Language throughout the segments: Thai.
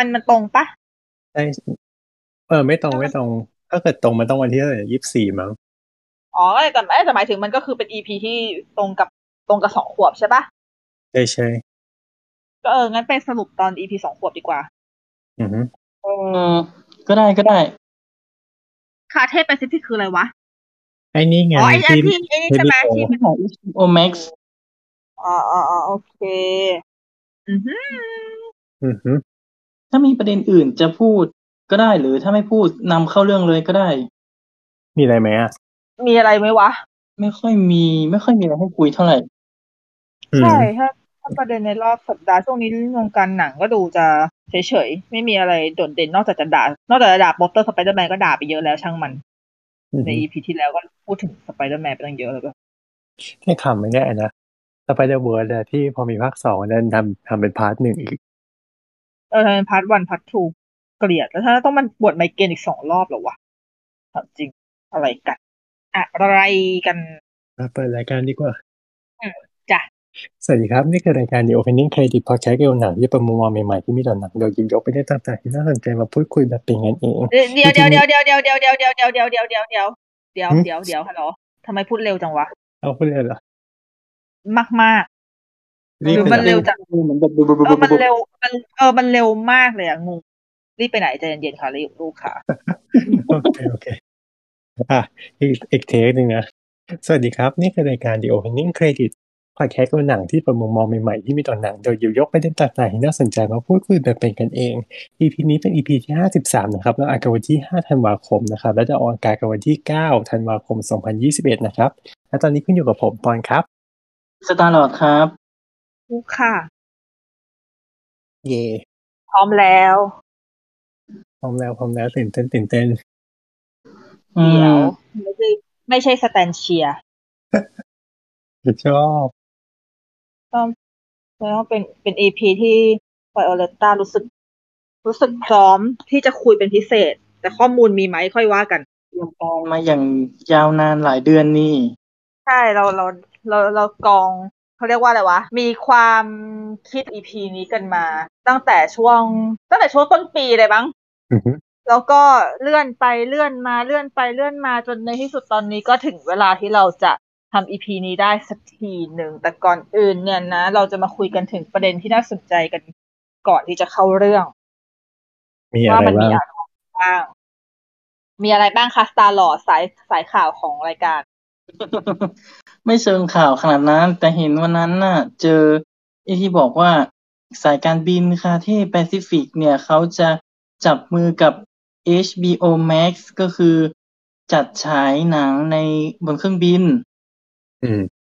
มันมันตรงปะใช่เออ ไม่ตรงไม่ตรง ถ้าเกิดตรงมันต้องวันที่เท่าไหร่ยี่สิบสี่มั้งอ๋อแต่แต่แต่หมายถึงมันก็คือเป็นอีพีที่ตรงกับตรงกับสองขวบใช่ปะใช่ใช่ก็เอองั้นไปสรุปตอนอีพีสองขวบดีกว่า อือฮึเอเอออก็ได้ก็ได้ คาเทศแปซิฟิกคืออะไรวะ ไอ้นี่ไงอ๋อไอ้อันที่ที่ไอ้นี่ใช่ไหม Heavy ที่ Oak มันของ HBO Max อ๋ออ๋ออ๋อโอเค อือหืออือฮึ ถ้ามีประเด็นอื่นจะพูดก็ได้หรือถ้าไม่พูดนำเข้าเรื่องเลยก็ได้ มีอะไรไหมอะมีอะไรไหมวะ ไม่ค่อยมี ไม่ค่อยมีอะไรให้คุยเท่าไหร่อืมใช่ถ้าถ้าประเด็นในรอบสัปดาห์ช่วงนี้วงการหนังก็ดูจะเฉยๆ ไม่มีอะไรโดดเด่นนอกจากจะด่านอกจากจะด่าโปสเตอร์สไปเดอร์แมนก็ด่าไปเยอะแล้วช่างมันอือในฮึ EP ที่แล้วก็พูดถึงสไปเดอร์แมนไปตั้งเยอะเลยก็ให้คำไม่ได้นะ Spider-Verse ที่พอมีภาคสองนั้นทำทำเป็น partหนึ่งอีก เออทำเป็น part one part two เกลียด แล้วถ้าต้องมันปวดไมเกรนอีกสองรอบเหรอวะถามจริงอะไรกัน อะไรกันมาเปิดรายการดีกว่าจ้ะสวัสดีครับ นี่คือรายการ The Opening Credit Podcast เกี่ยวกับหนังที่มุมมองใหม่ๆที่มีต่อหนังโดยหยิบยกไอเดียต่างๆที่น่าสนใจมาพูดคุยแบบเป็นกันเองเดี๋ยวเดี๋ยวเดี๋ยวเดี๋ยวเดี๋ยวเดี๋ยวเดี๋ยวเดี๋ยวเดี๋ยวเดี๋ยวเดี๋ยวเดี๋ยวเดี๋ยวเดี๋ยวหืมเดี๋ยวเดี๋ยวฮัลโหลทำไมพูดเร็วจังวะเอาพูดเลยเหรอมากมาก รีบหรือไปมันเหรเร็อวจังเหมือนแบบบุบบุบเอบุอบมันบุบเร็วมันเออมันเร็วมากเลยอะงงรีบไปไหนใจเย็นๆค่ะรีบลูกค่ะโอเคโอเคอะอีกอีกเทคหนึ่งนะ สวัสดีครับ นี่คือรายการ The Opening Credit Podcast เกี่ยวกับหนังที่ประมวลใหม่ๆที่มีต่อหนัง โดยหยิบยกประเด็นต่างๆที่น่าสนใจมาพูดคุยแบบเป็นกันเอง EP นี้เป็น EP ที่ 53 นะครับ แล้วออกอากาศวันที่ 5 ธันวาคมนะครับ และจะออกอากาศกันวันที่ 9 ธันวาคม 2021 นะครับ และตอนนี้คุณอยู่กับผมปอนครับ สตาร์ลอดครับ ลูกค่ะ เย่พร้อมแล้ว พร้อมแล้วพร้อมแล้วตื่นเต้นตื่นเต้นอืเดี๋ยวมไม่ใช่ไม่ใช่สแตนเชียร์ชอบต้องต้องเป็นเป็นเอพีที่ไวโอเลต้ารู้สึก รู้สึกพร้อมที่จะคุยเป็นพิเศษ แต่ข้อมูลมีไหมค่อยว่ากันเตรียมการมาอย่างยาวนานหลายเดือนนี่ ใช่เราเราเราเรากอง เขาเรียกว่าอะไรวะ มีความคิดอีพีนี้กันมา ตั้งแต่ช่วง ตั้งแต่ช่วงต้นปีเลยมั้งอือฮึแล้วก็เลื่อนไปเลื่อนมาเลื่อนไปเลื่อนมาจนในที่สุดตอนนี้ก็ถึงเวลาที่เราจะทำอีพีนี้ได้สักทีหนึ่ง แต่ก่อนอื่นเนี่ยนะ เราจะมาคุยกันถึงประเด็นที่น่าสนใจกันก่อนที่จะเข้าเรื่อง มีอะว่าไรมันมีบ้างอะไรบ้าง มีอะไรบ้างคะสตาร์หลอดสายสายข่าวของรายการ ไม่เชิงข่าวขนาดนั้น แต่เห็นวันนั้นน่ะ เจอไอ้ที่บอกว่าสายการบินคาเท่แปซิฟิกเนี่ยเขาจะจับมือกับ HBO Max ก็คือจัดฉายหนังในบนเครื่องบิน อืม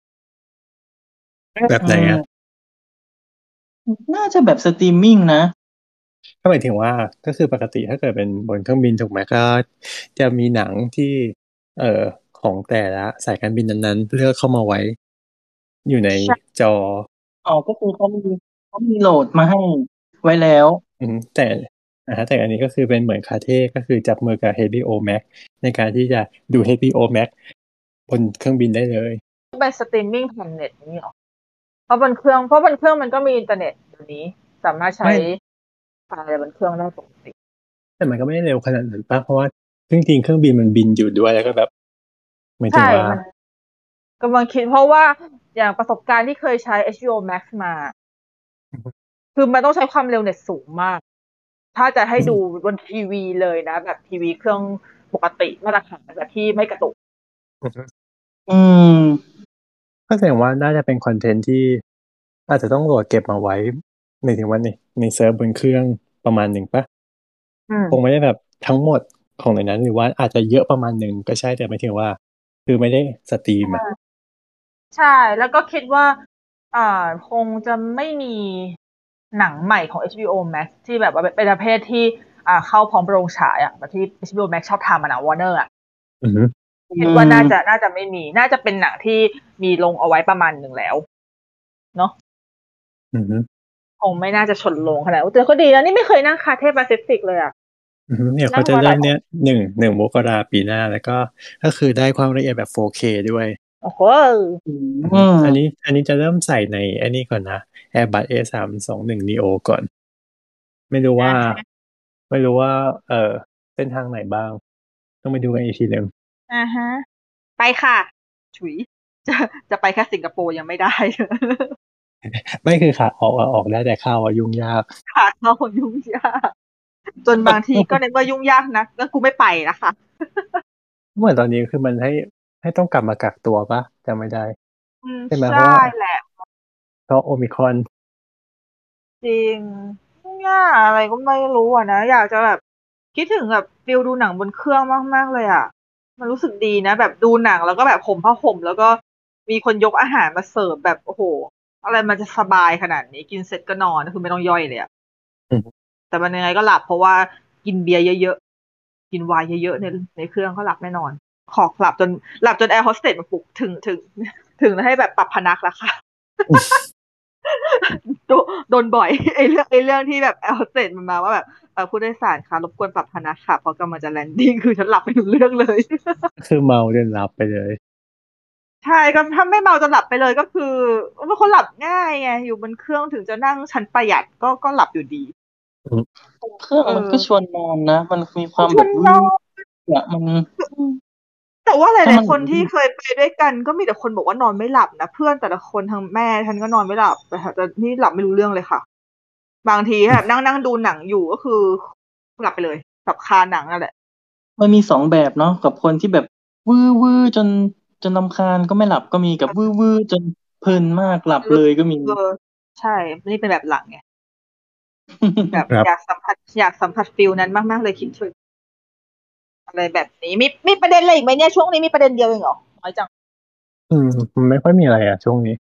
แบบไหนอะอืมน่าจะแบบสตรีมมิ่งนะก็หมายถึงว่าก็คือปกติถ้าเกิดเป็นบนเครื่องบินถูกไหมก็จะมีหนังที่ เอ่อ ของแต่ละสายการบินนั้นๆ เลือกเข้ามาไว้ อยู่ในใช่จออ๋อก็คือเขามีเขามีโหลดมาให้ไว้แล้ว อืมแต่อ่าฮะแต่อันนี้ก็คือเป็นเหมือน Cathay ก็คือจับมือกับ HBO Max ในการที่จะดู HBO Max บนเครื่องบินได้เลยเป็นสตรีมมิ่งผ่านเน็ตนี่หรอเพราะบนเครื่องเพราะบนเครื่องมันก็มีอินเทอร์เน็ตเดี๋ยวนี้ สามารถใช้ไม่ไฟล์อะไรบนเครื่องได้ปกติแต่มันก็ไม่ได้เร็วขนาดนั้นป่ะเพราะว่าจริงๆเครื่องบินมันบินอยู่ด้วยแล้วก็แบบ หมายถึงใช่ว่ามันกำลังคิดเพราะว่าอย่างประสบการณ์ที่เคยใช้ HBO Max มา คือมันต้องใช้ความเร็วเน็ตสูงมาก ถ้าจะให้ดูบนทีวีเลยนะ แบบทีวีเครื่องปกติมาตรฐานแบบที่ไม่กระตุก อืมก็แสดงว่าน่าจะเป็น content ที่ อาจจะต้องโหลดเก็บมาไว้ในถึงว่าในในเซิร์ฟบนเครื่องประมาณหนึ่งปะอืมคงไม่ได้แบบทั้งหมดของในนั้นหรือว่าอาจจะเยอะประมาณหนึ่งก็ใช่แต่ไม่ถึงว่า คือไม่ได้ stream อะใช่ แล้วก็คิดว่า อ่า คงจะไม่มีหนังใหม่ของ HBO Max ที่แบบว่าเป็นประเภทที่ อ่า เข้าพร้อมโรงฉายอะแบบที่ HBO Max ชอบทำอะนะวอร์เนอร์อะคิดว่าน่าจะน่าจะไม่มี น่าจะเป็นหนังที่มีลงเอาไว้ประมาณหนึ่งแล้ว เนาะคงไม่น่าจะขนลงขนาดแต่ก็ดีแล้วนี่ไม่เคยนั่ง Cathay Pacific เลยอะ เนี่ยเขาจะเริ่มเนี้ยหนึ่งหนึ่งมกราปีหน้าแล้วก็ก็คือได้ความละเอียดแบบ 4K ด้วยโอ้โหอันนี้อันนี้จะเริ่มใส่ในอันนี้ก่อนนะ Airbus A สามสองหนึ่ง neo ก่อน ไม่รู้ว่า ไม่รู้ว่า เออเส้นทางไหนบ้าง ต้องไปดูกันอีกทีหนึ่งอ่าฮะ ไปค่ะ ฉุย จะจะไปแค่สิงคโปร์ยังไม่ได้ ไม่คือขาออกออกได้แต่ข้าวยุ่งยากขาเข้ายุ่งยาก จนบางทีก็เน้นว่ายุ่งยากนะแล้วกูไม่ไปนะคะเหมือนตอนนี้คือมันให้ให้ต้องกลับมากักตัวปะจำไม่ได้ใช่ไหมใช่แหละเพราะโอมิคอน จริงยุ่งยากอะไรก็ไม่รู้อะนะอยากจะแบบ คิดถึงแบบฟิลดูหนังบนเครื่องมากๆเลยอะ มันรู้สึกดีนะ แบบดูหนังแล้วก็แบบห่มผ้าห่ม แล้วก็มีคนยกอาหารมาเสิร์ฟแบบโอ้โห อะไรมันจะสบายขนาดนี้กินเสร็จก็นอนคือไม่ต้องย่อยเลยอะ แต่มันยังไงก็หลับเพราะว่ากินเบียร์เยอะๆ กินไวน์เยอะๆในในเครื่องก็หลับแน่นอน ขอกหลับจนหลับจนแอร์โฮสเตสมาปลุกถึงถึง ถึงให้แบบปรับพนักแล้วค่ะโดนบ่อยไอ้เรื่องไอ้เรื่องที่แบบแอร์โฮสเตสมันมาว่าแบบผู้โดยสารค่ะรบกวนปรับพนักค่ะเพราะกำลังจะ landing คือฉันหลับไปถึงเรื่องเลย คือเมาจนหลับไปเลยใช่ก็ถ้าไม่เมาจะหลับไปเลยก็คือเป็นคนหลับง่ายไงอยู่บนเครื่องถึงจะนั่งชั้นประหยัดก็ก็หลับอยู่ดี เครื่องมันก็ชวนนอนนะ มันมีความแบบเนี่ยมัน แต่ว่าหลายๆคนที่เคยไปด้วยกัน ก็มีแต่คนบอกว่านอนไม่หลับนะเพื่อนแต่ละคนทั้งแม่ฉันก็นอนไม่หลับแต่แต่นี่หลับไม่รู้เรื่องเลยค่ะ บางทีแบบนั่งนั่งดูหนังอยู่ก็คือหลับไปเลยกับคาหนังนั่นแหละมันมีสองแบบเนาะกับคนที่แบบวื้อวื้อจนจนลำคาญก็ไม่หลับก็มีกับวื้อวื้อจนเพลินมากหลับเลยก็มีใช่นี่เป็นแบบหลังไง แบบอยากสัมผัสอยากสัมผัสฟิลนั้นมาก ๆ เลยคิดถึงอะไรแบบนี้มีมีประเด็นอะไรอีกไหมเนี่ยช่วงนี้มีประเด็นเดียวเองเหรอน้อยจัง อืมไม่ค่อยมีอะไรอะ ช่วงนี้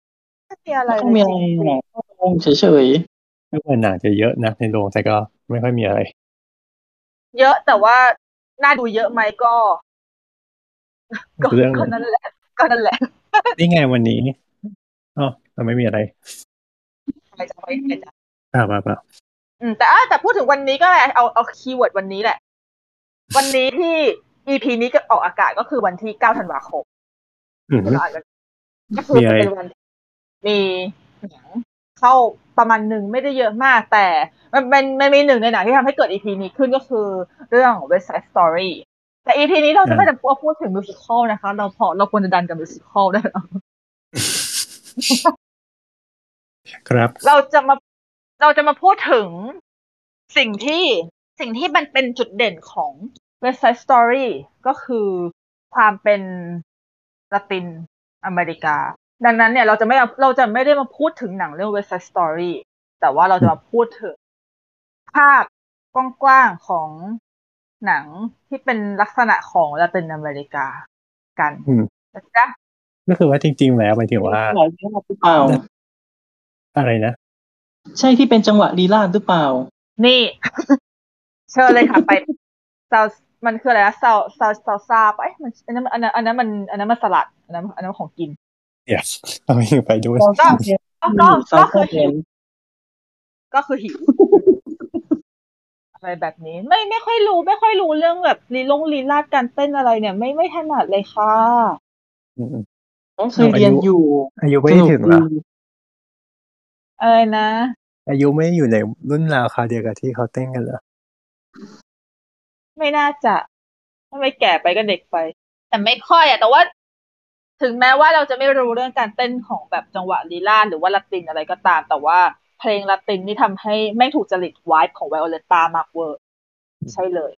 ไม่มีอะไรไม่มีอะไรเฉยเฉยไม่เหมือนหนังจะเยอะนะในโรงแต่ก็ไม่ค่อยมีอะไร เยอะแต่ว่าน่าดูเยอะไหมก็ ก็นั่นแหละก็นั่นแหละนี่ไงวันนี้อ๋อไม่มีอะไรไม่จะไม่ไม่จะป่าป่าป่า อืมแต่แต่พูดถึงวันนี้ก็เอาเอาคีย์เวิร์ดวันนี้แหละ วันนี้ที่ EP นี้ก็ออกอากาศก็คือวันที่เก้าธันวาคมก็คือเป็นวันมีหนังเข้าประมาณหนึ่งไม่ได้เยอะมาก แต่มันเป็นมันมีหนึ่งในหนังที่ทำให้เกิด EP นี้ขึ้นก็คือเรื่อง West Side Story แต่ EP นี้เราจะไม่ได้พูดถึงมิวสิควลนะคะ เราพอเราควรจะดันกับมิวสิควลได้แล้วครับ เราจะมา เราจะมาพูดถึงสิ่งที่สิ่งที่มันเป็นจุดเด่นของ West Side Story ก็คือความเป็นละตินอเมริกา ดังนั้นเนี่ยเราจะไม่เราจะไม่ได้มาพูดถึงหนังเรื่อง West Side Story แต่ว่าเราจะมาพูดถึงภาพกว้างๆของหนังที่เป็นลักษณะของละตินอเมริกากันนะจ๊ะก็คือว่าจริง ๆ แล้วหมายถึงว่าอะไรนะ ใช่ที่เป็นจังหวะลีลาดหรือเปล่า นี่ เชิญเลยค่ะไปซาวมันคืออะไรนะซาวซาวซาวซาปเอ้มันอันนั้นอันนั้นอันนั้นมันอันนั้นมันสลัดอันนั้นอันนั้นของกิน yes เอาไปด้วยก็ก็ก็คือหิวก็คือหิวอะไรแบบนี้ ไม่ไม่ค่อยรู้ ไม่ค่อยรู้เรื่องแบบลีลงลีลาดการเต้นอะไรเนี่ย ไม่ไม่ถนัดเลยค่ะต้องเคยเรียนอยู่ อายุไม่ถึงหรอ อะไรนะ อายุไม่อยู่ในรุ่นราวคราวเดียวกับที่เขาเต้นกันเหรอ ไม่น่าจะ ถ้าไม่แก่ไปก็เด็กไป แต่ไม่ค่อยอะแต่ว่า ถึงแม้ว่าเราจะไม่รู้เรื่องการเต้นของแบบจังหวะลีลาหรือว่าละตินอะไรก็ตาม แต่ว่าเพลงละตินนี่ทำให้ไม่ถูกจริตวายของไวโอเลตามากเวอร์ใช่เลย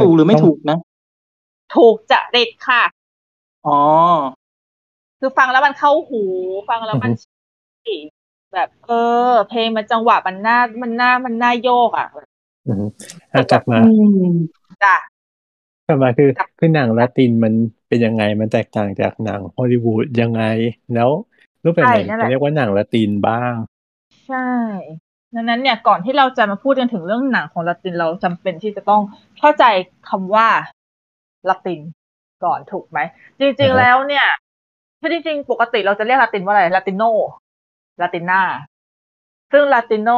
ถูกหรือไม่ถูกนะ ถูกจริตค่ะ อ๋อ คือฟังแล้วมันเข้าหู ฟังแล้วมัน แบบ เออ เพลงมันจังหวะมันน่ามันน่ามันน่าโยกอะอืมกลับมาจ้ะกลับมาคือคือหนังละตินมันเป็นยังไงมันแตกต่างจากหนังฮอลลีวูดยังไง แล้วรูปแบบไหนจะเรียกว่าหนังละตินบ้าง ใช่ดังนั้นเนี่ยก่อนที่เราจะมาพูดกันถึงเรื่องหนังของละตินเราจำเป็นที่จะต้องเข้าใจคำว่าละตินก่อนถูกไหม จริง ๆแล้วเนี่ยคือจริงๆปกติเราจะเรียกละตินว่าอะไรละติโน ละติน่าซึ่งลาติโน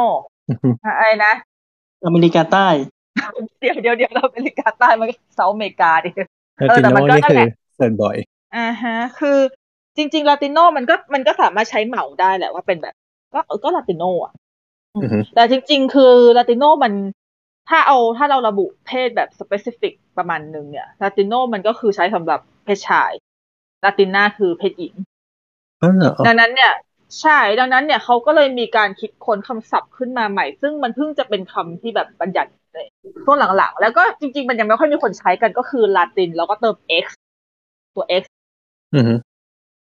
อะไรนะ อเมริกาใต้ เดี๋ยวเดี๋ยวเดี๋ยวเราอเมริกาใต้มันเซาอเมริกาดิลาติโนนี่คือเซิร์นบ่อยอ่าฮะ คือจริง ๆ ลาติโนมันก็มันก็สามารถใช้เหมาได้แหละว่าเป็นแบบ ก็เออก็ลาติโนอะแต่จริง ๆ คือลาติโนมันถ้าเอาถ้าเราระบุเพศแบบสเปซิฟิกประมาณหนึ่งเนี่ยลาติโนมันก็คือใช้สำหรับเพศชายลาติน่าคือเพศหญิงดังนั้นเนี่ย ใช่ ดังนั้นเนี่ยเขาก็เลยมีการคิดค้นคำศัพท์ขึ้นมาใหม่ ซึ่งมันเพิ่งจะเป็นคำที่แบบบัญญัติในช่วงหลังๆ แล้วก็จริง ๆ มันยังไม่ค่อยมีคนใช้กันก็คือลาติน แล้วก็เติม x ตัว x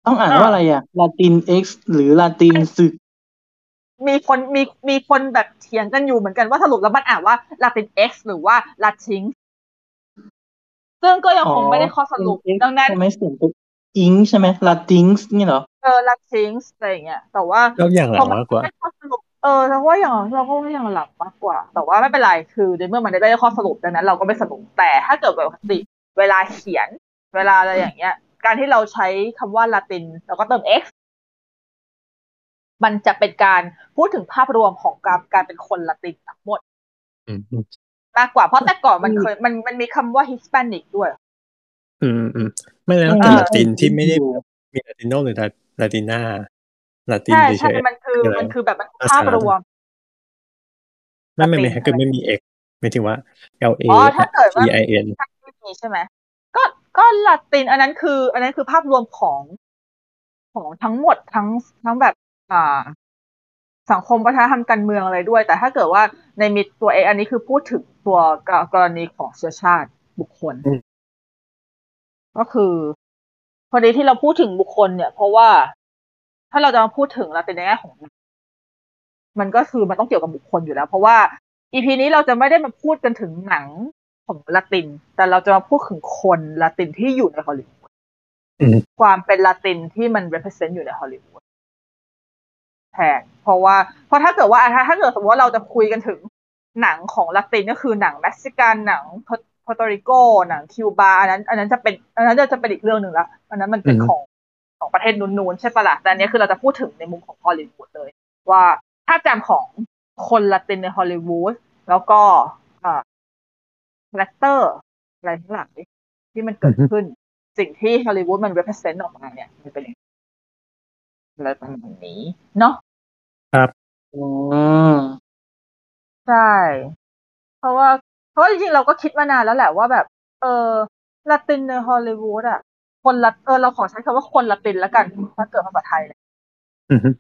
ต้องอ่านว่าอะไรอะลาติน x หรือลาตินสึก มีคนมีมีคนแบบเถียงกันอยู่เหมือนกันว่าสรุปแล้วมันอ่านว่าลาติน x หรือว่าลาติงซึ่งก็ยังคงไม่ได้ข้อสรุปดังนั้นไม่เสียงตัวอิงใช่ไหมลาติงส์นี่เหรอ เออลาติงส์อะไรอย่างเงี้ยแต่ว่าเราอย่างหลังมากกว่าเออเราว่าอย่างเราก็ว่าอย่างหลังมากกว่า แต่ว่าไม่เป็นไรคือในเมื่อมันได้ได้ข้อสรุปดังนั้น เราก็ไม่สรุปแต่ถ้าเกิดปกติเวลาเขียน เวลาอะไรอย่างเงี้ย การที่เราใช้คำว่าลาตินแล้วก็เติม x มันจะเป็นการพูดถึงภาพรวมของการการเป็นคนละตินทั้งหมดมากกว่าเพราะแต่ก่อนมันเคยมันมันมีคำว่าฮิสแปนิกด้วย อืมอืมไม่แล้วแต่ละตินที่ไม่ได้มีลาติโนหรือ ลาติน่าลาตินใช่ใช่มันคือมันคือแบบมันภาพรวมไม่ไม่ไม่คือไม่มีเอกหมายถึงว่า L A T I N ใช่ไหมก็ก็ลาติน อันนั้นคือ อันนั้นคือภาพรวมของของทั้งหมดทั้งทั้งแบบอ่าสังคมวัฒนธรรมการเมืองอะไรด้วย แต่ถ้าเกิดว่าในมิดตัวเออันนี้คือพูดถึงตัวกรณีของเชื้อชาติบุคคล ก็คือ พอดีที่เราพูดถึงบุคคลเนี่ย เพราะว่าถ้าเราจะมาพูดถึงเราเป็นในแง่ของ มันก็คือมันต้องเกี่ยวกับบุคคลอยู่แล้ว เพราะว่าEP นี้เราจะไม่ได้มาพูดกันถึงหนังของละติน แต่เราจะมาพูดถึงคนละตินที่อยู่ในฮอลลีวูดความเป็นละตินที่มัน represent อยู่ในฮอลลีวูดแทนเพราะว่าเพราะถ้าเกิดว่าถ้าเกิดสมมติว่าเราจะคุยกันถึงหนังของละตินก็คือหนังเม็กซิกันหนัง เปอร์โตริโกหนังคิวบาอันนั้น อันนั้นจะเป็นอันนั้นจะเป็นอีกเรื่องหนึ่งละอันนั้นมันเป็นของของประเทศนู้นๆใช่ปะล่ะแต่อันนี้คือเราจะพูดถึงในมุมของฮอลลีวูดเลย ว่าภาพจำของคนละตินในฮอลลีวูดแล้วก็อ่า character อะไรทั้งหลายที่มันเกิดขึ้น สิ่งที่ฮอลลีวูดมัน represent ออกมาเนี่ย มันเป็นอะไรประมาณนี้ เนาะครับอืมใช่ เพราะว่า เพราะจริงๆเราก็คิดมานานแล้วแหละว่าแบบ เออละตินในฮอลลีวูดอะ คนละเออเราขอใช้คำว่าคนละตินแล้วกันถ้าเกิดภาษาไทยเนี่ย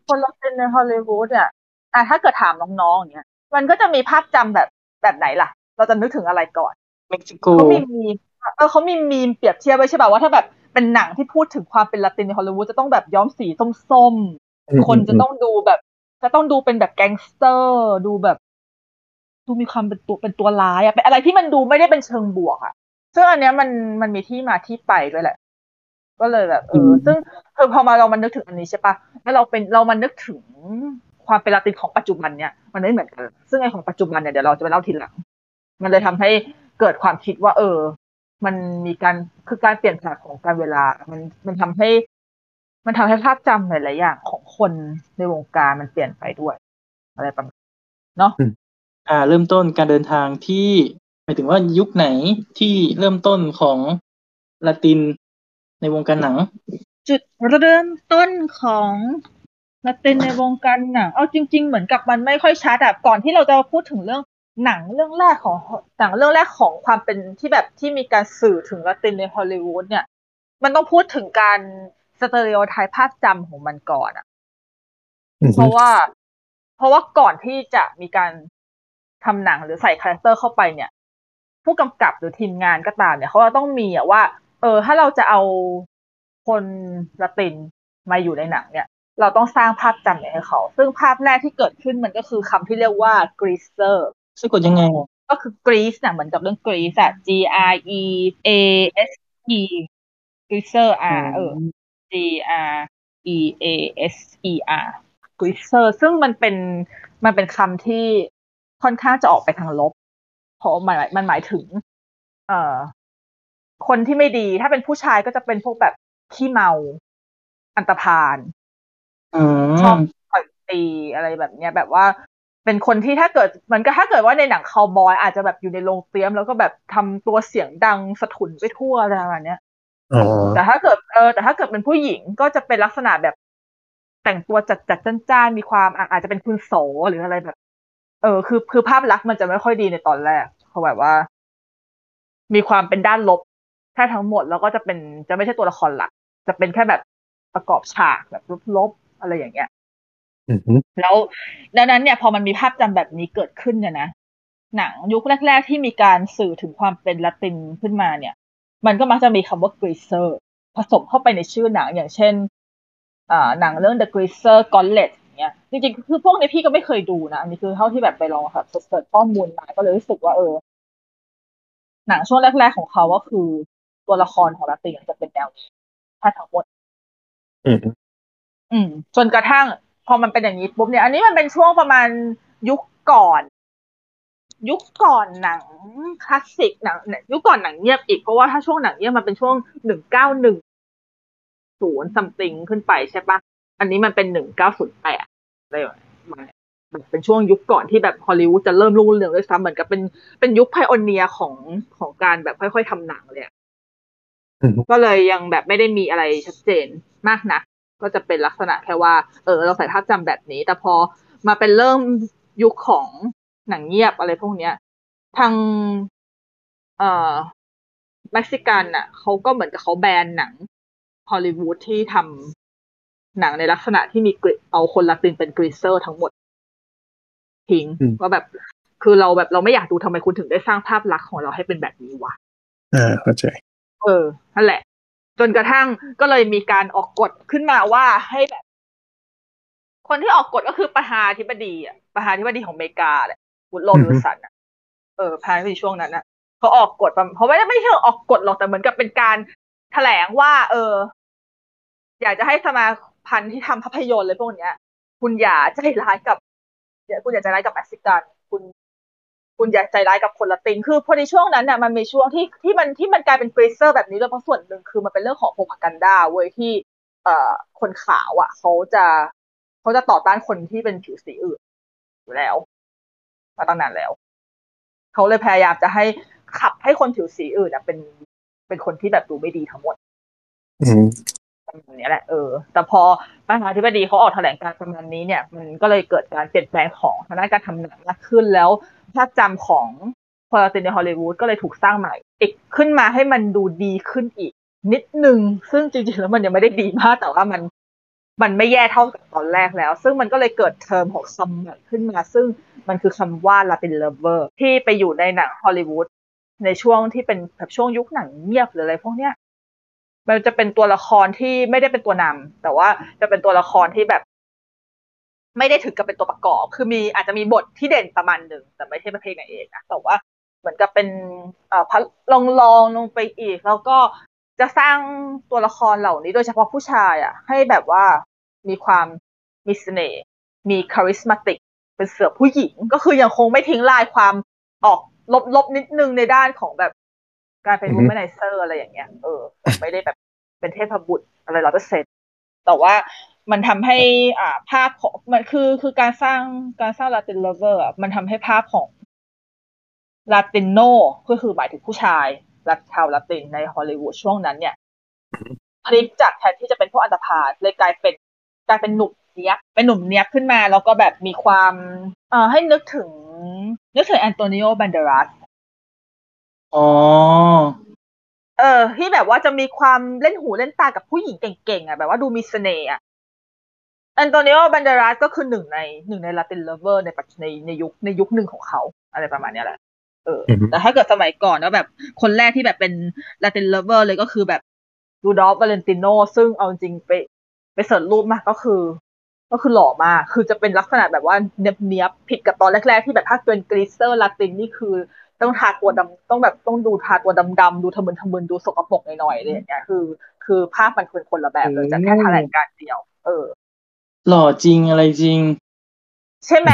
คนละตินในฮอลลีวูดเนี่ยอะถ้าเกิดถามน้องๆอย่างเงี้ย มันก็จะมีภาพจำแบบแบบไหนล่ะ เราจะนึกถึงอะไรก่อนเม็กซิโกเขามีมีเออเขามีมีมเปรียบเทียบไว้ใช่ป่ะว่าถ้าแบบเป็นหนังที่พูดถึงความเป็นละตินในฮอลลีวูดจะต้องแบบย้อมสีส้มๆคนจะต้องดูแบบจะต้องดูเป็นแบบแก๊งสเตอร์ ดูแบบ ดูมีความเป็นตัวเป็นตัวร้ายอะเป็นอะไรที่มันดูไม่ได้เป็นเชิงบวกอะซึ่งอันเนี้ยมันมันมีที่มาที่ไปด้วยแหละ ก็เลยแบบ เออ ซึ่งคือพอมาเรามันนึกถึงอันนี้ใช่ปะแล้วเราเป็นเรามันนึกถึงความเป็นลาตินของปัจจุบันเนี่ยมันไม่เหมือนกัน ซึ่งไอของปัจจุบันเนี่ยเดี๋ยวเราจะไปเล่าทีหลัง มันเลยทำให้เกิดความคิดว่า เออ มันมีการคือการเปลี่ยนแปลงของการเวลา มันมันทำให้ มันทำให้ภาพจำหลายๆอย่างของคนในวงการมันเปลี่ยนไปด้วย อะไรประมาณเนาะ อ่า เริ่มต้นการเดินทางที่หมายถึงว่ายุคไหนที่เริ่มต้นของละตินในวงการหนัง จุดเริ่มต้นของละตินในวงการหนังเอาจริง ๆ เหมือนกับมันไม่ค่อยชัดอะก่อนที่เราจะพูดถึงเรื่องหนังเรื่องแรกของหนังเรื่องแรกของความเป็นที่แบบที่มีการสื่อถึงละตินในฮอลลีวูดเนี่ย มันต้องพูดถึงการสเตอริโอไทป์ภาพจำของมันก่อนอะเพราะว่า เพราะว่าก่อนที่จะมีการ ทำหนังหรือใส่ character เข้าไปเนี่ย ผู้กำกับหรือทีมงานก็ตามเนี่ยเขาต้องมีอะว่า เออ ถ้าเราจะเอาคนละตินมาอยู่ในหนังเนี่ย เราต้องสร้างภาพจำให้เขา ซึ่งภาพแรกที่เกิดขึ้นมันก็คือคำที่เรียกว่า greaser สะกดยังไง ก็คือ grease น่ะเหมือนกับเรื่อง Grease อะ G R E A S E greaser อะเออ G R E A S E R กรีเซอร์ซึ่งมันเป็นมันเป็นคำที่ ค่อนข้างจะออกไปทางลบ เพราะมันมันหมายถึง เอ่อ คนที่ไม่ดี ถ้าเป็นผู้ชายก็จะเป็นพวกแบบขี้เมา อันตรพาลอืชอบมต่อยตีอะไรแบบเนี้ย แบบว่าเป็นคนที่ถ้าเกิดเหมือนก็ถ้าเกิดว่าในหนังคาวบอย อาจจะแบบอยู่ในโรงเตรียม แล้วก็แบบทำตัวเสียงดังสะทุนไปทั่วอะไรประมาณเนี้ยอ๋อแต่ถ้าเกิดเออแต่ถ้าเกิดเป็นผู้หญิงก็จะเป็นลักษณะแบบแต่งตัวจัดจัดจ้านจ้านๆมีความอะอาจจะเป็นคุณโสหรืออะไรแบบ เออคือคือภาพลักษณ์มันจะไม่ค่อยดีในตอนแรกเพราะแบบว่า มีความเป็นด้านลบแค่ทั้งหมดแล้วก็จะเป็นจะไม่ใช่ตัวละครหลัก จะเป็นแค่แบบประกอบฉากแบบลบๆอะไรอย่างเงี้ยอือหือแล้วดังนั้นเนี่ย พอมันมีภาพจำแบบนี้เกิดขึ้นเนี่ยนะหนังยุคแรก ๆ ที่มีการสื่อถึงความเป็นละตินขึ้นมาเนี่ย มันก็มักจะมีคำว่า greaser ผสมเข้าไปในชื่อหนังอย่างเช่นอ่าหนังเรื่อง The Greaser Gauntlet อย่าง เงี้ยจริงๆคือพวกนี้พี่ก็ไม่เคยดูนะอันนี้คือเท่าที่แบบไปลองแบบ search ข้อมูลมาก็เลยรู้สึกว่าเออ หนังช่วงแรก ๆของเขาก็คือตัวละครของละตินจะเป็นแนวนี้ถ้าทั้งหมด อืมอืมจนกระทั่ง พอมันเป็นอย่างนี้ปุ๊บเนี่ย อันนี้มันเป็นช่วงประมาณยุคก่อน ยุคก่อนหนังคลาสสิกหนังยุคก่อนหนังเงียบอีกเพราะว่าถ้าช่วงหนังเงียบมันเป็นช่วงหนึ่งเก้าหนึ่งศูนย์ซัมติงขึ้นไปใช่ปะ อันนี้มันเป็นหนึ่งเก้าศูนย์แปดอะไรแบบนี้มันเป็นช่วงยุคก่อนที่แบบฮอลลีวูดจะเริ่มรุ่งเรืองด้วยซ้ำเหมือนกับเป็นเป็นยุคไพโอเนียของของการแบบค่อย ๆทำหนังเลยอะอืมก็เลยยังแบบไม่ได้มีอะไรชัดเจนมากนะก็จะเป็นลักษณะแค่ว่า เออ เราใส่ภาพจำแบบนี้ แต่พอมาเป็นเริ่มยุคของหนังเงียบอะไรพวกเนี้ย ทาง เอ่อเม็กซิกันอะเขาก็เหมือนกับเขาแบนหนังฮอลลีวูดที่ทำ หนังในลักษณะที่มีกริเอาคนละตินเป็น greaser ทั้งหมดทิ้งอืมว่าแบบ คือเราแบบเราไม่อยากดูทำไมคุณถึงได้สร้างภาพลักษณ์ของเราให้เป็นแบบนี้วะอ่าเข้าใจ เออนั่นแหละ จนกระทั่งก็เลยมีการออกกฎขึ้นมาว่าให้แบบ คนที่ออกกฎก็คือประธานาธิบดีอะประธานาธิบดีของอเมริกาแหละวุดโรอือฮึวิลสันอะเออประธานาธิบดีช่วงนั้นอะเขาออกกฎประเพราะไม่ได้ไม่ใช่ออกกฎหรอกแต่เหมือนกับเป็นการแถลงว่า เออ อยากจะให้สมา พันที่ทำภาพยนตร์เลยพวกเนี้ย คุณอย่าใจร้ายกับคุณอย่าใจร้ายกับเม็กซิกัน คุณ คุณอย่าใจร้ายกับคนละตินคือพอในช่วงนั้นเนี่ยมันมีช่วงที่ที่มันที่มันกลายเป็นเกรเซอร์แบบนี้ด้วยเพราะส่วนหนึ่งคือมันเป็นเรื่องของโพพากันดาเว้ยที่ เอ่อคนขาวอะเขาจะเขาจะต่อต้านคนที่เป็นผิวสีอื่นอยู่แล้วมาตั้งนานแล้วเขาเลยพยายามจะให้ขับให้คนผิวสีอื่นเป็นเป็นคนที่แบบดูไม่ดีทั้งหมดอืม ประมาณนี้แหละเออแต่พอประธานาธิบดีเขาออกแถลงการประมาณนี้เนี่ย มันก็เลยเกิดการเปลี่ยนแปลงของทางด้านการทำหนังมากขึ้นแล้วภาพจำของพอลาตินในฮอลลีวูดก็เลยถูกสร้างใหม่อีกขึ้นมาให้มันดูดีขึ้นอีก นิดนึง ซึ่งจริงๆแล้วมันยังไม่ได้ดีมากแต่ว่ามันมันไม่แย่เท่ากับตอนแรกแล้ว ซึ่งมันก็เลยเกิดเทอมของคำใหม่ขึ้นมา ซึ่งมันคือคำว่า Latin lover ที่ไปอยู่ในหนังฮอลลีวูดในช่วงที่เป็นแบบช่วงยุคหนังเงียบหรืออะไรพวกเนี้ย มันจะเป็นตัวละครที่ไม่ได้เป็นตัวนำแต่ว่าจะเป็นตัวละครที่แบบ ไม่ได้ถึงกับเป็นตัวประกอบ คือมีอาจจะมีบทที่เด่นประมาณหนึ่งแต่ไม่ใช่เประเภทนางเอกนะแต่ว่าเหมือนกับเป็นเอ่อพัดลองลองลงไปอีก แล้วก็จะสร้างตัวละครเหล่านี้โดยเฉพาะผู้ชายอะ ให้แบบว่ามีความมีเสน่ห์มีคาริสมาติก เป็นเสือผู้หญิง ก็คือยังคงไม่ทิ้งลายความออกลบๆนิดนึงในด้านของแบบ การเป็นอือวูฮึแมนไนเซอร์อะไรอย่างเงี้ย เออ ไม่ได้แบบเป็นเทพบุตรอะไรร้อยเปอร์เซ็นต์แต่ว่ามันทำให้อ่าภาพของมันคือคือการสร้างการสร้าง Latin lover มันทำให้ภาพของลาตินโนก็คือหมายถึงผู้ชายรัชาวลาตินในฮอลลีวูดช่วงนั้นเนี่ยพลิกจากแทนที่จะเป็นพวกอันธพาลเลยกลายเป็นกลายเป็นหนุ่มเนี้ยบเป็นหนุ่มเนี้ยบขึ้นมาแล้วก็แบบมีความเอ่อให้นึกถึงนึกถึงแอนโตนิโอบันเดรัส อ๋อ เออ ที่แบบว่าจะมีความเล่นหูเล่นตากับผู้หญิงเก่งๆอะแบบว่าดูมีเสน่ห์อะแอนโตนิโอบันเดรัสก็คือหนึ่งในหนึ่งใน Latin lover ในปัจในในยุคในยุคหนึ่งของเขา อะไรประมาณเนี้ยแหละเอออือฮึแต่ถ้าเกิดสมัยก่อนแล้วแบบ คนแรกที่แบบเป็น Latin lover เลยก็คือแบบรูดอฟวาเลนติโนซึ่งเอาจริงไปไป search รูปมาก็คือ ก็คือหล่อมาก คือจะเป็นลักษณะแบบว่าเนียบๆผิดกับตอนแรกๆที่แบบถ้าเป็น greaser ลาตินนี่คือ ต้องทาตัวดำต้องแบบต้องดูทาตัวดำๆดูทะมึนทะมึนดูสกปรกหน่อยๆอะไรอย่างเงี้ยคือ คือภาพมันเป็นคนละแบบเลยจากแค่แถลงการณ์เดียว เออ หล่อจริงอะไรจริง ใช่ไหม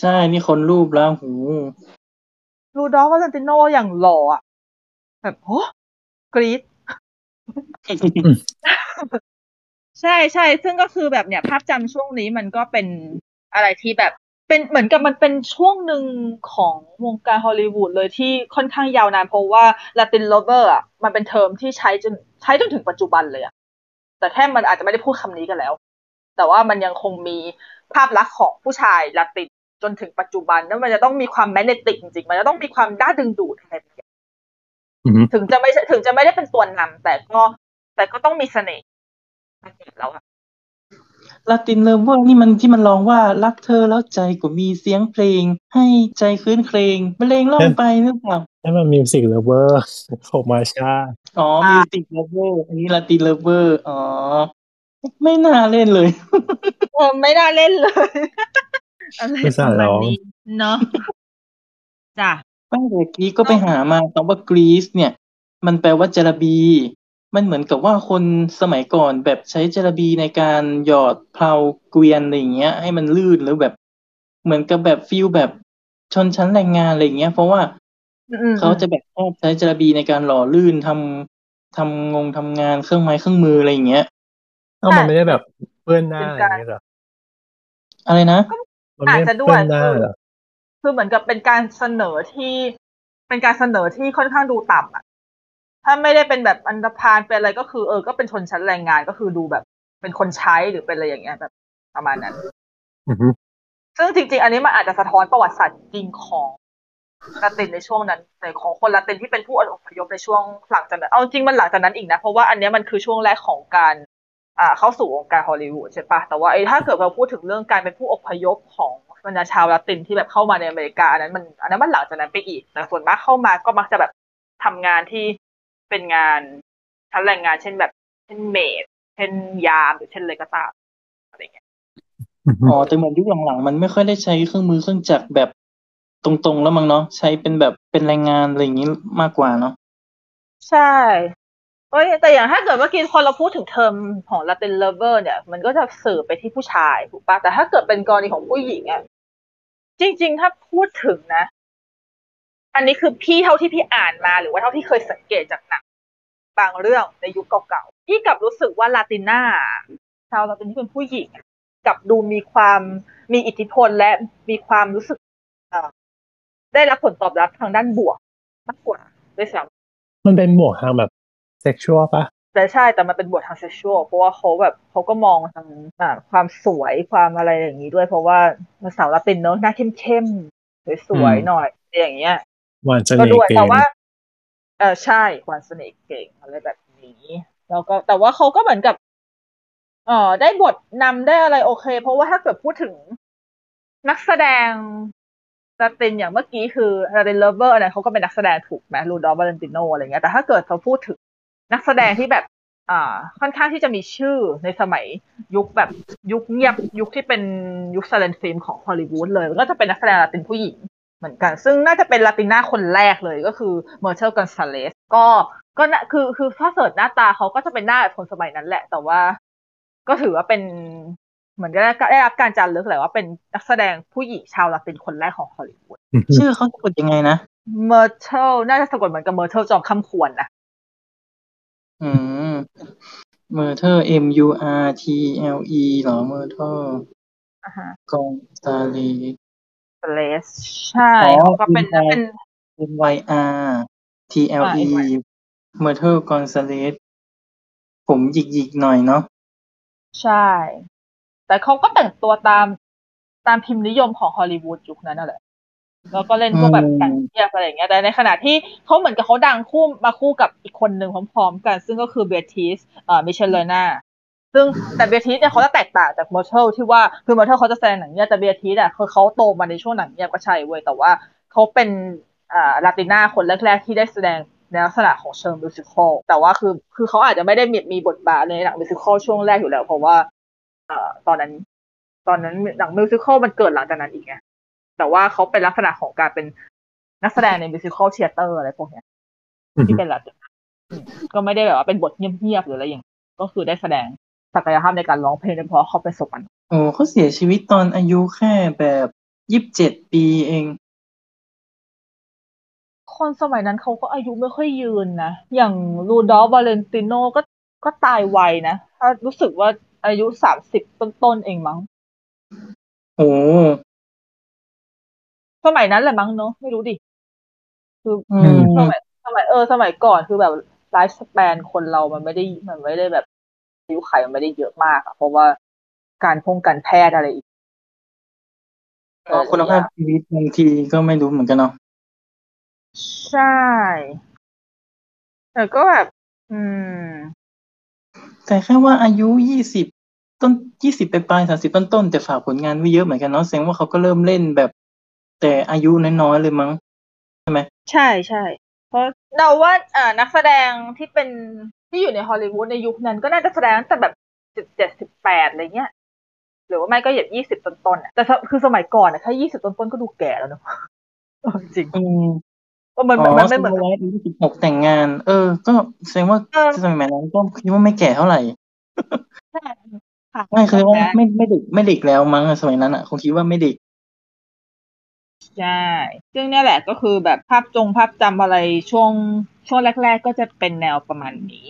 ใช่นี่ค้นรูปแล้วหูรูดอฟวาเลนติโนอย่างหล่ออะแบบโอ้กรี๊ดใช่ใช่ซึ่งก็คือแบบเนี่ย ภาพจำช่วงนี้มันก็เป็นอะไรที่แบบ เป็นเหมือนกับมันเป็นช่วงหนึ่งของวงการฮอลลีวูดเลยที่ค่อนข้างยาวนานเพราะว่า Latin Lover อะมันเป็นเทอมที่ใช้จนใช้จนถึงปัจจุบันเลยอะแต่แค่มันอาจจะไม่ได้พูดคำนี้กันแล้ว แต่ว่ามันยังคงมีภาพลักษณ์ของผู้ชายลาตินจนถึงปัจจุบันแล้วมันจะต้องมีความแมกเนติกจริงๆ มันจะต้องมีความด้าดึงดูดอะไรแบบนี้อือฮึถึงจะไม่ใช่ถึงจะไม่ได้เป็นตัวนำแต่ก็แต่ก็ต้องมีเสน่ห์แล้วอะ Latin lover นี่มันที่มันร้องว่ารักเธอแล้วใจก็มีเสียงเพลง ให้ใจครื้นเครงบรรเลงล่องไปหรือเปล่านั่นมัน Music Lover ของมาช่าอ๋อ Music Lover อันนี้ Latin lover อ๋อไม่น่าเล่นเลยเออไม่น่าเล่นเลยอะไรไม่สาประมาณร้องนี้เนาะจ้ะไม่เมื่อกี้ก็ไปหามาคำว่ากรีซเนี่ย มันแปลว่าจระบี มันเหมือนกับว่าคนสมัยก่อนแบบใช้จระบีในการหยอดเพลาเกวียนอะไรอย่างเงี้ย ให้มันลื่นหรือแบบ เหมือนกับแบบฟิลแบบชนชั้นแรงงานอะไรอย่างเงี้ย เพราะว่าอืมเขาจะแบบชอบใช้จระบีในการหล่อลื่นทำทำงงทำงานเครื่องไม้เครื่องมืออะไรอย่างเงี้ยเอ้ามันไม่ได้แบบเปื้อนหน้าอะไรอย่างเงี้ยเหรออะไรนะมันไม่ได้เปื้อนหน้าเหรอคือเหมือนกับเป็นการเสนอที่เป็นการเสนอที่ค่อนข้างดูต่ำอะ ถ้าไม่ได้เป็นแบบอันธพาลเป็นอะไรก็คือเออ ก็เป็นชนชั้นแรงงานก็คือดูแบบ เป็นคนใช้หรือเป็นอะไรอย่างเงี้ยแบบประมาณนั้นอือฮึซึ่งจริง ๆ อันนี้มันอาจจะสะท้อนประวัติศาสตร์จริงของลาตินในช่วงนั้นในของคนลาตินที่เป็นผู้อพยพในช่วงหลังจากนั้นเอาจริงมันหลังจากนั้นอีกนะเพราะว่าอันเนี้ยมันคือช่วงแรกของการ อ่า เข้าสู่วงการฮอลลีวูดใช่ปะแต่ว่าไอ้ถ้าเกิดเราพูดถึงเรื่องการเป็นผู้อพยพของบรรดาชาวลาตินที่แบบเข้ามาในอเมริกาอันนั้นมันอันนั้นมันหลังจากนั้นไปอีกแต่ส่วนมากเข้ามาก็มักจะแบบทำงานที่ เป็นงานชั้นแรงงานเช่นแบบเช่นเมดเช่นยามหรือเช่นอะไรก็ตามอะไรอย่างเงี้ยอือฮึอ๋อแต่เหมือนยุคหลังๆมันไม่ค่อยได้ใช้เครื่องมือเครื่องจักรแบบตรงๆแล้วมั้งเนาะใช้เป็นแบบเป็นแรงงานอะไรอย่างนี้มากกว่าเนาะใช่เอ้ยแต่อย่างถ้าเกิดเมื่อกี้พอเราพูดถึงเทอมของ Latin lover เนี่ย มันก็จะสื่อไปที่ผู้ชายถูกปะแต่ถ้าเกิดเป็นกรณีของผู้หญิงอะจริง ๆ ถ้าพูดถึงนะ อันนี้คือพี่เท่าที่พี่อ่านมาหรือว่าเท่าที่เคยสังเกตจากหนังบางเรื่องในยุคเก่าๆพี่กลับรู้สึกว่าลาติน่าชาวลาตินที่เป็นผู้หญิงอะกลับดูมีความมีอิทธิพลและมีความรู้สึกเอ่อได้รับผลตอบรับทางด้านบวกมากกว่าด้วยซ้ำมันเป็นหมวกทางแบบเซ็กชวลปะแต่ใช่แต่มันเป็นบททางเซ็กชวลเพราะว่าเขาแบบเขาก็มองทางอ่าความสวยความอะไรอย่างนี้ด้วย เพราะว่าสาวลาตินเนอะหน้าเข้มๆสวยๆหน่อยอะไรอย่างเงี้ย หวานเสน่ห์เก่งแต่ว่าเออใช่ความเสน่ห์เก่งอะไรแบบนี้แล้วก็แต่ว่าเขาก็เหมือนกับเออได้บทนำได้อะไรโอเค เพราะว่าถ้าเกิดพูดถึงนักแสดงลาตินอย่างเมื่อกี้คือ Latin lover อะไรเขาก็เป็นนักแสดงถูกไหมรูดอฟวาเลนติโนอะไรเงี้ยแต่ถ้าเกิดเขาพูดถึงนักแสดงที่แบบ อ่า ค่อนข้างที่จะมีชื่อในสมัยยุคแบบยุคเงียบยุคที่เป็นยุค silent film ของฮอลลีวูดเลยก็จะเป็นนักแสดงลาตินผู้หญิง เหมือนกัน ซึ่งน่าจะเป็น Latina คนแรกเลยก็คือเมอร์เทิลกอนซาเลสก็ก็น่ะคือคือถ้า search หน้าตาเขาก็จะเป็นหน้าแบบคนสมัยนั้นแหละ แต่ว่า ก็ถือว่าเป็นเหมือนได้ได้รับการจารึกแหละว่าเป็นนักแสดงผู้หญิงชาวลาตินคนแรกของฮอลลีวูดอือฮึชื่อเขาสะกดยังไงนะเมอร์เทิลน่าจะสะกดเหมือนกับเมอร์เทิลจอมคร่ำครวญนะอืมเมอร์เทอร์ M U R T L E เหรอเมอร์เทิลอ่าฮะกองซาลีซาเลส ใช่อ๋อเขาก็เป็นเป็นไงเป็น M Y R T L อ่า E N Y เมอร์เทิลกอนซาเลสผมหยิกๆหน่อยเนาะใช่ แต่เขาก็แต่งตัวตามตามพิมพ์นิยมของฮอลลีวูดยุคนั้นนั่นแหละ แล้วก็เล่นพวกแบบแต่งเทียบอะไรอย่างเงี้ยแต่ในขณะที่เขาเหมือนกับเขาดังคู่มาคู่กับอีกคนหนึ่งพร้อมๆกัน ซึ่งก็คือเบทิสเอ่อมิเชลเลนา ซึ่งแต่เบทิสเนี่ยเขาจะแตกต่างจากเมอร์เทิลที่ว่าคือเมอร์เทิลเขาจะแสดงหนังเนี่ยแต่เบทิสอะคือเขาโตมาในช่วงหนังเนี่ยก็ใช่เว้ยแต่ว่าเขาเป็นอ่า Latina คนแรกๆที่ได้แสดงในลักษณะของเชิง musical แต่ว่าคือคือเขาอาจจะไม่ได้มีมีบทบาทในหนัง musical ช่วงแรกอยู่แล้ว เพราะว่าเอ่อตอนนั้น ตอนนั้นหนัง musical มันเกิดหลังจากนั้นอีกไงแต่ว่าเขาเป็นลักษณะของการเป็นนักแสดงใน musical theater อะไรพวกเนี้ยอืมที่เป็นแบบก็ไม่ได้แบบว่าเป็นบทเงียบๆหรืออะไรอย่าง ก็คือได้แสดง ศักยภาพในการร้องเพลงโดยเฉพาะเขาเป็นศพอันโอ้เขาเสียชีวิตตอนอายุแค่แบบยี่สิบเจ็ดปีเอง คนสมัยนั้นเขาก็อายุไม่ค่อยยืนนะ อย่างรูดอฟวาเลนติโนก็ก็ตายไวนะถ้ารู้สึกว่าอายุสามสิบต้นๆเองมั้งโอ้สมัยนั้นแหละมั้งเนอะไม่รู้ดิ คืออืมสมัยสมัยเออ สมัยก่อนคือแบบไลฟ์สเปนคนเรามันไม่ได้มันไม่ได้แบบ อายุไขมันไม่ได้เยอะมากอะเพราะว่าการพงการแพทย์อะไรอีกอ๋อคุณภาพชีวิตบางทีก็ไม่รู้เหมือนกันเนาะใช่ แต่ก็แบบ อืม แต่แค่ว่าอายุยี่สิบต้นยี่สิบไปปลายสามสิบต้นๆแต่ฝากผลงานไว้เยอะเหมือนกันเนาะแสดงว่าเขาก็เริ่มเล่นแบบ แต่อายุน้อยๆเลยมั้ง ใช่ใช่เพราะเราว่าอ่านักแสดงที่เป็น ที่อยู่ในฮอลลีวูดในยุคนั้นก็น่าจะแสดงตั้งแต่แบบสิบเจ็ดสิบแปดอะไรเงี้ยหรือว่าไม่ก็เหยียบยี่สิบต้นๆอะแต่สคือสมัยก่อนอะแค่ยี่สิบต้นๆก็ดูแก่แล้วเนอะเออจริงอืมก็มันอ๋อมันไม่เหมือนสโนไวท์อายุสิบหกแต่งงาน เออ ก็แสดงว่าเออสมัยนั้นก็คิดว่าไม่แก่เท่าไหร่ใช่ค่ะไม่คือว่าไม่ไม่เด็กไม่เด็กแล้วมั้งอะสมัยนั้นอะคงคิดว่าไม่เด็กใช่ซึ่งเนี่ยแหละก็คือแบบภาพจงภาพจำอะไรช่วงช่วงแรก ๆ ก็จะเป็นแนวประมาณนี้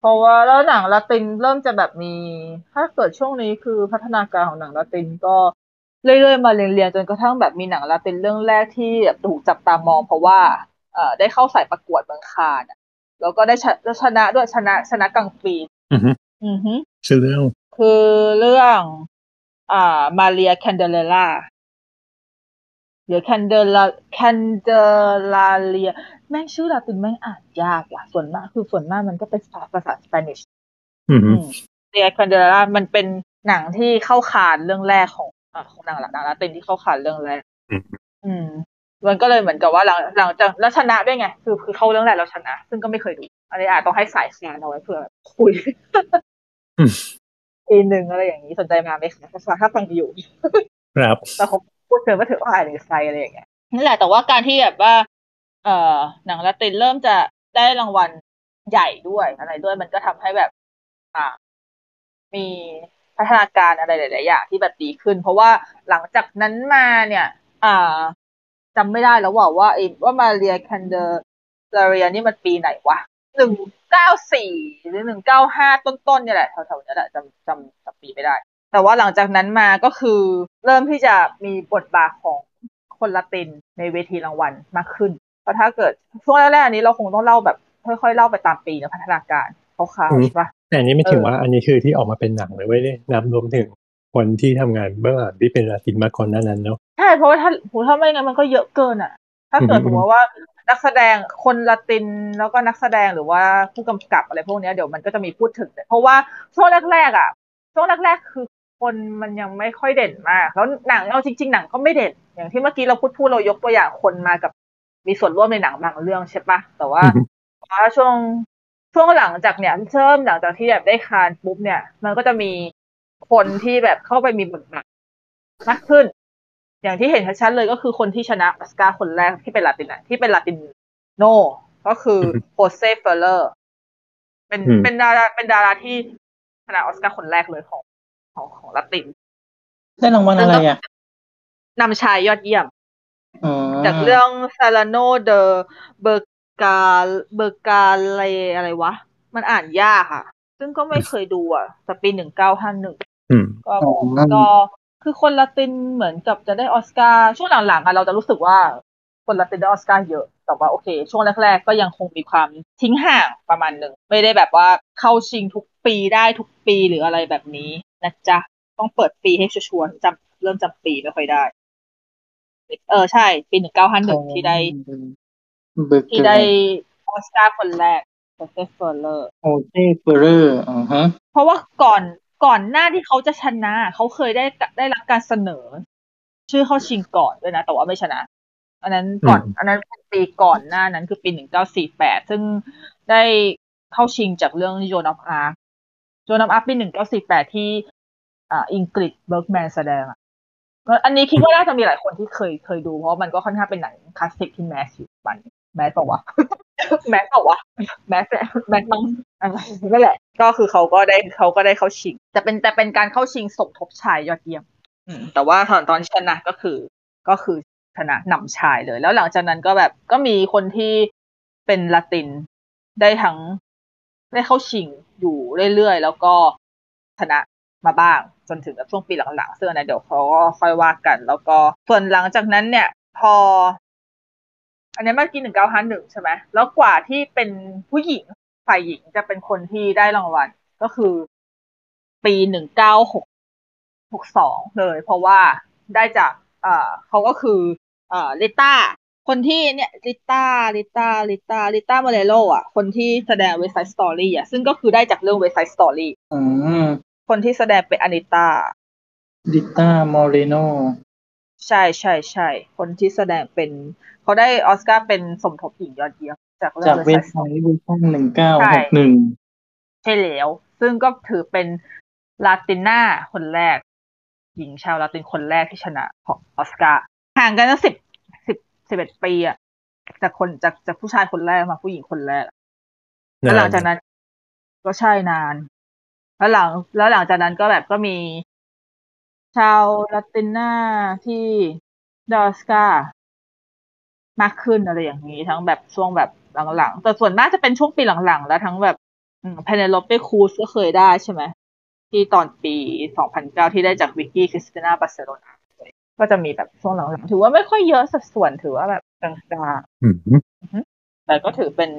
เพราะว่าแล้วหนังละตินเริ่มจะแบบมี ถ้าเกิดช่วงนี้คือพัฒนาการของหนังละตินก็เรื่อยๆมาเรียงๆจนกระทั่งแบบมีหนังละตินเรื่องแรกที่แบบถูกจับตามอง เพราะว่าเอ่อได้เข้าสายประกวดเมืองคานอะแล้วก็ได้ชนะชนะด้วยชนะชนะกลางปีอือฮึอือฮึชื่อเรื่องคือเรื่อง อ่ามาเรียแคนเดเลล่าหรือแคนเดลาแคนเดลาเลีย แม่งชื่อลาตินแม่งอ่านยากอะส่วนมากคือส่วนมากมันก็เป็นภาษาภาษาสเปนิชอือฮึเรียแคนเดลามันเป็นหนังที่เข้าคานเรื่องแรกของอ่าของหนังหลังลาตินที่เข้าคานเรื่องแรกอืมอืมมันก็เลยเหมือนกับว่าหลังหลังจากแล้วชนะด้วยไง คือคือเข้าเรื่องแรกแล้วชนะ ซึ่งก็ไม่เคยดูอันนี้อาจต้องให้สายคานเอาไว้เผื่อแบบคุยอืมทีหนึ่งอะไรอย่างนี้สนใจมาไหมคะถ้าถ้าฟังอยู่ครับแต่เขาพูดเกินว่าถือว่าอ่านหรือใครอะไรอย่างเงี้ยนั่นแหละแต่ว่าการที่แบบว่า เอ่อหนังละตินเริ่มจะได้รางวัลใหญ่ด้วยอะไรด้วยมันก็ทำให้แบบ อ่า มีพัฒนาการอะไรหลาย ๆ อย่างที่แบบดีขึ้น เพราะว่าหลังจากนั้นมาเนี่ย อ่าจำไม่ได้แล้วว่าว่าไอ้ว่ามาเรียแคนเดลาเรียนี่มันปีไหนวะหนึ่งเก้าสี่หรือหนึ่งเก้าห้าต้น ๆ เนี่ยแหละแถวๆนี้แหละจำจำจำปีไม่ได้ แต่ว่าหลังจากนั้นมาก็คือ เริ่มที่จะมีบทบาทของคนละตินในเวทีรางวัลมากขึ้น ราะถ้าเกิดช่วงแรกๆอันนี้เราคงต้องเล่าแบบค่อยๆเล่าไปตามปีนะพัฒนาการคร่าวอืมๆใช่ปะแต่อันนี้ไม่ถึงเออว่าอันนี้คือที่ออกมาเป็นหนังเลยเว้ยเนี่ยนับรวมถึงคนที่ทำงานเบื้องหลังที่เป็นลาตินมาก่อนหน้านั้นเนาะใช่เพราะว่าถ้าโหถ้าไม่งั้นมันก็เยอะเกินอะ ถ้าเกิดอืมสมมติว่านักแสดงคนละตินแล้วก็นักแสดงหรือว่าผู้กำกับอะไรพวกเนี้ยเดี๋ยวมันก็จะมีพูดถึง เพราะว่าช่วงแรกๆอะช่วงแรก ๆ คือคนมันยังไม่ค่อยเด่นมาก แล้วหนังเอาจริง ๆ หนังก็ไม่เด่นอย่างที่เมื่อกี้เราพูดพูดเรายกตัวอย่างคนมากับ มีส่วนร่วมในหนังบางเรื่องใช่ปะแต่ว่าอือฮึว่าช่วงช่วงหลังจากเนี่ยเริ่มหลังจากที่แบบได้คานปุ๊บเนี่ย มันก็จะมีคนที่แบบเข้าไปมีบทบาทมากขึ้น อย่างที่เห็นชัดๆเลยก็คือคนที่ชนะออสการ์คนแรกที่เป็นลาตินอะที่เป็นลาตินโนก็คือโฮเซเฟอร์เรอร์ เป็นอืมเป็นดาราเป็นดาราที่ชนะออสการ์คนแรกเลยของของของลาติน ได้รางวัลอะไรอะนำชายยอดเยี่ยมอ๋อ จากเรื่องซีราโนเดอเบอร์กาเบอร์กาเลอะไรวะ มันอ่านยากค่ะ ซึ่งก็ไม่เคยดูอะแต่ปีหนึ่งเก้าห้าหนึ่งอืมก็ก็คือคนละตินเหมือนกับจะได้ออสการ์ช่วงหลังๆอะเราจะรู้สึกว่าคนละตินได้ออสการ์เยอะ แต่ว่าโอเค ช่วงแรก ๆ ก็ยังคงมีความทิ้งห่างประมาณหนึ่ง ไม่ได้แบบว่าเข้าชิงทุกปีได้ทุกปีหรืออะไรแบบนี้นะจ๊ะ ต้องเปิดปีให้ชัวร์ๆจำเริ่มจำปีไม่ค่อยได้ เออใช่ ปีหนึ่งเก้าห้าหนึ่งที่ได้เบอร์เกอร์ที่ได้ออสการ์คนแรกโจเซฟเฟอร์เลอร์โฮเซ่เฟอร์เรอร์อ๋อฮะ เพราะว่าก่อนก่อนหน้าที่เขาจะชนะ เขาเคยได้ได้รับการเสนอ ชื่อเข้าชิงก่อนด้วยนะ แต่ว่าไม่ชนะ อันนั้นก่อนอืมอันนั้นเป็นปีก่อนหน้านั้นคือปีหนึ่งเก้าสี่แปดซึ่งได้เข้าชิงจากเรื่อง Joan of Arc Joan of Arc ปีหนึ่งเก้าสี่แปดที่อ่าอิงกริดเบิร์กแมนแสดงอะ อันนี้คิดว่าน่าจะมีหลายคนที่เคยเคยดูเพราะมันก็ค่อนข้างเป็นหนังคลาสสิกที่แมสอยู่มันแมสเปล่าวะแมสเปล่าวะแมสแมสมั้งอะไรนั่นแหละ ก็คือเขาก็ได้เขาก็ได้เข้าชิง แต่เป็นแต่เป็นการเข้าชิงสมทบชายยอดเยี่ยมแต่ว่าตอนตอนชนะก็คือก็คือชนะนำชายเลย แล้วหลังจากนั้นก็แบบก็มีคนที่เป็นละตินได้ทั้งได้เข้าชิงอยู่เรื่อยๆ แล้วก็ชนะ มาบ้าง จนถึงแบบช่วงปีหลังๆซึ่งอันนั้นเดี๋ยวเขาก็ค่อยว่ากัน แล้วก็ส่วนหลังจากนั้นเนี่ย พอ อันนี้เมื่อกี้หนึ่งเก้าห้าหนึ่งใช่ไหมแล้วกว่าที่เป็นผู้หญิงฝ่ายหญิงจะเป็นคนที่ได้รางวัลก็คือ ปีหนึ่งเก้าหกหกสองเลย เพราะว่าได้จากเอ่อเขาก็คือ เอ่อริต้าคนที่เนี่ยริต้าริต้าริต้าริต้าโมเรโนอะ คนที่แสดง West Side Story อะ ซึ่งก็คือได้จากเรื่อง West Side Story อืม คนที่แสดงเป็นอานิต้าดิต้ามอเรโนใช่ใช่ใช่คนที่แสดงเป็น เขาได้ออสการ์เป็นสมทบหญิงยอดเยี่ยมจากเรื่จาอกงเว็บ West ไซ Side ต์เวอร์ชันหนึ่งเก้าใช่หกหนึ่งใช่แล้ว ซึ่งก็ถือเป็นลาติน่าคนแรก หญิงชาวลาตินคนแรกที่ชนะของออสการ์ห่างกันตั้งสิบสิบสิบเอ็ดปีอะจากคนจากจากผู้ชายคนแรกมาผู้หญิงคนแรกแล้วหลังจากนั้น ก็ใช่นาน แล้วหลัง แล้วหลังจากนั้นก็แบบก็มีชาวลาตินาที่ได้ออสการ์มากขึ้นอะไรอย่างนี้ ทั้งแบบช่วงแบบหลังๆ แต่ส่วนมากจะเป็นช่วงปีหลังๆ แล้วทั้งแบบเพเนโลเปครูซก็เคยได้ใช่ไหมที่ตอนปี 2009 ที่ได้จากวิกกี้คริสติน่าบาร์เซโลนาก็จะมีแบบช่วงหลังๆ ถือว่าไม่ค่อยเยอะสัดส่วนถือว่าแบบกลางๆอืมแต่ก็ถือเป็น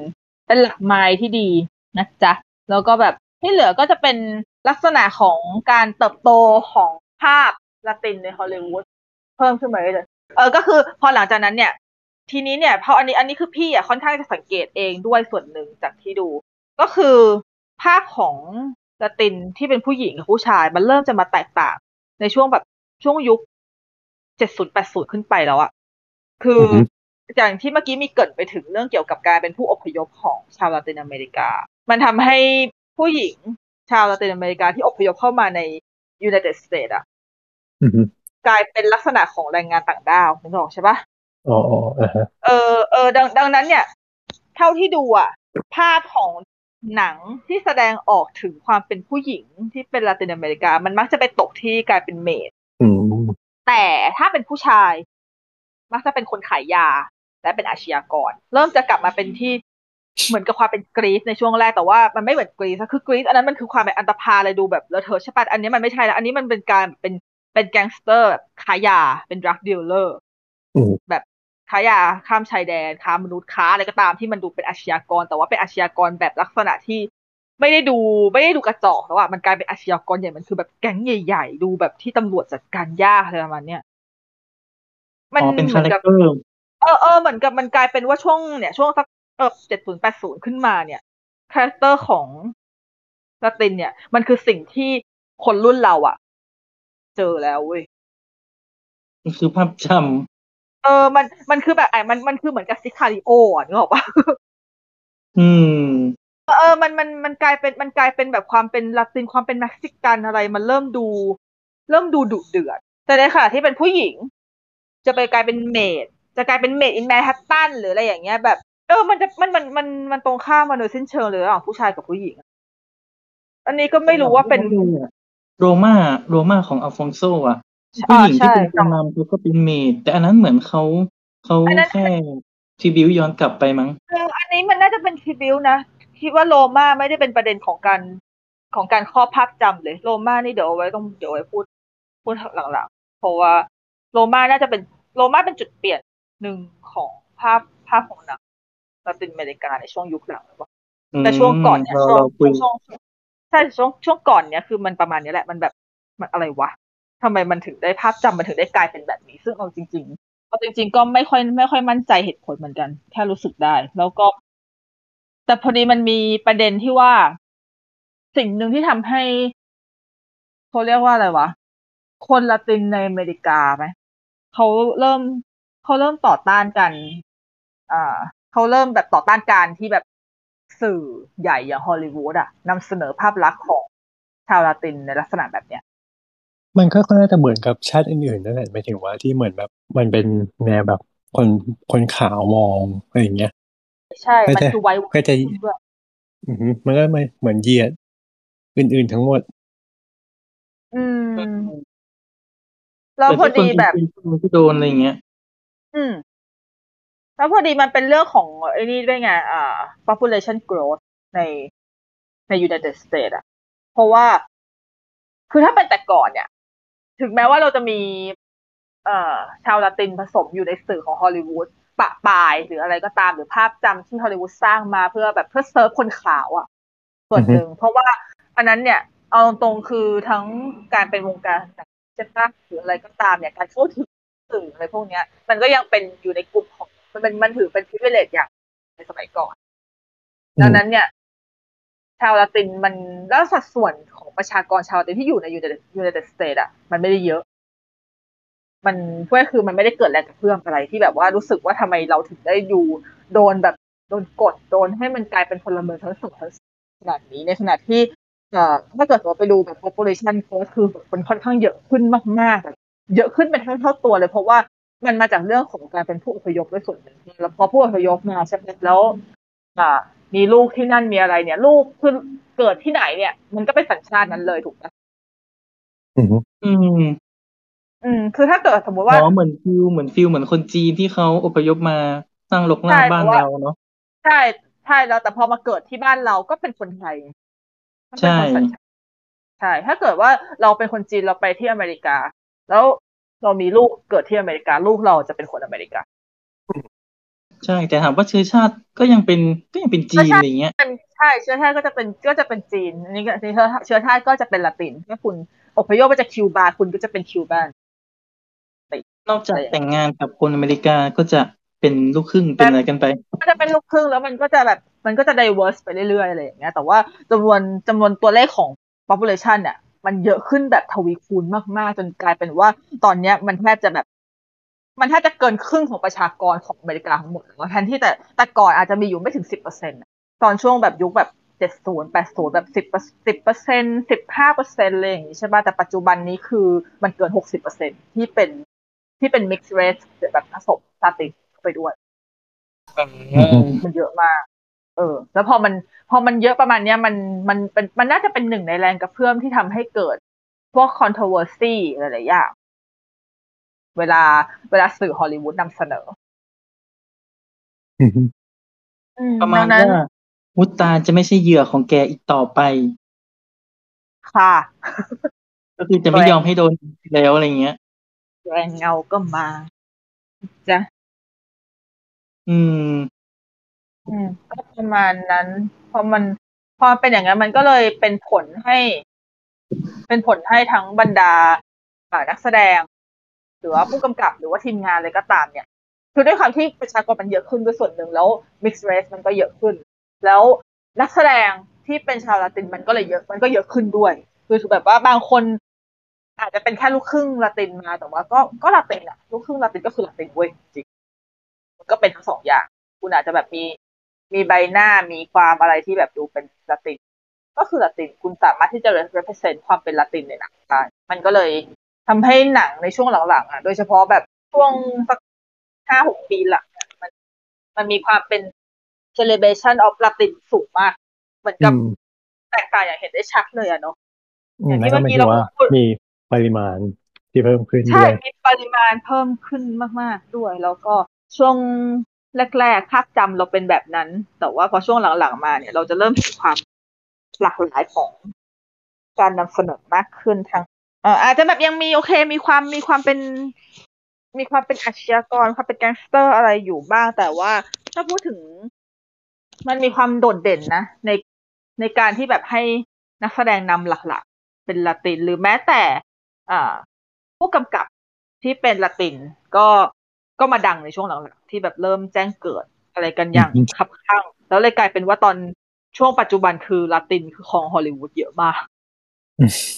เป็นหลักไม้ที่ดีนะจ๊ะ แล้วก็แบบ ที่เหลือก็จะเป็นลักษณะของการเติบโตของภาพละตินในฮอลลีวูดเพิ่มขึ้นมาเรื่อยๆเออก็คือพอหลังจากนั้นเนี่ย ทีนี้เนี่ยพออันนี้อันนี้คือพี่อะค่อนข้างจะสังเกตเองด้วยส่วนหนึ่งจากที่ดู ก็คือภาพของละตินที่เป็นผู้หญิงกับผู้ชาย มันเริ่มจะมาแตกต่าง ในช่วงแบบช่วงยุคเจ็ดศูนย์แปดศูนย์ขึ้นไปแล้วอะคืออย่างที่เมื่อกี้มีเกริ่นไปถึงเรื่องเกี่ยวกับการเป็นผู้อพยพของชาวลาตินอเมริกา มันทำให้ ผู้หญิงชาวลาตินอเมริกาที่อพยพเข้ามาใน United States อะอืมกลายเป็นลักษณะของแรงงานต่างด้าวนึกออกใช่ปะอ๋ออ๋ออ่าฮะเออเออดังดังนั้นเนี่ย เท่าที่ดูอะภาพของหนังที่แสดงออกถึงความเป็นผู้หญิงที่เป็นลาตินอเมริกา มันมักจะไปตกที่กลายเป็น maid อืมแต่ถ้าเป็นผู้ชาย มักจะเป็นคนขายยา และเป็นอาชญากร เริ่มจะกลับมาเป็นที่ เหมือนกับความเป็น grease ในช่วงแรกแต่ว่ามันไม่เหมือน grease อะคือ grease อันนั้นมันคือความเป็นอันธพาลเลยดูแบบเลอะเทอะใช่ปะอันนี้มันไม่ใช่แล้วอันนี้มันเป็นการเป็นเป็นแก๊งสเตอร์แบบขายยาเป็น drug dealer อืมแบบค้ายาข้ามชายแดนค้ามนุษย์ค้าอะไรก็ตามที่มันดูเป็นอาชญากร แต่ว่าเป็นอาชญากรแบบลักษณะที่ไม่ได้ดูไม่ได้ดูกระจอกแล้วอะมันกลายเป็นอาชญากรใหญ่มันคือแบบแก๊งใหญ่ ๆ ดูแบบที่ตำรวจจัดการยากอะไรประมาณเนี้ยมันอ๋อเป็นเหมือนแรคกับ character เออเออเหมือนกับมันกลายเป็นว่าช่วงเนี่ยช่วงสัก เออเจ็ดศูนย์แปดศูนย์ขึ้นมาเนี่ย character ของลาตินเนี่ย มันคือสิ่งที่คนรุ่นเราอะเจอแล้วเว้ยคือภาพจเออ มันมันคือแบบไอ้มันมันคือเหมือนกับ Sicario อะนึกออกปะำอืม เออ มันมันมันกลายเป็นมันกลายเป็นแบบความเป็นลาตินความเป็นเม็กซิกันอะไร มันเริ่มดู เริ่มดูดุเดือด แต่ในขณะที่เป็นผู้หญิง จะไปกลายเป็น maid จะกลายเป็น Maid in Manhattan หรืออะไรอย่างเงี้ยแบบ เออ มันจะมันมันมันมันตรงข้ามมาโดยสิ้นเชิงเลยระหว่างผู้ชายกับผู้หญิง อันนี้ก็ไม่รู้ว่าเป็นโรมาโรมาของอัลฟองโซอะอ่าผู้หญิงที่ใช่เป็นกำนันเขาก็เป็น maid แต่อันนั้นเหมือนเขาเขาอันนั้นแค่ทริบิวย้อนกลับไปมั้งเอออันนี้มันน่าจะเป็นทริบิวนะคิดว่าโรม่าไม่ได้เป็นประเด็นของการของการครอบภาพจำเลย โรม่านี่เดี๋ยวเอาไว้ต้องเดี๋ยวเอาไว้พูดพูดหลังๆเพราะว่าโรม่าน่าจะเป็นโรม่าเป็นจุดเปลี่ยนหนึ่งของภาพภาพของหนัง ลาตินอเมริกาในช่วงยุคหลังหรือเปล่าแต่ช่วงก่อนเนี่ยเราช่วงเราคุยช่วงใช่ช่วงช่วงก่อนเนี่ยคือมันประมาณนี้แหละมันแบบมันอะไรวะทำไมมันถึงได้ภาพจำมันถึงได้กลายเป็นแบบนี้ ซึ่งเอาจริงๆเอาจริง ๆ ก็ไม่ค่อยไม่ค่อยมั่นใจเหตุผลเหมือนกัน แค่รู้สึกได้ แล้วก็ แต่พอดีมันมีประเด็นที่ว่า สิ่งหนึ่งที่ทำให้เขาเรียกว่าอะไรวะคนละตินในอเมริกาไหมเขาเริ่มเขาเริ่มต่อต้านกัน อ่า เขาเริ่มแบบต่อต้านการที่แบบสื่อใหญ่อย่างฮอลลีวูดอะนำเสนอภาพลักษณ์ของชาวลาตินในลักษณะแบบเนี้ย มันก็น่าจะเหมือนกับชาติอื่นๆนั่นแหละหมายถึงว่าที่เหมือนแบบมันเป็นแนวแบบคนคนขาวมองอะไรอย่างเงี้ย ใช่ก็มันจะคือไว้ก็จะด้วยอือฮึมันก็ไม่เหมือนเหยียด อื่นๆทั้งหมด อืมแล้วพอดีแบบมันก็โดนอะไรอย่างเงี้ย อืม แล้วพอดีมันเป็นเรื่องของไอ้นี่ด้วยไงอ่า population growth ในใน United States อะเพราะว่า คือถ้าเป็นแต่ก่อนเนี่ย ถึงแม้ว่าเราจะมี เอ่อ ชาวละตินผสมอยู่ในสื่อของฮอลลีวูดปะปายหรืออะไรก็ตามหรือภาพจำที่ฮอลลีวูดสร้างมาเพื่อแบบเพื่อเซิร์ฟคนขาวอะส่วนหนึ่ง เพราะว่าอันนั้นเนี่ย เอาตรงๆคือทั้งการเป็นวงการหนังใช่ปะหรืออะไรก็ตามเนี่ย การเข้าถึงสื่ออะไรพวกเนี้ย มันก็ยังเป็นอยู่ในกลุ่มของ มันเป็นมันถือเป็น privilege อย่างในสมัยก่อนอืมดังนั้นเนี่ย ชาวละตินมันแล้วสัดส่วนของประชากรชาวละตินที่อยู่ใน United States อะ มันไม่ได้เยอะ มันเพื่อคือมันไม่ได้เกิดแรงกระเพื่อมอะไรที่แบบว่ารู้สึกว่าทำไมเราถึงได้อยู่โดนแบบโดนกดโดนให้มันกลายเป็นพลเมืองชั้นสองทั้งขนาดนี้ในขณะที่เอ่อถ้าเกิดว่าไปดูแบบ population growth คือแบบมันค่อนข้างเยอะขึ้นมากๆแบบเยอะขึ้นเป็นเท่าเท่าตัวเลย เพราะว่า มันมาจากเรื่องของการเป็นผู้อพยพด้วยส่วนหนึ่งแล้วพอผู้อพยพมาใช่ไหมแล้ว อ่า มีลูกที่นั่นมีอะไรเนี่ย ลูกคือเกิดที่ไหนเนี่ย มันก็เป็นสัญชาตินั้นเลยถูกไหมอือฮึอืมอืมคือถ้าเกิดสมมุติว่าอ๋อเหมือน feel เหมือน feel เหมือนคนจีนที่เขาอพยพมาสร้างรกรากใช่บ้านแต่ว่าเราเนาะใช่ใช่แล้วแต่พอมาเกิดที่บ้านเราก็เป็นคนไทยมันเป็นคนสัญชาติใช่ ถ้าเกิดว่าเราเป็นคนจีนเราไปที่อเมริกา แล้ว เรามีลูกเกิดที่อเมริกาลูกเราจะเป็นคนอเมริกาใช่แต่ถามว่าเชื้อชาติก็ยังเป็นก็ยังเป็นจีนเชื้อชาติอย่างเงี้ยเป็นใช่เชื้อชาติก็จะเป็นก็จะเป็นจีนอันนี้ก็เชื้อเชื้อชาติก็จะเป็นละตินถ้าคุณอพยพมาจากคิวบาคุณก็จะเป็นคิวบานนอกจากแต่งงานกับคนอเมริกาก็จะเป็นลูกครึ่งเป็นอะไรกันไปก็จะเป็นลูกครึ่งแล้วมันก็จะแบบมันก็จะ diverse ไปเรื่อยๆอะไรอย่างเงี้ยแต่ว่าจำนวนจำนวนตัวเลขของ population เนี่ย มันเยอะขึ้นแบบทวีคูณมากๆ จนกลายเป็นว่าตอนเนี้ยมันแทบจะแบบ มันแทบจะเกินครึ่งของประชากรของอเมริกาทั้งหมดแล้วแทนที่แต่แต่ก่อนอาจจะมีอยู่ไม่ถึงสิบเปอร์เซ็นต์ตอนช่วงแบบยุคแบบเจ็ดศูนย์แปดศูนย์แบบสิบสิบเปอร์เซ็นสิบห้าเปอร์เซ็นต์อะไรอย่างงี้ใช่ป่ะแต่ปัจจุบันนี้คือมันเกินหกสิบเปอร์เซ็นที่เป็นที่เป็น mixed race แบบผสมชาติเข้าไปด้วยมันเยอะมาก เออ แล้วพอมันพอมันเยอะประมาณเนี้ยมันมันเป็นมันน่าจะเป็นหนึ่งในแรงกระเพื่อมที่ทำให้เกิด พวก controversy หลายๆอย่างเวลาเวลาสื่อฮอลลีวูดนำเสนออือฮึอืมประมาณดังนั้นว่ามุตตาจะไม่ใช่เหยื่อของแกอีกต่อไป ค่ะ ก็คือจะไม่ยอมให้โดนแล้วอะไรเงี้ย แรงเงาก็มาจ้ะอืม อืมก็ประมาณนั้น พอมันพอเป็นอย่างนั้น มันก็เลยเป็นผลให้ เป็นผลให้ทั้งบรรดาอ่านักแสดง หรือว่าผู้กำกับหรือว่าทีมงานอะไรก็ตามเนี่ยคือด้วยความที่ประชากรมันเยอะขึ้นด้วยส่วนหนึ่งแล้ว mixed race มันก็เยอะขึ้น แล้วนักแสดงที่เป็นชาวละตินมันก็เลยเยอะมันก็เยอะขึ้นด้วย คือแบบว่าบางคน อาจจะเป็นแค่ลูกครึ่งละตินมาแต่ว่าก็ก็ละตินอะลูกครึ่งละตินก็คือละตินเว้ยจริงมันก็เป็นทั้งสองอย่าง คุณอาจจะแบบมี มีใบหน้ามีความอะไรที่แบบดูเป็นละติน ก็คือละตินคุณสามารถที่จะ represent ความเป็นละตินในหนังได้มันก็เลยทำให้หนังในช่วงหลังๆอะ โดยเฉพาะแบบช่วงสักห้าหกปีหลังอะมันมันมีความเป็น celebration of ละตินสูงมาก เหมือนอืกับมแตกต่างอย่างเห็นได้ชัดเลยอะเนาะอือมย่างที่นั่นก็หมายเมื่อกี้ถึงว่าเราพูดมีปริมาณที่เพิ่มขึ้นใช่ด้วยมีปริมาณเพิ่มขึ้นมาก ๆ ด้วย แล้วก็ช่วง แรกๆภาพจำเราเป็นแบบนั้น แต่ว่าพอช่วงหลังๆมาเนี่ย เราจะเริ่มเห็นความหลากหลายของการนำเสนอมากขึ้นทางเอ่ออาจจะแบบยังมีโอเค มีความมีความเป็น มีความเป็นอาชญากรความเป็นแก๊งสเตอร์อะไรอยู่บ้าง แต่ว่าถ้าพูดถึง มันมีความโดดเด่นนะในในการที่แบบให้นักแสดงนำหลักๆ เป็นละติน หรือแม้แต่ อ่าผู้กำกับที่เป็นละตินก็ ก็มาดังในช่วงหลังๆที่แบบเริ่มแจ้งเกิดอะไรกันอย่างอืมคับข้าง แล้วเลยกลายเป็นว่าตอนช่วงปัจจุบันคือละตินคือของฮอลลีวูดเยอะมาก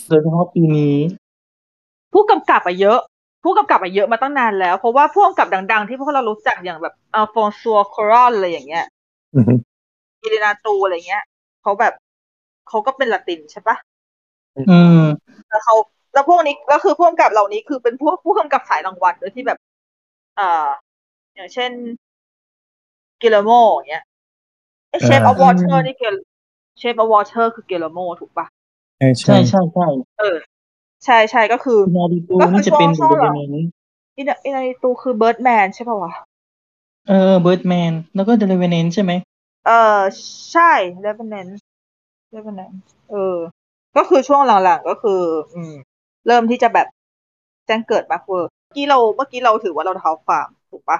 โดยเฉพาะปีนี้ ผู้กำกับอะเยอะ ผู้กำกับอะเยอะมาตั้งนานแล้ว เพราะว่าผู้กำกับดัง ๆ ที่พวกเรารู้จักอย่างแบบอัลฟองโซกัวรอนอะไรอย่างเงี้ยอือฮึอินาริตูอะไรเงี้ยเขาแบบเขาก็เป็นละตินใช่ปะอืมแล้วเขาแล้วพวกนี้ก็คือผู้กำกับเหล่านี้คือเป็นพวกผู้กำกับสายรางวัลด้วยที่แบบเอ่ออย่างเช่นกิลเยร์โมอย่างเงี้ย Shape of Water นี่เกลเชฟออฟวอเตอร์คือกิลโมถูกปะใช่ใช่ใช่ใช่ใช่เออ ใช่ใช่ก็คือนาดิตูก็คือนี่จะเป็นช่วงเดช่วงเนนอินอินไอตูคือเบิร์ดแมนใช่ป่าวะเออเบิร์ดแมนแล้วก็เดลเวเนนใช่ไหมเออใช่เลเวนแนนเลเวนแนนเออ ก็คือช่วงหลังๆก็คือ อืม เริ่มที่จะแบบแจ้งเกิดมากเวอร์เมื่อ กี้เราเมื่อกี้เราถือว่าเราเท้าความถูกปะ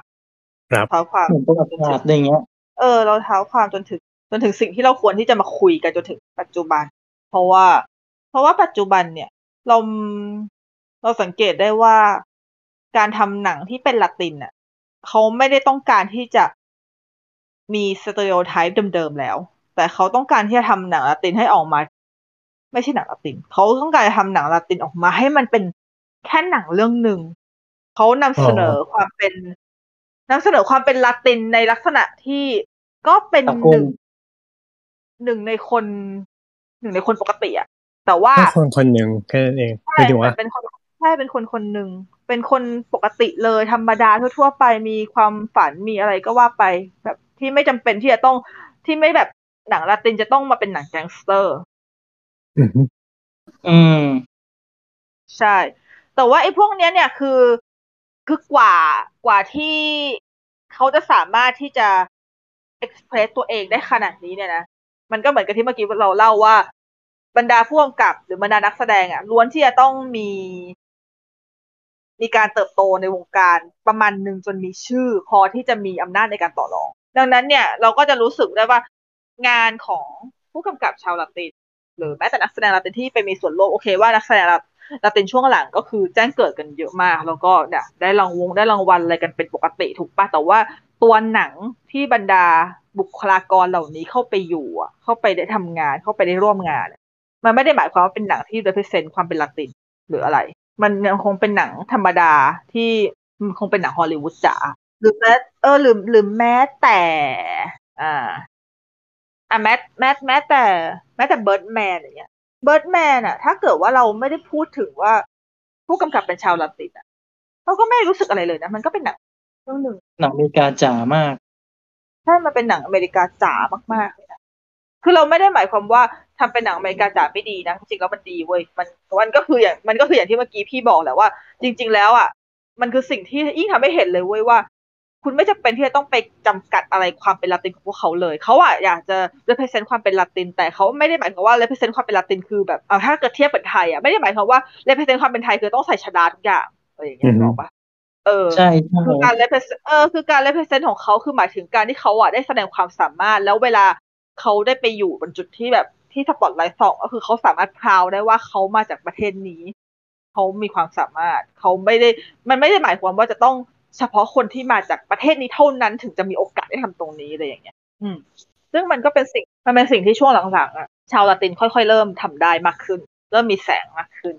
ครับเท้าความเหมือนประวัติศาสตร์อะไรเงี้ย เออ เราเท้าความจนถึง จนถึงสิ่งที่เราควรที่จะมาคุยกันจนถึงปัจจุบัน เพราะว่า เพราะว่าปัจจุบันเนี่ย เราเราสังเกตได้ว่าการทำหนังที่เป็นละตินน่ะเขาไม่ได้ต้องการที่จะมีสเตอริโอไทป์เดิมๆแล้ว แต่เขาต้องการที่จะทำหนังละตินให้ออกมา ไม่ใช่หนังละติน เขาต้องการจะทำหนังละตินออกมา ให้มันเป็นแค่หนังเรื่องหนึ่ง เขานำเสนอความเป็นนำเสนอความเป็นละตินในลักษณะที่ก็เป็นตะหกงนึ่งหนึ่งในคน หนึ่งในคนปกติอะแต่ว่าแค่คนคนหนึ่งแค่นั้นเองหใช่มายถึงว่าเป็นคนใช่เป็นคนคนหนึ่งเป็นคนปกติเลยธรรมดาทั่ว ๆ ไปมีความฝันมีอะไรก็ว่าไป แบบที่ไม่จำเป็นที่จะต้องที่ไม่แบบหนังลาตินจะต้องมาเป็นหนังแก๊งสเตอร์ อืมอืมใช่ แต่ว่าไอ้พวกเนี้ยเนี่ยคือ คือกว่ากว่าที่เขาจะสามารถที่จะเอ็กเพรสตัวเองได้ขนาดนี้เนี่ยนะ มันก็เหมือนกับที่เมื่อกี้เราเล่าว่า บรรดาผู้กำกับหรือบรรดานักแสดงอะล้วนที่จะต้องมี มีการเติบโตในวงการประมาณหนึ่งจนมีชื่อ พอที่จะมีอำนาจในการต่อรอง ดังนั้นเนี่ย เราก็จะรู้สึกได้ว่างานของผู้กำกับชาวละตินหรือแม้แต่นักแสดงลาตินที่ไปมีส่วนร่วมโอเคว่านักแสดงลา ลาตินช่วงหลังก็คือแจ้งเกิดกันเยอะมาก แล้วก็เนี่ยได้รางวงได้รางวัลอะไรกันเป็นปกติถูกปะแต่ว่าตัวหนังที่บรรดาบุคลากรเหล่านี้เข้าไปอยู่เข้าไปได้ทำงานเข้าไปได้ร่วมงาน มันไม่ได้หมายความว่าเป็นหนังที่ represent ความเป็นลาตินหรืออะไร มันยังคงเป็นหนังธรรมดาที่มันคงเป็นหนังฮอลลีวูดจ๋าหรือแม้เออหรือหรือแม้แต่ อ่าอะแม้แม้แม้แต่ แม้แต่เบิร์ดแมนอย่างเงี้ย เบิร์ดแมนอะถ้าเกิดว่าเราไม่ได้พูดถึงว่าผู้กำกับเป็นชาวลาตินอะเราก็ไม่รู้สึกอะไรเลยนะ มันก็เป็นหนังเรื่องหนึ่งหนังอเมริกาจ๋ามากใช่มันเป็นหนังอเมริกาจ๋ามากๆเลยนะคือเราไม่ได้หมายความว่าทำเป็นหนังอเมริกาจ๋าไม่ดีนะจริงๆแล้วมันดีเว้ยมันมันก็คืออย่างมันก็คืออย่างที่เมื่อกี้พี่บอกแหละว่า จริง ๆ แล้วอะมันคือสิ่งที่ยิ่งทำให้เห็นเลยเว้ยว่า คุณไม่จำเป็นที่จะต้องไปจำกัดอะไรความเป็นลาตินของพวกเขาเลย เขาอะอยากจะ represent ความเป็นลาติน แต่เขาไม่ได้หมายความว่า represent ความเป็นลาตินคือแบบเอาถ้าเกิดเทียบกับไทยอะไม่ได้หมายความว่า represent ความเป็นไทยคือต้องใส่ชดาทุกอย่างอะไรอย่างเงี้ยอือฮึนึกออกปะเออใช่ใช่คือการ represent เออคือการ represent ของเขาคือหมายถึงการที่เขาอะได้แสดงความสามารถแล้วเวลาเขาได้ไปอยู่บนจุดที่แบบที่สปอตไลท์ส่องก็คือเขาสามารถพราวได้ว่าเขามาจากประเทศนี้เขามีความสามารถ เขาไม่ได้ มันไม่ได้หมายความว่าจะต้อง เฉพาะคนที่มาจากประเทศนี้เท่านั้นถึงจะมีโอกาสได้ทำตรงนี้อะไรอย่างเงี้ย อืม ซึ่งมันก็เป็นสิ่งมันเป็นสิ่งที่ช่วงหลังๆอะชาวละตินค่อยๆเริ่มทำได้มากขึ้น เริ่มมีแสงมากขึ้น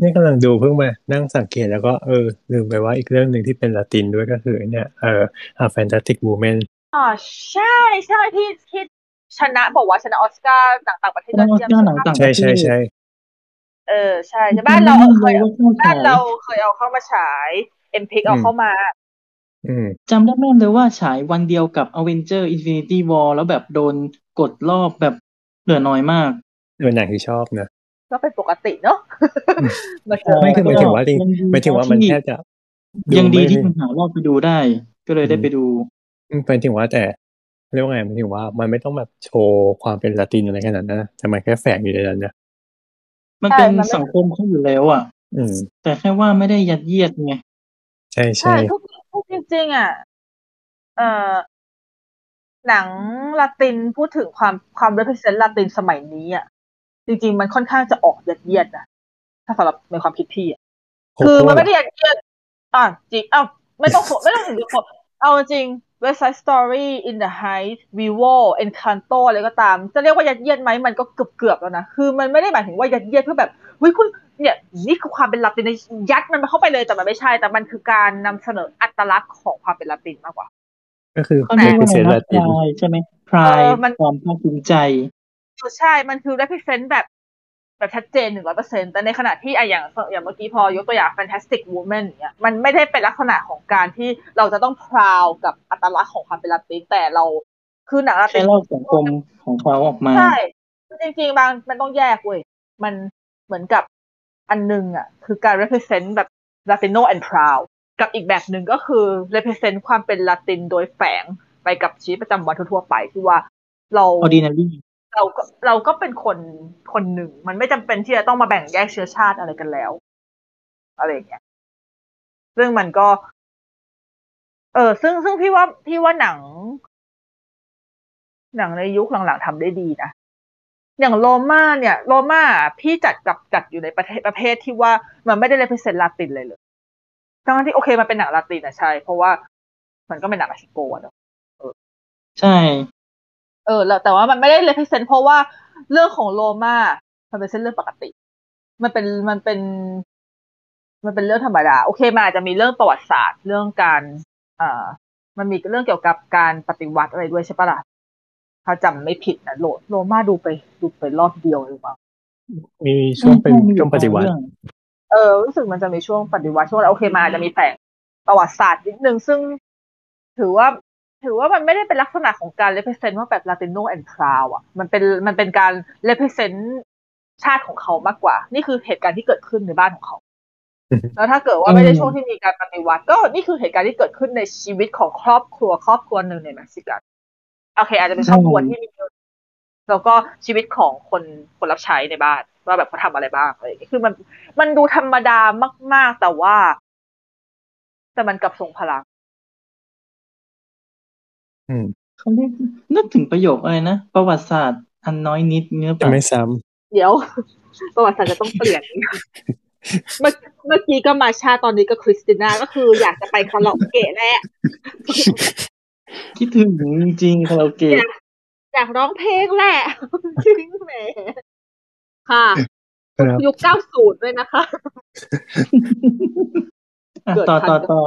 นี่กำลังดูเพิ่งมานั่งสังเกตแล้วก็เออลืมไปว่าอีกเรื่องหนึ่งที่เป็นละตินด้วยก็คือเนี่ยเออ A Fantastic Woman อ๋อใช่ใช่ที่ที่ชนะบอกว่าชนะออสการ์หนังต่างประเทศชนะออสการ์หนังใช่ปะต่างใช่ใช่ใช่เออใช่ใช่บ้านเราเคยเอาจำได้บ้านว่าเราเคยเอาเข้ามาฉาย เอ็มพิกเอาเข้ามาอืมจำได้แม่นเลยว่าฉายวันเดียวกับ Avenger Infinity War แล้วแบบโดนกดรอบแบบเหลือน้อยมากเป็นหนังที่ชอบนะก็เป็นปกติเนาะมาเจอไม่คือหมายถึงว่าจริงยังดีหมายถึงว่ามันที่แทบจะ ยังดีไม่ที่มันหารอบไปดูได้ ก็เลยได้ไปดูอืมหมายถึงว่าแต่เรียกว่าไงหมายถึงว่ามันไม่ต้องแบบโชว์ความเป็นละตินอะไรขนาดนั้นนะแต่มันแค่แฝงอยู่ในนั้นนะมันเป็นสังคมเขาอยู่แล้วอะอืมแต่แค่ว่าไม่ได้ยัดเยียดไง ใช่ใช่ใช่ทุกทุกจริงๆอะเอ่อหนังลาตินพูดถึงความความ represent ลาตินสมัยนี้อะจริงๆมันค่อนข้างจะออกยัดเยียดนะถ้าสำหรับในความคิดพี่อะคือมันไม่ได้ยัดเยียดอะจริงอ้าวไม่ต้องไม่ต้องถึงทุกคนเอาจริง West Side Story In the Heights Vivo Encanto อะไรก็ตาม จะเรียกว่ายัดเยียดไหมมันก็เกือบเกือบๆแล้วนะ คือมันไม่ได้หมายถึงว่ายัดเยียดเพื่อแบบเฮ้ยคุณ เนี่ยนี่คือความเป็นลาตินยัดมันเข้าไปเลยแต่มันไม่ใช่ แต่มันคือการนำเสนออัตลักษณ์ของความเป็นลาตินมากกว่า ก็คือเขาเรียกว่าอะไร represent นะละติน pride ใช่ไหม pride เออมันความภาคภูมิใจใช่มันคือ represent แบบแบบชัดเจนหนึ่งร้อยเปอร์เซ็นแต่ในขณะที่อะอย่างอย่างเมื่อกี้พอยกตัวอย่าง Fantastic Woman อย่างเงี้ยมันไม่ได้เป็นลักษณะของการที่เราจะต้องพราวกับอัตลักษณ์ของความเป็นลาตินแต่เราคือหนังลาติแค่นเล่าสังคมของเขาออกมาใช่จริงๆบางมันต้องแยกเว้ยมันเหมือนกับ อันหนึงอะคือการ represent แบบ Latino and proud กับอีกแบบหนึ่งก็คือ represent ความเป็นลาตินโดยแฝงไปกับชีวิตประจำวันทั่วๆไปที่ว่าเรา ordinary เราก็เราก็เป็นคนคนหนึ่ง มันไม่จำเป็นที่จะต้องมาแบ่งแยกเชื้อชาติอะไรกันแล้ว อะไรอย่างเงี้ยซึ่งมันก็ เออซึ่งซึ่งพี่ว่าพี่ว่าหนัง หนังในยุคหลังๆทำได้ดีนะ อย่างโรม่าเนี่ยโรม่าพี่จัดกับจัดอยู่ในประเทศประเภทที่ว่ามันไม่ได้เล p เ e นลาตินเลยเลยทั้งที่โอเคมันเป็นหนังลาตินนะใช่ เพราะว่ามันก็เป็นหนังเม็กซิโกอะเนอะใช่ เออ แล้วแต่ว่ามันไม่ได้เล p เ e นเพราะว่าเรื่องของโรม่ามันเป็นเส้นเรื่องปกติ มันเป็นมันเป็น มันเป็นเรื่องธรรมดา โอเคมันอาจจะมีเรื่องประวัติศาสตร์เรื่องการอ่ามันมีเรื่องเกี่ยวกับการปฏิวัติอะไรด้วยใช่ปะล่ะ ถ้าจำไม่ผิดนะโรโรม่าดูไปดูไปรอบเดียวหรือเปล่ามีช่วงเป็นใมีอช่วยู่งปฏิวัติเรื่องเออ รู้สึกมันจะมีช่วงปฏิวัติช่วงอะไรโอเคมาอาจจะมีแฝงประวัติศาสตร์นิดนึงซึ่ง ถือว่า ถือว่ามันไม่ได้เป็นลักษณะของการ represent ว่าแบบ Latino and proud อะ มันเป็นมันเป็นการ represent ชาติของเขามากกว่า นี่คือเหตุการณ์ที่เกิดขึ้นในบ้านของเขาอืมแล้วถ้าเกิดว่าไม่ได้ช่วงที่มีการปฏิวัติ ก็นี่คือเหตุการณ์ที่เกิดขึ้นในชีวิตของครอบครัวครอบครัวหนึ่งในเม็กซิกัน โอเค อาจจะเป็นครอบครัวที่มีเงินแล้วก็ชีวิตของคนคนรับใช้ในบ้านว่าแบบเขาทำอะไรบ้างอะไรอย่างเงี้ยคือมันมันดูธรรมดามาก ๆ แต่ว่า แต่มันกลับทรงพลัง อืมเขาเรียกนึกถึงประโยคอะไรนะ ประวัติศาสตร์ อันน้อยนิดเนื้อจะปะไม่ซ้เดี๋ยว ประวัติศาสตร์จะต้องเปลี่ยนเมื่อเมื่อกี้ก็มาชาตอนนี้ก็คริสติน่าก็คืออยากจะไปคาราโอเกะแหละ คิดถึงจริงๆคาราโอเกะอยากร้องเพลงแหละจริงแหมค่ะำครับยุคเก้าศูนย์ด้วยนะคะอะเกิดต่อทันต่อต่อ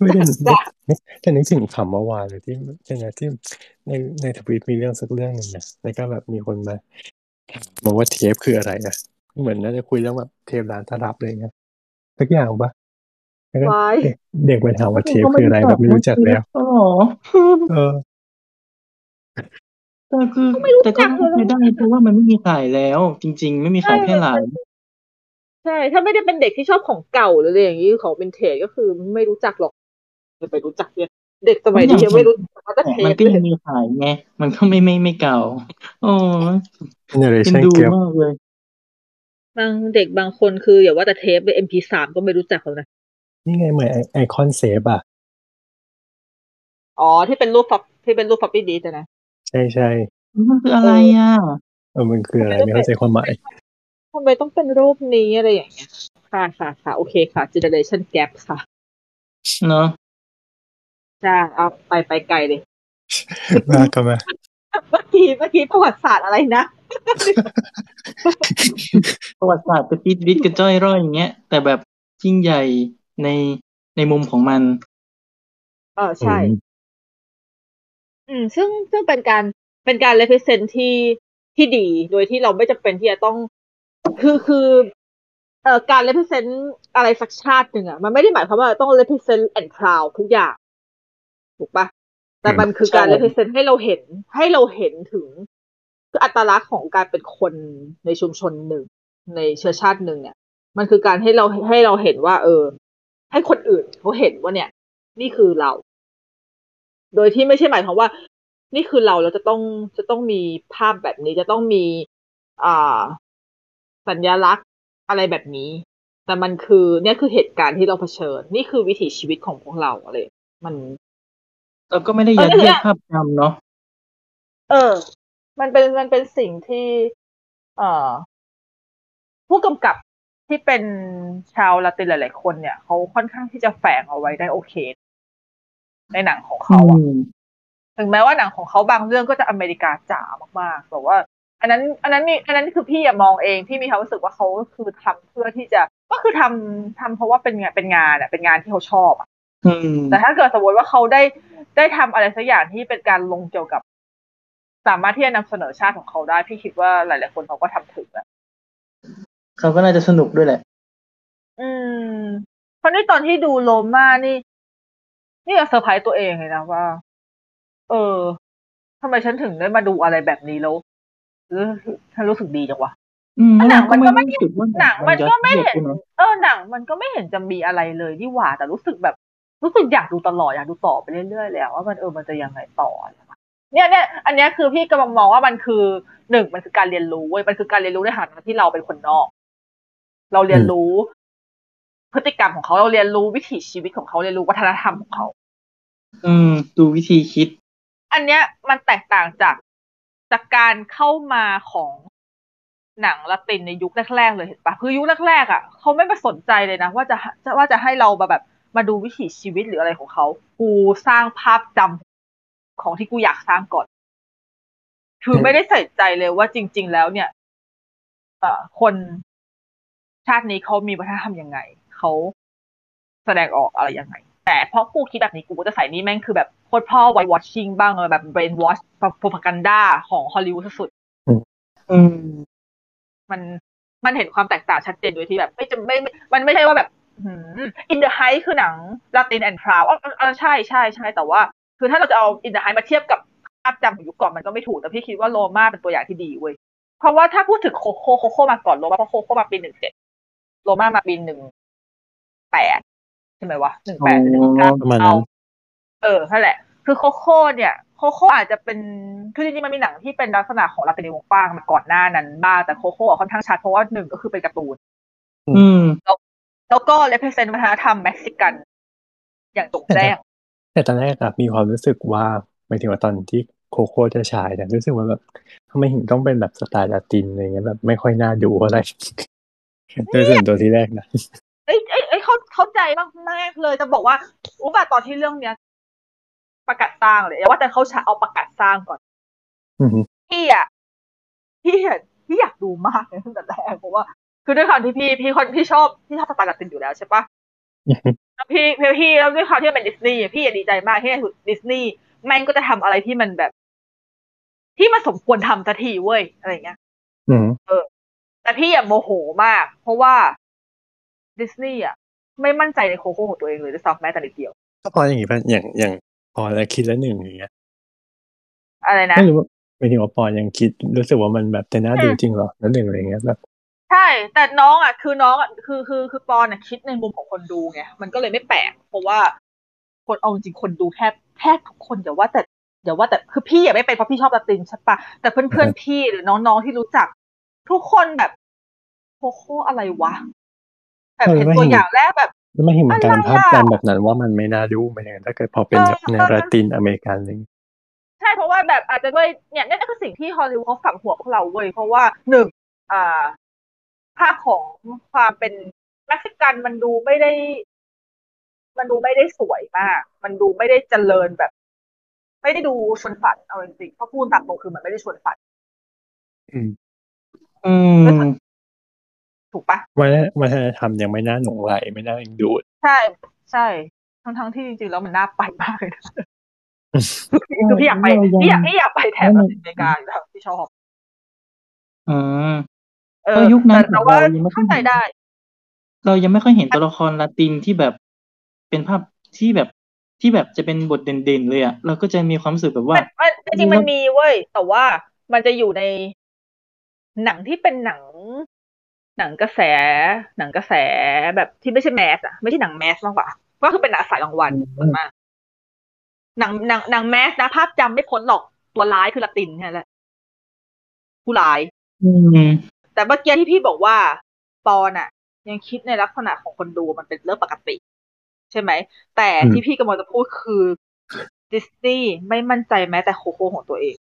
ไม่ได้จ้ะจะนึกถึงคำเมื่อวานเลยที่ใช่ไหมที่ในในทวิตมีเรื่องสักเรื่องหนึ่งนะแล้วก็แบบมีคนมาบอกว่าเทปคืออะไรอะเหมือนน่าจะคุยเรื่องแบบเทปร้านตลับเลยเงี้ยสักอย่างปะแล้วก็ไว้ เด็กเด็กไปถามว่าเทปคืออะไรแบบไม่รู้จักแล้วอ๋อเออแต่คือแต่ก็ไม่เคยได้เพราะว่ามันไม่มีขายแล้ว จริง ๆ ไม่มีขายแพร่หลายใช่ถ้าไม่ได้เป็นเด็กที่ชอบของเก่าหรืออะไรอย่างนี้ของเป็นเทจก็คือไม่รู้จักหรอกจะไปรู้จักเนี่ยเด็กสมัยนี้ยังไม่รู้จักว่าจะเทมันปก็เลยังยมีขายไงมันก็ไม่ไม่ไม่เก่าโอ้เอ็น generation ดู gap มากเลยบางเด็กบางคนคืออย่าว่าแต่เทปเลย MP3 ก็ไม่รู้จักแล้วนะ นี่ไงเหมือนไอคอนเซฟอะอ๋อที่เป็นรูปฟับที่เป็นรูปฟับปี้ดีแต่นะ ใช่ใช่มันคืออะไรอะเออมันคืออะไรไม่เข้าใจความหมายทำไมต้องเป็นรูปนี้อะไรอย่างเงี้ย ค่ะค่ะค่ะโอเคค่ะ generation gap ค่ะ เนาะจ้าเอาไปไปไกลเลยมาก็มาเมื่อกี้เมื่อกี้ประวัติศาสตร์อะไรนะประวัติศาสตร์กระปิดวิดกระจ้อยร่อยอย่างเงี้ย แต่แบบยิ่งใหญ่ ในในมุมของมัน เออใช่ อืม ซึ่งซึ่งเป็นการเป็นการ represent ที่ที่ดี โดยที่เราไม่จำเป็นที่จะต้อง คือคือเอ่อการ represent อะไรสักชาติหนึ่งอะมันไม่ได้หมายความว่าต้อง represent and proud ทุกอย่าง ถูกปะแต่มันคือการใช่ represent ให้เราเห็น ให้เราเห็นถึง คืออัตลักษณ์ของการเป็นคนในชุมชนหนึ่ง ในเชื้อชาติหนึ่งเนี่ย มันคือการให้เราให้เราเห็นว่า เออ ให้คนอื่นเขาเห็นว่าเนี่ย นี่คือเรา โดยที่ไม่ใช่หมายความว่า นี่คือเราเราจะต้องจะต้องมีภาพแบบนี้จะต้องมีอ่าสัญลักษณ์อะไรแบบนี้ แต่มันคือเนี่ยคือเหตุการณ์ที่เราเผชิญ นี่คือวิถีชีวิตของพวกเราอะไรมันเราก็ไม่ได้ยัดเออเนี่เยียยดภาพจำเนาะเออ มันเป็นมันเป็นสิ่งที่ เอ่อ ผู้กำกับ ที่เป็นชาวละตินหลาย ๆ คนเนี่ยเขาค่อนข้างที่จะแฝงเอาไว้ได้โอเค ในหนังของเขาอะอืมถึงแม้ว่าหนังของเขาบางเรื่องก็จะอเมริกาจ๋ามากๆแต่ว่า อันนั้น อันนั้นมีอันนั้นคือพี่อะมองเองพี่มีความรู้สึกว่าเขาคือทำเพื่อที่จะก็คือทำทำเพราะว่าเป็นงานเป็นงานอะเป็นงานที่เขาชอบอะอืมแต่ถ้าเกิดสมมติว่าเขาได้ได้ทำอะไรสักอย่างที่เป็นการลงเกี่ยวกับ สามารถที่จะนำเสนอชาติของเขาได้ พี่คิดว่าหลาย ๆ คนเขาก็ทำถึงอะ เขาก็น่าจะสนุกด้วยแหละ อืม เพราะนี่ตอนที่ดูโรม่านี่ นี่ยังเซอร์ไพรส์ตัวเองเลยนะว่า เออทำไมฉันถึงได้มาดูอะไรแบบนี้แล้วเออฉันรู้สึกดีจังวะอืมหนังมันก็ไม่รู้สึกว่าหนังมันก็ไม่เห็นยัดยียดด้วยะเออหนังมันก็ไม่เห็นจะมีอะไรเลยนี่หว่า แต่รู้สึกแบบ รู้สึกอยากดูตลอดอยากดูต่อไปเรื่อยๆเลยอะว่ามันเออมันจะยังไงต่ออะไรวะเนี่ยเนี่ยอันเนี้ยคือพี่กำลังมองว่ามันคือหนึ่งมันคือการเรียนรู้เว้ยมันคือการเรียนรู้ในฐานะที่เราเป็นคนนอก เราเรียนรู้ พฤติกรรมของเขาเราเรียนรู้วิถีชีวิตของเขาเรียนรู้วัฒนธรรมของเขา อืม ดูวิธีคิด อันเนี้ยมันแตกต่างจากจากการเข้ามาของหนังละตินในยุคแรกๆเลยเห็นปะคือยุคแรกๆอะเขาไม่มาสนใจเลยนะ ว่าจะจะว่าจะให้เรามาแบบมาดูวิถีชีวิตหรืออะไรของเขา กูสร้างภาพจำของที่กูอยากสร้างก่อน คือไม่ได้ใส่ใจเลยว่าจริง ๆ แล้วเนี่ยเอ่อคนชาตินี้เขามีวัฒนธรรมยังไงเขาแสดงออกอะไรยังไง แต่เพราะกูคิดแบบนี้กูก็จะใส่นี่แม่งคือแบบโคตรพ่อไวท์วอชชิ่งบ้างเลยแบบ brain wash โปรพากันดาของฮอลลีวูดสุดอืมๆมันมันเห็นความแตกต่างชัดเจนโดยที่แบบ ไม่จะไม่ไม่ มันไม่ใช่ว่าแบบ In the Heights คือหนังลาติน and proud อ๋อใช่ใช่ใช่แต่ว่า คือถ้าเราจะเอา In the Heights มาเทียบกับภาพจำของยุคก่อนมันก็ไม่ถูก แต่พี่คิดว่าโรม่าเป็นตัวอย่างที่ดีเว้ย เพราะว่าถ้าพูดถึงโคโค่โคโค่มาก่อนโรม่าเพราะโคโค่มาปีหนึ่งเจ็ด โรม่ามาปีหนึ่งแปดใช่ไหมวะหนึ่งแปดหนึ่งเก้าประมาณนั้นเออนั่นแหละ คือโคโค่เนี่ยโคโค่อาจจะเป็นคือจริงๆมันมีหนังที่เป็นลักษณะของลาตินวงกว้างมาก่อนหน้านั้นบ้างแต่โคโค่อะค่อนข้างชัดเพราะว่าหนึ่งก็คือเป็นการ์ตูนอืมแล้วก็ represent วัฒนธรรมเม็กซิกัน อย่างตรงแจ้งแต่ตอนแรกอะมีความรู้สึกว่าหมายถึงว่าตอนที่โคโค่จะฉายแต่รู้สึกว่าแบบทำไมถึงต้องเป็นแบบสไตล์ลาตินอะไรเงี้ยแบบไม่ค่อยน่าดูอะไร โดยส่วนตัวที่แรกนะเอ้ยเอ้ยเอ้ยเขาเข้าใจมากมากๆเลยจะบอกว่ารู้ป่ะตอนที่เรื่องเนี้ย ประกาศสร้างเลยอย่าว่าแต่เขาฉายเอาประกาศสร้างก่อนอือฮึพี่อะพี่อะพี่อยากดูมากเลยตั้งแต่แรกเพราะว่า คือด้วยความที่พี่พี่คนพี่ชอบพี่ชอบสไตล์ลาตินอยู่แล้วใช่ปะอือฮึแล้วพี่พี่พี่แล้วด้วยความที่มันเป็นดิสนีย์อะพี่อะดีใจมากที่ดิสนีย์แม่งก็จะทำอะไรที่มันแบบ ที่มันสมควรทำสักทีเว้ยอะไรอย่างเงี้ยอืม แต่พี่อะโมโหมาก เพราะว่าดิสนีย์อะไม่มั่นใจในโคโค่ของตัวเองเลยด้วยซ้ำแม้แต่นิดเดียว ก็พออย่างงี้ป่ะอย่างอย่างพอแล้วคิดแล้วหนึ่งอย่างเงี้ยอะไรนะไม่รู้ว่าหมายถึงว่าปอยังคิดรู้สึกว่ามันแบบจะน่าดูจริงเหรอแล้วหนึ่งอะไรเงี้ยแบบใช่ แต่น้องอะคือน้องอะคือคือคือปอนอะคิดในมุมของคนดูไงมันก็เลยไม่แปลกเพราะว่า คนเอาจริงๆคนดูแทบแทบทุกคนอย่าว่าแต่อย่าว่าแต่คือพี่อะไม่เป็นเพราะพี่ชอบลาตินใช่ปะแต่เพื่อนๆพี่หรือน้องๆที่รู้จัก ทุกคนแบบ โคโค่อะไรวะแบบเห็นตัวอย่างแรกแบบแล้วไม่เห็นเหมือนกันอะไรอะภาพจำแบบนั้นว่ามันไม่น่าดูหมายถึงถ้าเกิดพอเป็นแบบในลาตินอเมริกันอะไรเงี้ยใช่เพราะว่าแบบอาจจะด้วยเนี่ยนี่คือสิ่งที่ฮอลลีวูดเขาฝังหัวพวกเราเว้ยเพราะว่าหนึ่งอ่าภาพของความเป็นเม็กซิกันมันดูไม่ได้ มันดูไม่ได้สวยมาก มันดูไม่ได้เจริญแบบ ไม่ได้ดูชวนฝันเอาจริงๆเพราะพูดตามตรงคือมันไม่ได้ชวนฝัน อืม อืม ถูกปะวัฒนวัฒนธรรมยังไม่น่าหลงไหลไม่น่าเอ็นดูด ใช่ใช่ทั้งทั้งๆที่จริงๆแล้วมันน่าไปมากเลยนะคือพี่อยากไปพี่อยากพี่อยากไปแถบอเมริกาอยู่แล้วพี่ชอบอืมเอเอออยุคนั้นแต่แต่ว่าเรายังไม่ค่อยเข้าใจได้ เรายังไม่ค่อยเห็นตัวละครลาตินที่แบบเป็นภาพที่แบบที่แบบจะเป็นบทเด่นๆเลยอะเราก็จะมีความรู้สึกแบบว่ามันมันจริงๆมันมีเว้ยแต่ว่ามันจะอยู่ในหนังที่เป็นหนัง หนังกระแส หนังกระแสแบบที่ไม่ใช่แมสอะไม่ใช่หนังแมสมากกว่าก็คือเป็นหนังสายรางวัลอืมส่วนมากหนังหนังหนังแมสนะภาพจำไม่พ้นหรอกตัวร้ายคือละตินแค่นั้นแหละผู้ร้ายอืมแต่เมื่อกี้ที่พี่บอกว่าปอนอะยังคิดในลักษณะของคนดูมันเป็นเรื่องปกติ ใช่ไหม แต่อืมที่พี่กำลังจะพูดคือดิสนีย์ไม่มั่นใจแม้แต่โคโค่ของตัวเอง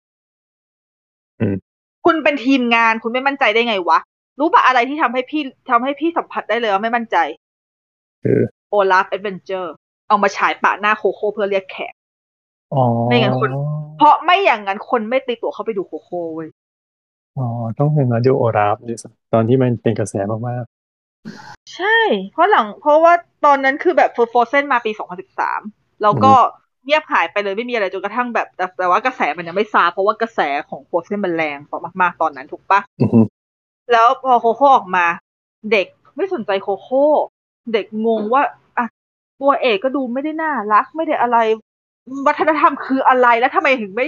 อืมคุณเป็นทีมงานคุณไม่มั่นใจได้ไงวะ รู้ปะอะไรที่ทำให้พี่ทำให้พี่สัมผัสได้เลยว่าไม่มั่นใจ คือ Olaf Adventure เอามาฉายปะหน้าโคโค่เพื่อเรียกแขกอ๋อไม่งั้นคน เพราะไม่อย่างนั้นคนไม่ตีตั๋วเข้าไปดูโคโค่เว้ยอ๋อต้องเป็นมาดู Olaf ด้วยซ้ำตอนที่มันเป็นกระแสมากใช่ เพราะหลัง เพราะว่าตอนนั้นคือแบบ Frozen มาปี2013แล้วก็เงียบหายไปเลยไม่มีอะไรจนกระทั่งแบบ แต่แต่ว่ากระแสมันยังไม่ซาเพราะว่ากระแสของ Frozen มันแรงมากๆตอนนั้นถูกปะๆอือฮึ แล้วพอโคโค่ออกมา เด็กไม่สนใจโคโค่ เด็กงงว่าอะตัวเอกก็ดูไม่ได้น่ารักไม่ได้อะไร วัฒนธรรมคืออะไรแล้วทำไมถึงไม่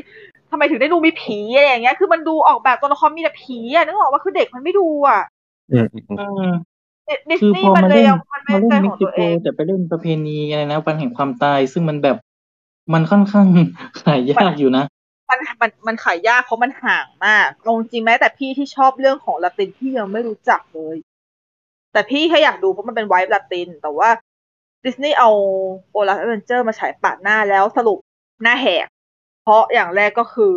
ทำไมถึงได้ดูมีผีอะไรอย่างเงี้ย คือมันดูออกแบบตัวละครมีแต่ผีอะนึกออกว่าคือเด็กมันไม่ดูอะอืมอืมเออดิสคือนีพอย์มันมาเลยเล่นยังมันไม่มาใจเล่นขเม็อกงซิตัวโกเองแต่ไปเล่นประเพณีอะไรนะวันแห่งความตาย ซึ่งมันแบบมันค่อนข้างขายยากอยู่นะ มันมันมันขายยากเพราะมันห่างมากลงจริงแม้แต่พี่ที่ชอบเรื่องของลาตินพี่ยังไม่รู้จักเลย แต่พี่แค่อยากดูเพราะมันเป็นไวท์ลาติน แต่ว่าดิสนีย์เอาOlaf Adventure มาฉายปะหน้าแล้วสรุปหน้าแหก เพราะอย่างแรกก็คือ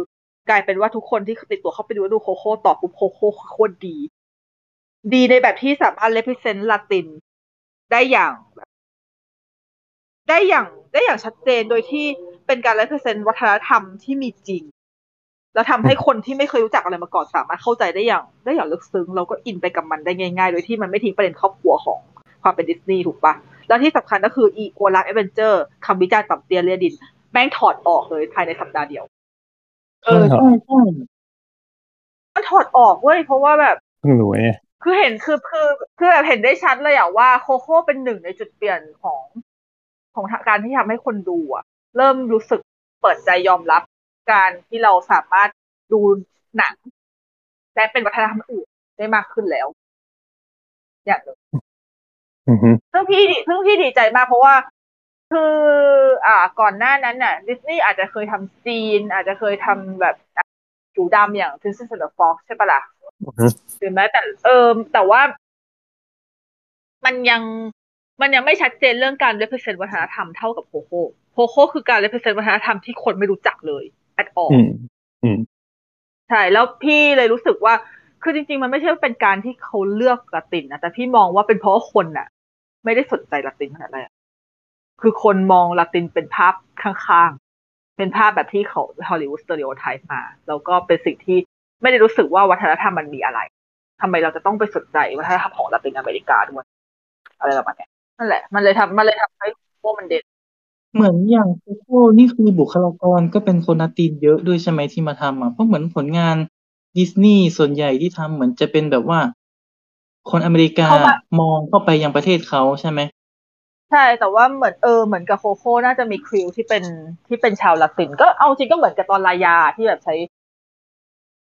กลายเป็นว่าทุกคนที่ตีตั๋วเข้าไปดูดูโคโค่ต่อปุ๊บโคโค่โคตรดี ดีในแบบที่สามารถ represent ลาตินได้อย่าง ได้อย่างได้อย่างชัดเจนโดยที่ เป็นการ represent วัฒนธรรมที่มีจริง แล้วทำให้คนที่ไม่เคยรู้จักอะไรมาก่อนสามารถเข้าใจได้อย่าง ได้อย่างลึกซึ้งแล้วก็อินไปกับมันได้ง่ายๆ โดยที่มันไม่ทิ้งประเด็นครอบครัวของความเป็นดิสนีย์ถูกปะแล้วที่สำคัญก็คืออีโอลักเอเวนเจอร์คำวิจารณ์ต่ำเตี้ยเลียดิน แม่งถอดออกเลยภายในสัปดาห์เดียว เออใช่ใช่มันถอดออกเว้ยเพราะว่าแบบเพิ่งรู้เนี่ยคือเห็นคือคือคือแบบเห็นได้ชัดเลยอะว่าโคโค่เป็นหนึ่งในจุดเปลี่ยนของของการที่ทำให้คนดูอะ เริ่มรู้สึกเปิดใจยอมรับการที่เราสามารถดูหนังและเป็นวัฒนธรรมอื่นได้มากขึ้นแล้ว อย่างหนึ่งอือฮึซึ่งพี่ดีซึ่งพี่ดีใจมากเพราะว่าคือ อ่า ก่อนหน้านั้นน่ะดิสนีย์อาจจะเคยทำจีน อาจจะเคยทำแบบผิวดำอย่าง Princess and the Frog ใช่ปะล่ะอือฮึหรือแม้แต่เออแต่ว่า มันยังมันยังไม่ชัดเจนเรื่องการ represent วัฒนธรรมเท่ากับโคโค่ โคโค่คือการ represent วัฒนธรรมที่คนไม่รู้จักเลย at all อืมอืมใช่ แล้วพี่เลยรู้สึกว่า คือจริง ๆ มันไม่ใช่ว่าเป็นการที่เขาเลือกละตินนะแต่พี่มองว่าเป็นเพราะว่าคนน่ะ ไม่ได้สนใจละตินขนาดนั้นอะคือคนมองละตินเป็นภาพข้างๆ เป็นภาพแบบที่เขาฮอลลีวูด stereotype มา แล้วก็เป็นสิ่งที่ไม่ได้รู้สึกว่าวัฒนธรรมมันมีอะไรทำไมเราจะต้องไปสนใจวัฒนธรรมของละตินอเมริกาด้วยอะไรประมาณเนี้ยนั่นแหละ มันเลยทำมันเลยทำให้พวกมันเด่น เหมือนอย่างโคโค่นี่คือบุคลากรก็เป็นคนลาตินเยอะด้วยใช่ไหมที่มาทำอะเพราะเหมือนผลงานดิสนีย์ส่วนใหญ่ที่ทำเหมือนจะเป็นแบบว่า คนอเมริกาเข้ามามองเข้าไปยังประเทศเขาใช่ไหม ใช่ แต่ว่าเหมือน เออ เหมือนกับโคโค่น่าจะมีคริวที่เป็น ที่เป็นชาวละติน ก็เอาจริงก็เหมือนกับตอนลายาที่แบบใช้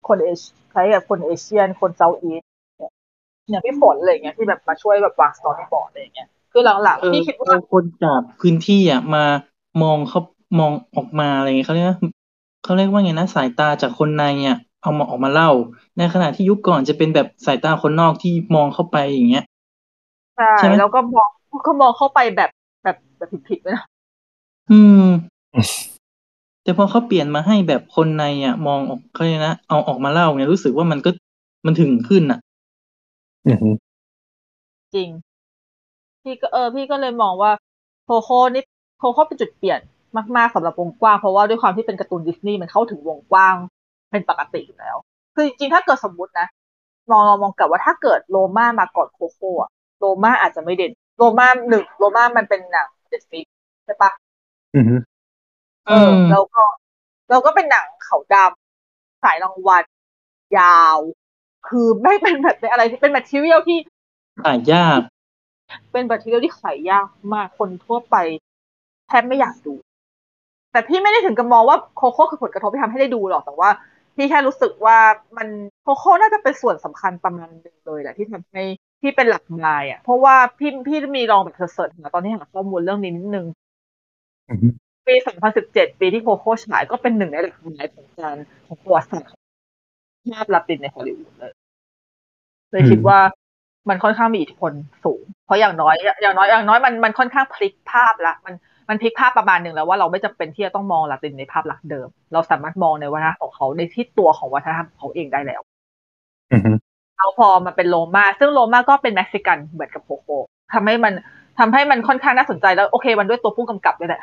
คนเอชใช้แบบคนเอเชียน คนเซาท์อีสเนี่ยพี่ฝน อะไรเงี้ย ที่แบบมาช่วยแบบวางสตอรี่บอร์ดอะไรเงี้ย คือหลังเออๆพี่คิดว่าเอาคนจากพื้นที่อะมามองเขามองออกมาอะไรเงี้ยเขาเรียกว่าเขาเรียกว่าไงนะสายตาจากคนในอะเอามาออกมาเล่า ในขณะที่ยุคก่อนจะเป็นแบบสายตาคนนอกที่มองเข้าไปอย่างเงี้ยใช่ใช่ไหมแล้วก็มองก็มองเข้าไปแบบแบบแบบผิดๆด้วยนะอืม แต่พอเขาเปลี่ยนมาให้แบบคนในอะ มองออกเขาเรียกนะเอาออกมาเล่าเนี่ยรู้สึกว่ามันก็มันถึงขึ้นอะอือฮึจริง พี่ก็เออ พี่ก็เลยมองว่าโคโค่นี่โคโค่เป็นจุดเปลี่ยนมาก ๆสำหรับวงกว้าง เพราะว่าด้วยความที่เป็นการ์ตูนดิสนีย์มันเข้าถึงวงกว้างเป็นปกติอยู่แล้ว คือจริงๆถ้าเกิดสมมุตินะ มองเรามองกลับว่าถ้าเกิดโรม่ามาก่อนโคโค่อะโรม่าอาจจะไม่เด่น โรม่าหนึ่งโรม่ามันเป็นหนังเดสฟิกใช่ปะอือฮึเออแล้วก็แล้วก็เป็นหนังขาวดำสายรางวัลยาว คือไม่เป็นแบบเป็นอะไรที่เป็น material ที่ขายยาก เป็น material ที่ขายยากมากคนทั่วไปแทบไม่อยากดู แต่พี่ไม่ได้ถึงกับมองว่าโคโค่คือผลกระทบที่ทำให้ได้ดูหรอกแต่ว่าพี่แค่รู้สึกว่ามันโคโค่น่าจะเป็นส่วนสำคัญประมาณหนึ่งเลยแหละที่ทำให้ที่เป็นหลักหมายอะ เพราะว่าพี่พี่มีลองแบบ search ๆหาตอนนี้หาข้อมูลเรื่องนี้นิดนึงอือฮึปี 2017 ปีที่โคโค่ฉายก็เป็นหนึ่งในหลักหมายของการของประวัติศาสตร์ภาพลาตินในฮอลลีวูดเลยเลยคิดว่า มันค่อนข้างมีอิทธิพลสูง เพราะอย่างน้อย อย่างน้อยอย่างน้อยมันมันค่อนข้างพลิกภาพละมันมันพลิกภาพประมาณหนึ่งแล้วว่าเราไม่จำเป็นที่จะต้องมองลาตินในภาพลักษณ์เดิม เราสามารถมองในวัฒนธรรมของเขาในที่ตัวของวัฒนธรรมของเขาเองได้แล้วอือฮึแล้วพอมาเป็นโรม่าซึ่งโรม่าก็เป็นเม็กซิกันเหมือนกับโคโค่ทำให้มันทำให้มันค่อนข้างน่าสนใจแล้วโอเค มันด้วยตัวผู้กำกับด้วยแหละ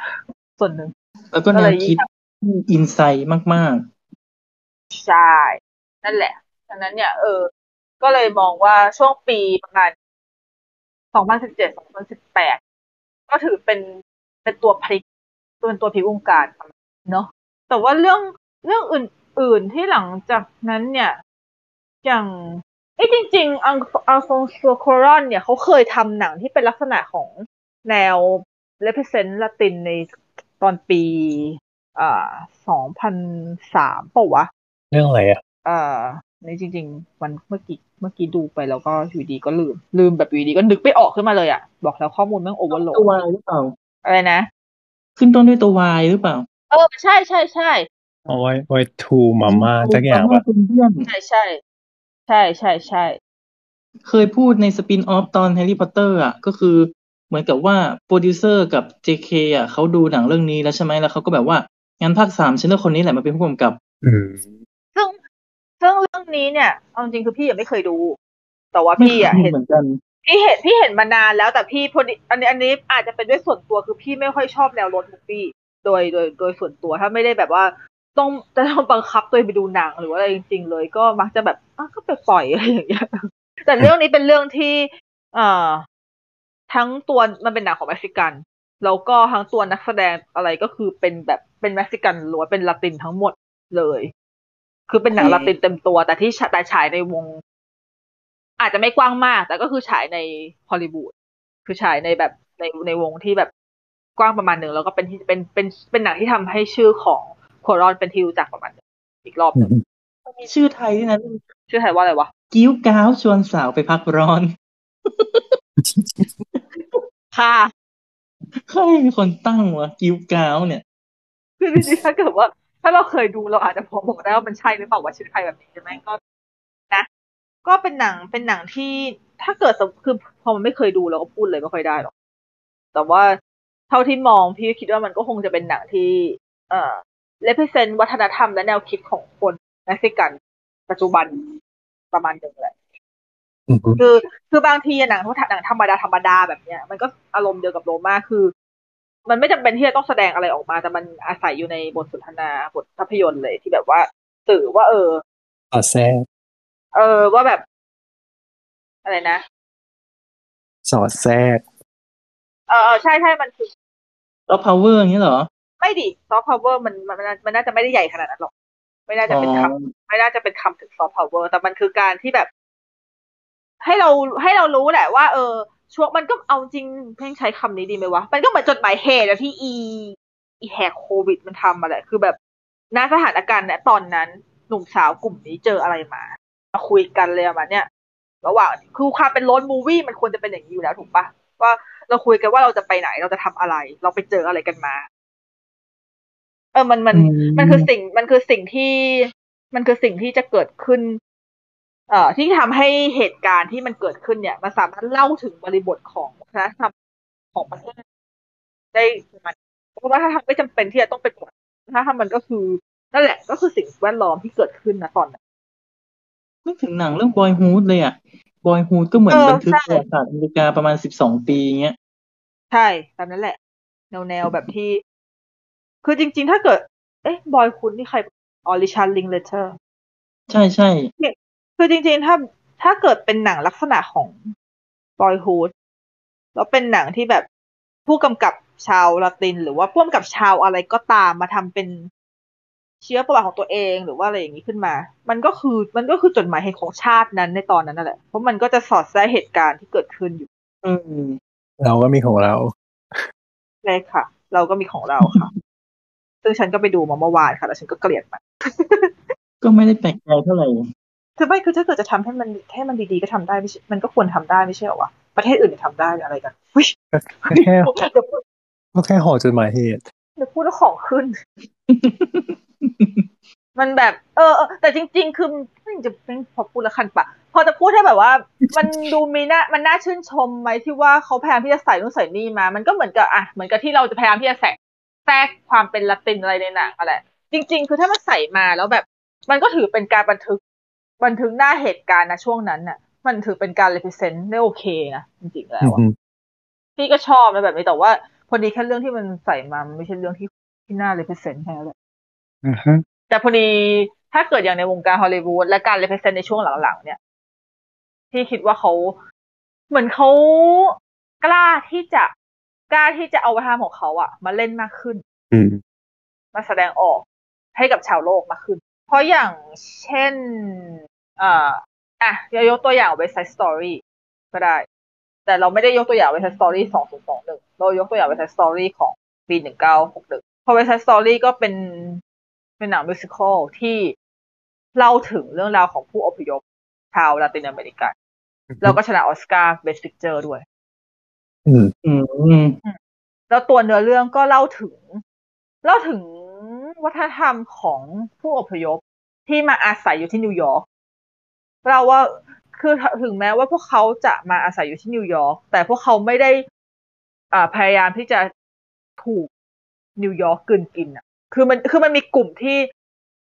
ส่วนหนึ่งแล้วก็แนวคิดที่อินไซต์มากใช่ นั่นแหละดังนั้นเนี่ยเออ ก็เลยมองว่าช่วงปีประมาณ 2017 2018 ก็ถือเป็นเป็นตัวพลิกเป็นตัวพลิกวงการเนาะแต่ว่าเรื่องเรื่องอื่น ๆที่หลังจากนั้นเนี่ย อย่างเอ้ยจริง ๆ อังอัลฟองโซโครอนเนี่ยเขาเคยทำหนังที่เป็นลักษณะของแนว represent ละตินในตอนปีอ่าสองพันสามป่าวะ เรื่องอะไรอะอ่าในจริงๆมันเมื่อกี้เมื่อกี้ดูไปแล้วก็อยู่ดีก็ลืม ลืมแบบอยู่ดีก็นึกไม่ออกขึ้นมาเลยอะ บอกแล้วข้อมูลแม่งโอเวอร์โหลตัวดวายหรือเปล่าอะไรนะ ขึ้นต้นด้วยตัววายหรือเปล่า เออใช่ใช่ใช่เอาไว้ Y Tu Mamá สักอย่างว่าปะเป็นเพื่อนใช่ใช่ใช่ใช่ใช่เคยพูดใน spin-off ตอนแฮร์รี่พอตเตอร์อะก็คือเหมือนกับว่าโปรดิวเซอร์กับ JK อะเขาดูหนังเรื่องนี้แล้วใช่ไหมแล้วเขาก็แบบว่างั้นภาคสามฉันเลือกคนนี้แหละมาเป็นผู้กำกับอืมซึ่งซึ่งเรื่องนี้เนี่ยเอาจริงๆคือพี่ยังไม่เคยดู แต่ว่าไม่พี่อะเคยเห็นเหมือนกันพี่เห็นพี่เห็นมานานแล้วแต่พี่พอดีอันนี้อันนี้อาจจะเป็นด้วยส่วนตัวคือพี่ไม่ค่อยชอบแนว road movieโดยโดยโดยส่วนตัวถ้าไม่ได้แบบว่าต้องจะต้องบังคับตัวเองไปดูหนังหรือว่าอะไรจริง ๆ เลยก็มักจะแบบอะก็ไปปล่อยอะไรอย่างเงี้ยแต่เรื่องนี้เป็นเรื่องที่ เอ่อ ทั้งตัวมันเป็นหนังของเม็กซิกันแล้วก็ทั้งตัวนักแสดงอะไรก็คือเป็นแบบเป็นเม็กซิกันล้วนเป็นลาตินทั้งหมดเลย คือเป็นหนังอืมลาตินเต็มตัว แต่ที่ฉแต่ฉายในวง อาจจะไม่กว้างมาก แต่ก็คือฉายในฮอลลีวูดคือฉายในแบบในในวงที่แบบกว้างประมาณหนึ่งแล้วก็เป็นที่เป็นเป็นเป็นหนังที่ทำให้ชื่อของโครอนเป็นที่รู้จักประมาณหนึ่งอีกรอบหนึ่งมีชื่อไทยด้วยนะชื่อไทยว่าอะไรวะกิ้วก้าวชวนสาวไปพักร้อนค่ะใครเป็นคนตั้งวะกิ้วก้าวเนี่ยคือจริงๆถ้าเกิดว่าถ้าเราเคยดูเราอาจจะพอบอกได้ว่ามันใช่หรือเปล่าว่าชื่อไทยแบบนี้ใช่ไหมก็นะ ก็เป็นหนังเป็นหนังที่ถ้าเกิดสมคือพอมันไม่เคยดูเราก็พูดเลยไม่ค่อยได้หรอกแต่ว่าเท่าที่มองพี่คิดว่ามันก็คงจะเป็นหนังที่ เอ่อ represent วัฒนธรรมและแนวคิดของคนเม็กซิกัน ปัจจุบันประมาณหนึ่งแหละอืมคือคือบางทีอะหนังหนังธรรมดาธรรมดาแบบเนี้ย มันก็อารมณ์เดียวกับโรมาคือ มันไม่จำเป็นที่จะต้องแสดงอะไรออกมา แต่มันอาศัยอยู่ในบทสนทนาบทภาพยนตร์เลยที่แบบว่าสื่อว่า เออขอแทรกเออว่าแบบ อะไรนะสอดแทรกเออเออใช่ใช่มันคือแล้วพาวเวอร์อย่างนี้เหรอ ไม่ดิซอฟต์พาวเวอร์มันมันมันมันน่าจะไม่ได้ใหญ่ขนาดนั้นหรอก ไม่น่าจะเป็นคำไม่น่าจะเป็นคำถึงซอฟต์พาวเวอร์แต่มันคือการที่แบบ ให้เราให้เรารู้แหละว่า เออ ช่วงมันก็เอาจริงเพ่งใช้คำนี้ดีไหมวะ มันก็เหมือนจดหมายเหตุอะที่อีอีแหกโควิดมันทำมาแหละ คือแบบณสถานการณ์เนี่ยตอนนั้นหนุ่มสาวกลุ่มนี้เจออะไรมามาคุยกันเลยอะมาเนี่ยระหว่างคือความเป็นโรดมูวี่มันควรจะเป็นอย่างนี้อยู่แล้วถูกปะว่าเราคุยกันว่าเราจะไปไหนเราจะทำอะไร เราไปเจออะไรกันมา เออมันมันอืมมันคือสิ่งมันคือสิ่งที่มันคือสิ่งที่จะเกิดขึ้น เอ่อที่ทำให้เหตุการณ์ที่มันเกิดขึ้นเนี่ยมันสามารถเล่าถึงบริบทของวัฒนธรรมของประเทศได้มันเพราะว่าถ้าทำไม่จำเป็นที่จะต้องเป็นกฎถ้าทำมันก็คือนั่นแหละก็คือสิ่งแวดล้อมที่เกิดขึ้นนะตอนนั้นนึกถึงหนังเรื่อง Boyhood เลยอะ Boyhood ก็เหมือนเออบันทึกใช่ประวัติศาสตร์อเมริกาประมาณสิบสองปีเงี้ยใช่ตามนั้นแหละ แนวแนวแบบที่ คือจริง ๆ ถ้าเกิด เอ๊ะ Boyhood นี่ใคร อ๋อ Richard Linklater ใช่ใช่ คือจริงๆ ถ้าถ้าเกิดเป็นหนังลักษณะของบอยฮูดแล้วเป็นหนังที่แบบผู้กำกับชาวละติน หรือว่าผู้กำกับชาวอะไรก็ตามมาทำเป็นเชื้อประวัติของตัวเองหรือว่าอะไรอย่างนี้ขึ้นมา มันก็คือมันก็คือจดหมายเหตุของชาตินั้นในตอนนั้นนั่นแหละ เพราะมันก็จะสอดแทรกเหตุการณ์ที่เกิดขึ้นอยู่ อืม เราก็มีของเราเลยค่ะ เราก็มีของเราค่ะ ซึ่งฉันก็ไปดูมาเมื่อวานค่ะ แล้วฉันก็เกลียดมัน ก็ไม่ได้แปลกใจเท่าไหร่ คือไม่คือถ้าเกิดจะทำให้มันให้มันดีๆก็ทำได้ไม่ใช่มันก็ควรทำได้ไม่ใช่เหรอวะประเทศอื่นจะทำได้อะไรกันอุ๊ยก็แค่เดี๋ยวพูดก็แค่ห่อจดหมายเหตุเดี๋ยวพูดแล้วของขึ้น มันแบบเออเออแต่จริง ๆ คือไม่จะเป็นพอพูดแล้วคันปะพอจะพูดให้แบบว่า มันดูมีน่ามันน่าชื่นชมไหมที่ว่าเขาพยายามที่จะใส่นู่นใส่นี่มา มันก็เหมือนกับอะเหมือนกับที่เราจะพยายามที่จะแทรกแทรกความเป็นละตินอะไรในหนังอะไรจริง ๆ คือถ้ามันใส่มาแล้วแบบ มันก็ถือเป็นการบันทึก บันทึกหน้าเหตุการณ์นะช่วงนั้นน่ะ มันถือเป็นการ represent ได้โอเคนะจริงๆแล้วอะพี่ก็ชอบนะแบบนี้แต่ว่า พอดีแค่เรื่องที่มันใส่มามันไม่ใช่เรื่องที่ที่น่า represent แค่นั้นแหละอือฮึแต่พอดีถ้าเกิดอย่างในวงการฮอลลีวูดและการ represent ในช่วงหลังๆเนี่ยพี่คิดว่าเขาเหมือนเขากล้าที่จะกล้าที่จะเอาวัฒนธรรมของเขาอะมาเล่นมากขึ้นอืมมาแสดงออกให้กับชาวโลกมากขึ้น เพราะอย่างเช่น เอ่ออะจะยกตัวอย่าง West Side Story ก็ได้ แต่เราไม่ได้ยกตัวอย่าง West Side Story สองศูนย์สองหนึ่งเรายกตัวอย่าง West Side Story ของปีหนึ่งเก้าหกหนึ่งเพราะ West Side Story ก็เป็นเป็นหนังมิวสิควลที่เล่าถึงเรื่องราวของผู้อพยพชาวลาตินอเมริกันแล้วก็ชนะออสการ์ Best Picture ด้วย อืมอืมแล้วตัวเนื้อเรื่องก็เล่าถึง เล่าถึงวัฒนธรรมของผู้อพยพที่มาอาศัยอยู่ที่นิวยอร์ก เราว่าคือถึงแม้ว่าพวกเขาจะมาอาศัยอยู่ที่นิวยอร์กแต่พวกเขาไม่ได้อ่าพยายามที่จะถูกนิวยอร์กกินกินอะ คือมันคือมันมีกลุ่มที่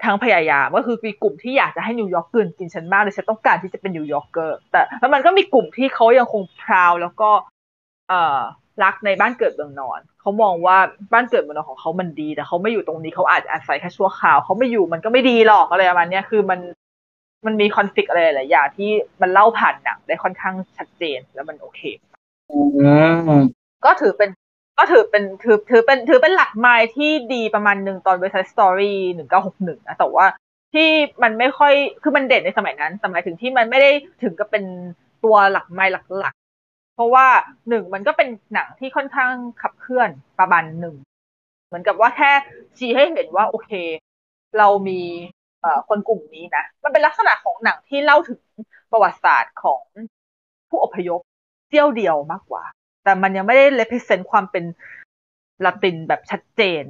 ทั้งพยายามก็คือมีกลุ่มที่อยากจะให้นิวยอร์กกินกินฉันมากเลยฉันต้องการที่จะเป็น New Yorker แต่แล้วมันก็มีกลุ่มที่เขายังคง proud แล้วก็ เอ่อรักในบ้านเกิดเมืองนอนเขามองว่าบ้านเกิดเมืองนอนของเขามันดี แต่เขาไม่อยู่ตรงนี้เขาอาจจะอาศัยแค่ชั่วคราวเขาไม่อยู่มันก็ไม่ดีหรอกอะไรประมาณนี้คือมัน มันมี conflict อะไรหลายอย่างที่มันเล่าผ่านหนังได้ค่อนข้างชัดเจนแล้วมันโอเคอืมก็ถือเป็น ก็ถือเป็นถือถือเป็นถือเป็นหลักไมล์ที่ดีประมาณหนึ่งตอน West Side Story หนึ่งเก้าหกหนึ่งนะแต่ว่าที่มันไม่ค่อยคือมันเด่นในสมัยนั้นแต่หมายถึงที่มันไม่ได้ถึงกับเป็นตัวหลักไม้หลักๆ เพราะว่าหนึ่งมันก็เป็นหนังที่ค่อนข้างขับเคลื่อนประมาณหนึ่งเหมือนกับว่าแค่ชี้ให้เห็นว่าโอเค เรามีเอ่อ คนกลุ่มนี้นะ มันเป็นลักษณะของหนังที่เล่าถึงประวัติศาสตร์ของผู้อพยพเสี้ยวเดียวมากกว่า แต่มันยังไม่ได้ represent ความเป็นละตินแบบชัดเจน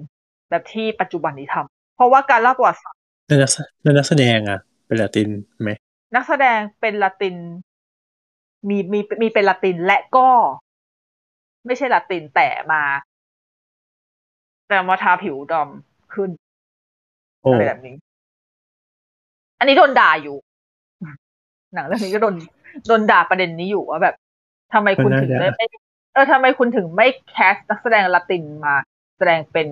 แบบที่ปัจจุบันนี้ทำเพราะว่าการเล่าประวัติศาสตร์แล้วนักแสแล้วนักแสดงอะเป็นลาตินไหมนักแสดงเป็นละตินมีมีมีเป็นละตินและก็ ไม่ใช่ละตินแต่มา แต่มาทาผิวดำขึ้นโอ้อะไรแบบนี้ อันนี้โดนด่าอยู่ หนังเรื่องนี้ก็โดนโดนด่าประเด็นนี้อยู่ว่าแบบทำไมคุณถึงไม่ไม่เออทำไมคุณถึงไม่ cast นักแสดงละตินมา แสดงเป็น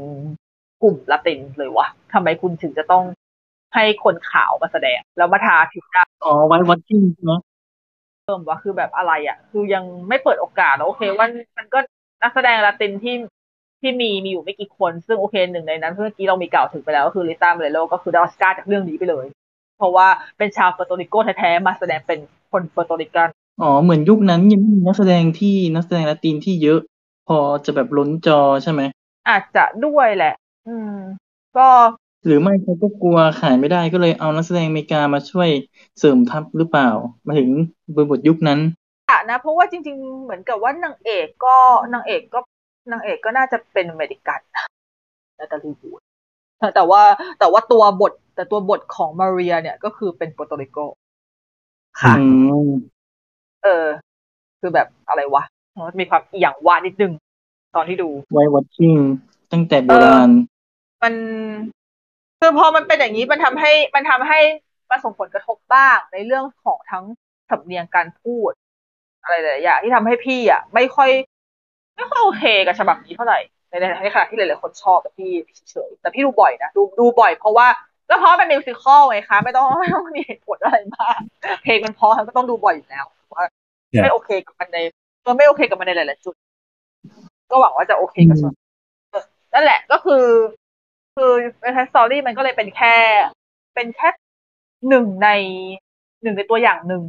กลุ่มละตินเลยวะทำไมคุณถึงจะต้องให้คนขาวมาแสดง แล้วมาทาผิวดำอ๋อ whitewashing เนาะเพิ่มว่าคือแบบอะไรอะ คือยังไม่เปิดโอกาสแล้วโอเคว่ามันก็นักแสดงละตินที่ที่มีมีอยู่ไม่กี่คน ซึ่งโอเคหนึ่งในนั้นเมื่อกี้เรามีกล่าวถึงไปแล้วก็คือริต้าโมเรโนก็คือได้ออสการ์จากเรื่องนี้ไปเลย เพราะว่าเป็นชาวเปอร์โตริโกแท้ๆมาแสดงเป็นคนเปอร์โตริกันอ๋อเหมือนยุคนั้นยังไม่มีนักแสดงที่นักแสดงละตินที่เยอะ พอจะแบบล้นจอใช่ไหมอาจจะด้วยแหละ อืม ก็หรือไม่เขาก็กลัวขายไม่ได้ก็เลยเอานักแสดงอเมริกามาช่วยเสริมทัพหรือเปล่า มาถึงบริบทยุคนั้นอะนะ เพราะว่าจริง ๆ เหมือนกับว่านางเอกก็นางเอกก็นางเอกก็น่าจะเป็นอเมริกันนะนาตาลีวูด แต่แต่ว่าแต่ว่าตัวบท แต่ตัวบทของมาเรีย เนี่ยก็คือเป็นเปอร์โตริโกค่ะอืมเออ คือแบบอะไรวะมันมีความอหย่างว่านิดนึง ตอนที่ดูไว้วัดจิ้งตั้งแต่โบราณมันคือพอมันเป็นอย่างนี้มันทำให้มันทำให้มันส่งผลกระทบบ้างในเรื่องของทั้งสำเนียงการพูด อะไรหลายๆอย่างที่ทำให้พี่อะ ไม่ค่อย ไม่ค่อยโอเคกับฉบับนี้เท่าไหร่ ในในขณะที่หลายๆคนชอบแต่พี่เฉยๆแต่พี่ดูบ่อยนะดูดูบ่อยเพราะว่าก็เพราะมันเป็นมิวสิควลไงคะ ไม่ต้องไม่ต้องมีเหตุผลอะไรมากเพลงมันเพราะก็ต้องดูบ่อยอยู่แล้วว่าเนี่ยไม่โอเคกับมันในเออไม่โอเคกับมันในหลายๆจุด ก็หวังว่าจะโอเคกับส่วนเออนั่นแหละก็คือ คือเวทสตอรี่มันก็เลยเป็นแค่ เป็นแค่หนึ่งในหนึ่งในตัวอย่างหนึ่ง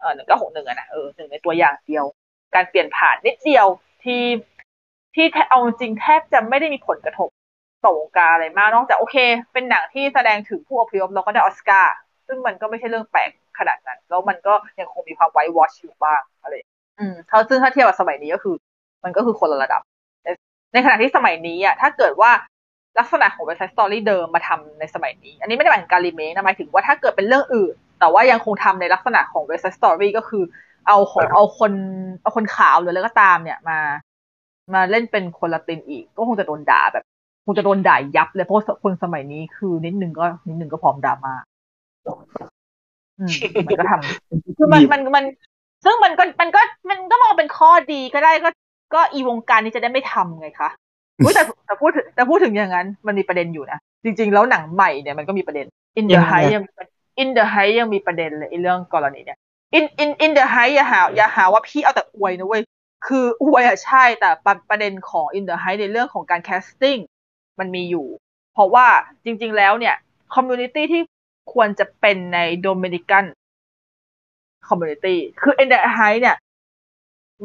เออหนึ่งก็หกหนึ่งอะนะเออหนึ่งในตัวอย่างเดียว การเปลี่ยนผ่านนิดเดียวที่ ที่เอาจริงแทบจะไม่ได้มีผลกระทบต่อวงการอะไรมาก นอกจากโอเค เป็นหนังที่แสดงถึงผู้อพยพแล้วก็ได้ออสการ์ซึ่งมันก็ไม่ใช่เรื่องแปลกขนาดนั้น แล้วมันก็ยังคงมีความไวท์วอชอยู่บ้างอะไรอืมถ้าซึ่งถ้าเทียบกับสมัยนี้ก็คือ มันก็คือคนละระดับ ในขณะที่สมัยนี้อะถ้าเกิดว่าลักษณะของ West Side Story เดิมมาทำในสมัยนี้ อันนี้ไม่ได้หมายถึงการรีเมคนะหมายถึงว่าถ้าเกิดเป็นเรื่องอื่น แต่ว่ายังคงทำในลักษณะของ West Side Story ก็คือ เอาของเอาคนเอาคนขาวหรืออะไรก็ตามเนี่ยมา มาเล่นเป็นคนละตินอีก ก็คงจะโดนด่าแบบ คงจะโดนด่ายับเลยเพราะคนสมัยนี้คือนิดนึงก็นิดนึงก็พร้อมดราม่าอืมมันก็ทำคือมันมันมัน ซึ่งมันก็มันก็มันก็มองเป็นข้อดีก็ได้ก็ ก็อีวงการนี้จะได้ไม่ทำไงคะอุ๊ยแต่แต่พูดถึงแต่พูดถึงอย่างนั้น มันมีประเด็นอยู่นะจริง ๆ แล้วหนังใหม่เนี่ยมันก็มีประเด็น In the ยังไง Heights ยัง In the Heights ยังมีประเด็นเลยไอ้เรื่องกรณีเนี่ย In In In the Heights อย่าหาอย่าหาว่าพี่เอาแต่อวยนะเว้ย คืออวยอะใช่แต่ประประเด็นของ In the Heights ในเรื่องของการ casting มันมีอยู่ เพราะว่าจริง ๆ แล้วเนี่ย community ที่ควรจะเป็นในโดมินิกัน community คือ In the Heights เนี่ย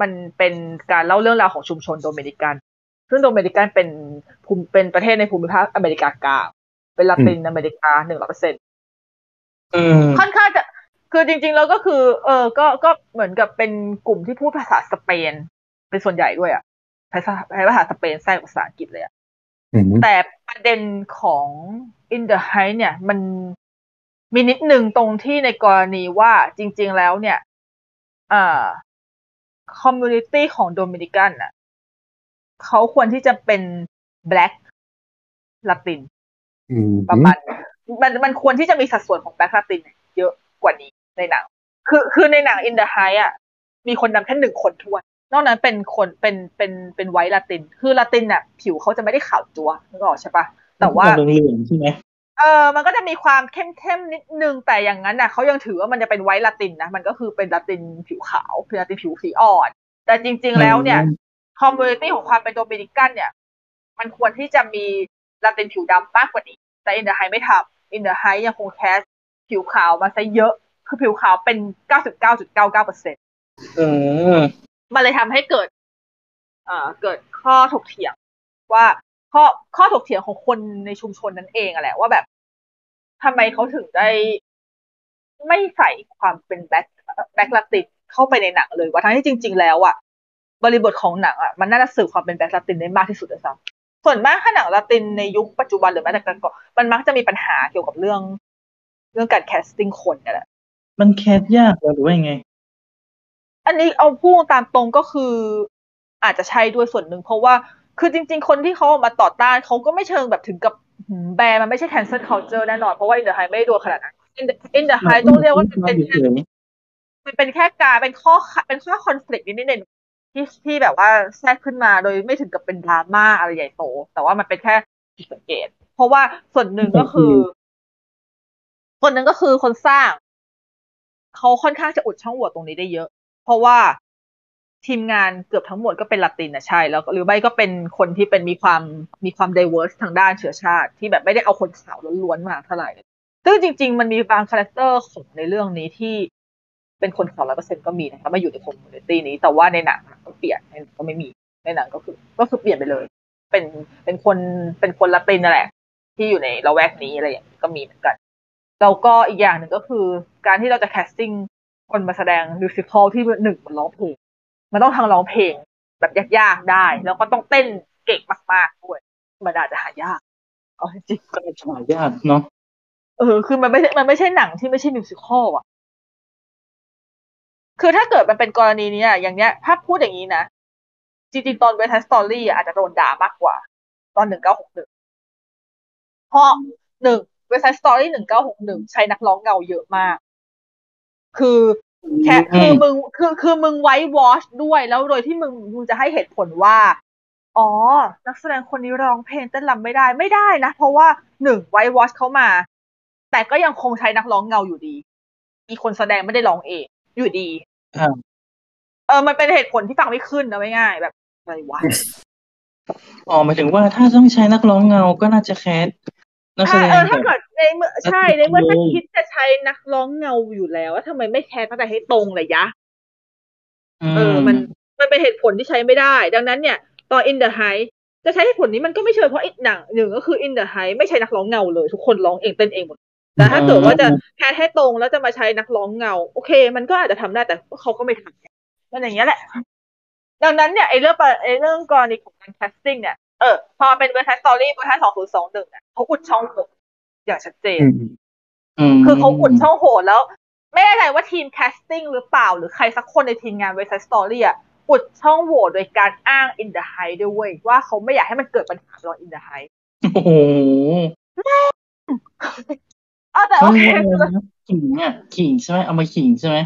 มันเป็นการเล่าเรื่องราวของชุมชนโดมินิกัน ซึ่งโดมินิกันเป็นภูมิเป็นประเทศในภูมิภาคอเมริกากลางเป็นลาตินอเมริกาหนึ่งร้อยเปอร์เซ็นต์อืมค่อนข้างจะ คือจริง ๆ แล้วก็คือ เออก็ก็เหมือนกับเป็นกลุ่มที่พูดภาษาสเปน เป็นส่วนใหญ่ด้วยอะภาษาภาษาสเปนแทรกภาษาอังกฤษเลยอะอืมแต่ประเด็นของ In the Heights เนี่ย มันมีนิดนึงตรงที่ในกรณีว่าจริง ๆ แล้วเนี่ยอ่า community ของโดมินิกันน่ะเขาควรที่จะเป็น black ลาตินอืมประมาณมันมันควรที่จะมีสัดส่วนของแบ็คลาตินเยอะกว่านี้ ในหนัง คือคือในหนัง In the Heights อะมีคนดำแค่หนึ่งคนทวน นอกนั้นเป็นคนเป็นเป็นเป็นไวท์ลาติน คือลาตินอะผิวเขาจะไม่ได้ขาวจัวนึกออกใช่ปะแต่ว่าเหลืองๆใช่ไหมเออมันก็จะมีความเข้มเข้มๆนิดนึงแต่อย่างนั้นน่ะเขายังถือว่ามันจะเป็นไวท์ลาตินนะมันก็คือเป็นลาตินผิวขาวเป็นลาตินผิวสีอ่อน แต่จริง ๆ แล้วเนี่ยcommunity ของความเป็นโดมินิกันเนี่ย มันควรที่จะมีลาตินผิวดำมากกว่านี้ แต่ In the Heights ไม่ทำ In the Heights ยังคง cast ผิวขาวมาซะเยอะ คือผิวขาวเป็น99.99เปอร์เซ็นต์อืมมันเลยทำให้เกิด เอ่อเกิดข้อถกเถียง ว่าข้อข้อถกเถียงของคนในชุมชนนั้นเองอะแหละว่าแบบทำไมเขาถึงได้ไม่ใส่ความเป็น black black ลาตินเข้าไปในหนังเลยว่าทั้งที่จริง ๆ แล้วอะบริบทของหนังอะมันน่าจะสื่อความเป็น black ลาตินได้มากที่สุดเลยซ้ำส่วนมากถ้าหนังลาตินในยุคปัจจุบันหรือแม้แต่ก่อนมันมักจะมีปัญหาเกี่ยวกับเรื่อง เรื่องการ casting คนนี่แหละ มัน cast ยากเหรอหรือว่ายังไง อันนี้เอาพูดตามตรงก็คือ อาจจะใช่ด้วยส่วนหนึ่ง เพราะว่าคือจริง ๆ คนที่เขาออกมาต่อต้านเขาก็ไม่เชิงแบบถึงกับหืมแบนมันไม่ใช่ cancel culture แน่นอน เพราะว่า In the Heights ไม่ได้โดนขนาดนั้น In the, In the Heights ต้องเรียกว่ามันเป็นแค่มันเป็นแค่การเป็นข้อเป็นข้อคอน FLICT นิดนิดหนึ่งที่ที่แบบว่าแทรกขึ้นมาโดยไม่ถึงกับเป็นดราม่าอะไรใหญ่โต แต่ว่ามันเป็นแค่ผิดสังเกต เพราะว่าส่วนหนึ่งก็คือ ส่วนหนึ่งก็คือคนสร้าง เขาค่อนข้างจะอุดช่องโหว่ตรงนี้ได้เยอะ เพราะว่าทีมงานเกือบทั้งหมดก็เป็นละตินนะใช่แล้วหรือไม่ก็เป็นคนที่เป็นมีความมีความ diverse ทางด้านเชื้อชาติ ที่แบบไม่ได้เอาคนขาวล้วนๆมาเท่าไหร่ซึ่งจริง ๆ มันมีบาง character ของในเรื่องนี้ที่เป็นคนขาวร้อยเปอร์เซ็นต์ก็มีนะครับมาอยู่ใน community นี้แต่ว่าในหนังก็เปลี่ยนในหนังก็ไม่มีในหนังก็คือก็คือเปลี่ยนไปเลย เป็นเป็นคนเป็นคนละตินนั่นแหละ ที่อยู่ในละแวกนี้อะไรอย่างนี้ก็มีเหมือนกัน แล้วก็อีกอย่างหนึ่งก็คือ การที่เราจะ casting คนมาแสดง musical ที่หนึ่งมันร้องเพลง มันต้องทั้งร้องเพลงแบบยากๆได้ แล้วก็ต้องเต้นเก่งมากๆด้วยมันอาจจะหายากเอาจริงก็หายากเนาะๆเออ คือมันไม่ใช่มันไม่ใช่หนังที่ไม่ใช่ musical อะ คือถ้าเกิดมันเป็นกรณีนี้อะอย่างเนี้ย ถ้าพูดอย่างนี้นะ จริงๆ ตอน West Side Story อาจจะโดนด่ามากกว่า ตอนหนึ่งเก้าหกหนึ่งเพราะหนึ่ง West Side Story หนึ่งเก้าหกหนึ่งใช้นักร้องเงาเยอะมาก คือแค่คือมึงคือคือมึง whitewash ด้วยแล้วโดยที่มึงมึงจะให้เหตุผลว่า อ๋อ นักแสดงคนนี้ร้องเพลงเต้นรำไม่ได้ไม่ได้นะ เพราะว่าหนึ่งไว้วอชเขามา แต่ก็ยังคงใช้นักร้องเงาอยู่ดีอีกคนแสดงไม่ได้ร้องเองอยู่ดีอ่าเออ มันเป็นเหตุผลที่ฟังไม่ขึ้นนะไม่ง่ายแบบอะไรวะอ๋อหมายถึงว่าถ้าต้องใช้นักร้องเงาก็น่าจะแคส นักแสถ้าดงเออแบถ้าบเกิดในเมื่อใช่นักในเมื่อร้ถ้าองคิดจะใช้นักร้องเงาอยู่แล้วแล้วทำไมไม่แคสตั้งแต่ให้ตรงเลยยะเออ มันมันเป็นเหตุผลที่ใช้ไม่ได้ ดังนั้นเนี่ยตอน In the Heights จะใช้เหตุผลนี้มันก็ไม่เชิงเพราะอีกหนังหนึ่งก็คือ In the Heights ไม่ใช้นักร้องเงาเลยทุกคนร้องเองเต้นเองหมดแต่ถ้าเกิดว่าจะ cast ให้ตรงแล้วจะมาใช้นักร้องเงา โอเค มันก็อาจจะทำได้แต่เขาก็ไม่ทำมันอย่างเงี้ยแหละ ดังนั้นเนี่ยไอ้เรื่องปะไอ้เรื่องกรณีของการ casting เนี่ย เออ พอเป็น West Side Story เวอร์ชันสองศูนย์สองหนึ่งเนี่ยเขาอุดช่องโหว่อย่างชัดเจนอืมมคือเขาอุดช่องโหว่แล้ว ไม่แน่ใจว่าทีม casting หรือเปล่า หรือใครสักคนในทีมงาน West Side Story อะอุดช่องโหว่โดยการอ้าง In the Heights ด้วยเวยว่าเขาไม่อยากให้มันเกิดปัญหาตอน In the Heights โอ้โหเออแต่เอโอเคอขิงอะขิงใช่ไหมเอามาขิงใช่ไหม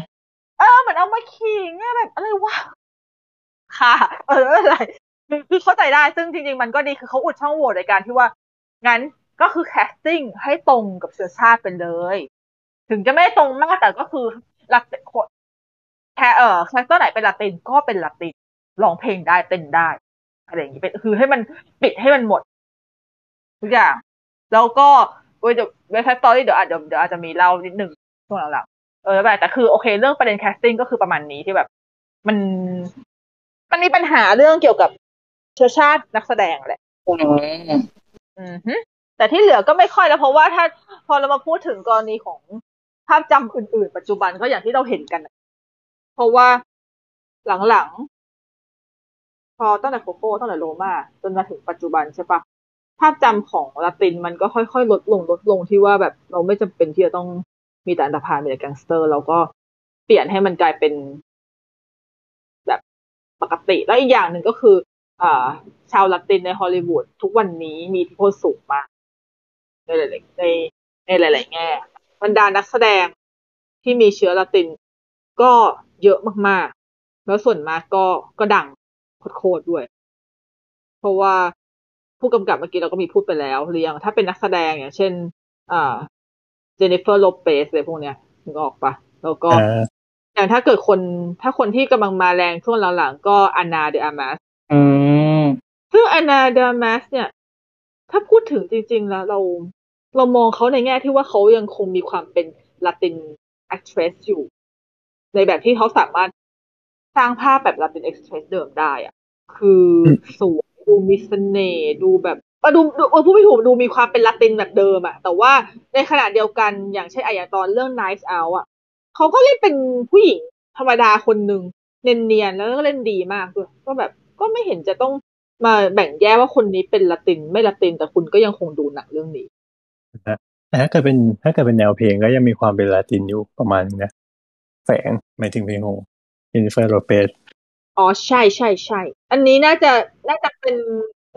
เออเหมือนเอามาขิงอะแบบอะไรวะค่ะ เอออะไร คือคือเข้าใจได้ซึ่งจริง ๆ มันก็ดีคือเขาอุดช่องโหว่โดยการที่ว่า งั้นก็คือ casting ให้ตรงกับเชื้อชาติไปเลย ถึงจะไม่ตรงมากแต่ก็คือหลักคนแค่เออ character ไหนเป็นลาตินก็เป็นลาตินร้องเพลงได้เต้นได้อะไรอย่างนี้เป็นคือให้มันปิดให้มันหมดทุกอย่าง แล้วก็ West Side Story เดี๋ยวอาจเดี๋ยวเดี๋ยวอาจจะมีเล่านิดหนึ่งช่วงหลังๆเออแบบแต่คือโอเค เรื่องประเด็น casting ก็คือประมาณนี้ที่แบบ มันมันมีปัญหาเรื่องเกี่ยวกับ ชื้อชาตินักแสดงแหละอ๋ออืมฮึแต่ที่เหลือก็ไม่ค่อยแล้วเพราะว่าถ้าพอเรามาพูดถึงกรณีของภาพจำอื่น ๆ ปัจจุบันก็อย่างที่เราเห็นกันน่ะเพราะว่าหลังๆ พอตั้งแต่โคโค่ตั้งแต่โรมาจนมาถึงปัจจุบันใช่ปะภาพจำของลาตินมันก็ค่อยๆ ลดลงลดลงที่ว่าแบบเราไม่จำเป็นที่จะต้องมีแต่อันธพาลมีแต่แก๊งสเตอร์เราก็เปลี่ยนให้มันกลายเป็น แบบปกติแล้วอีกอย่างหนึ่งก็คืออ่า ชาวละตินในฮอลลีวูดทุกวันนี้มีอิทธิพลสูงมากในหลายๆในในหลาย ๆ แง่บรรดานักแสดงที่มีเชื้อละตินก็เยอะมาก ๆ แล้วส่วนมากก็ก็ดังโคตรๆด้วย เพราะว่าผู้กำกับเมื่อกี้เราก็มีพูดไปแล้วหรือยังถ้าเป็นนักแสดงอย่างเช่นอ่าเจนนิเฟอร์โลเปสอะไรพวกเนี้ยนึกออกปะแล้วก็อ่าอย่างถ้าเกิดคนถ้าคนที่กำลังมาแรงช่วงหลังๆ ก็อานาเดอามาส อืม ซึ่งอานาเดอามสเนี่ย ถ้าพูดถึงจริง ๆ แล้วเรา เรามองเขาในแง่ที่ว่าเขายังคงมีความเป็นลาติน actress อยู่ ในแบบที่เขาสามารถสร้างภาพแบบลาติน actress เดิมได้อะคือสวยดูมีเสน่ห์ดูแบบดูดูเออพูดไม่ถูกดูมีความเป็นลาตินแบบเดิมอะแต่ว่าในขณะเดียวกันอย่างเช่นอะอย่างตอนเรื่อง Nice Out อะเขาก็เล่นเป็นผู้หญิงธรรมดาคนหนึ่งเนียนๆแล้วก็เล่นดีมากด้วยก็แบบ ก็ไม่เห็นจะต้องมาแบ่งแยกว่าคนนี้เป็นละตินไม่ละตินแต่คุณก็ยังคงดูหนังเรื่องนี้แต่ถ้าเกิดเป็นถ้าเกิดเป็นแนวเพลงก็ยังมีความเป็นลาตินอยู่ประมาณนึงนะแฝงหมายถึงเพลงของเจนนิเฟอร์โรเปสอ๋อใช่ใช่ใช่อันนี้น่าจะน่าจะเป็น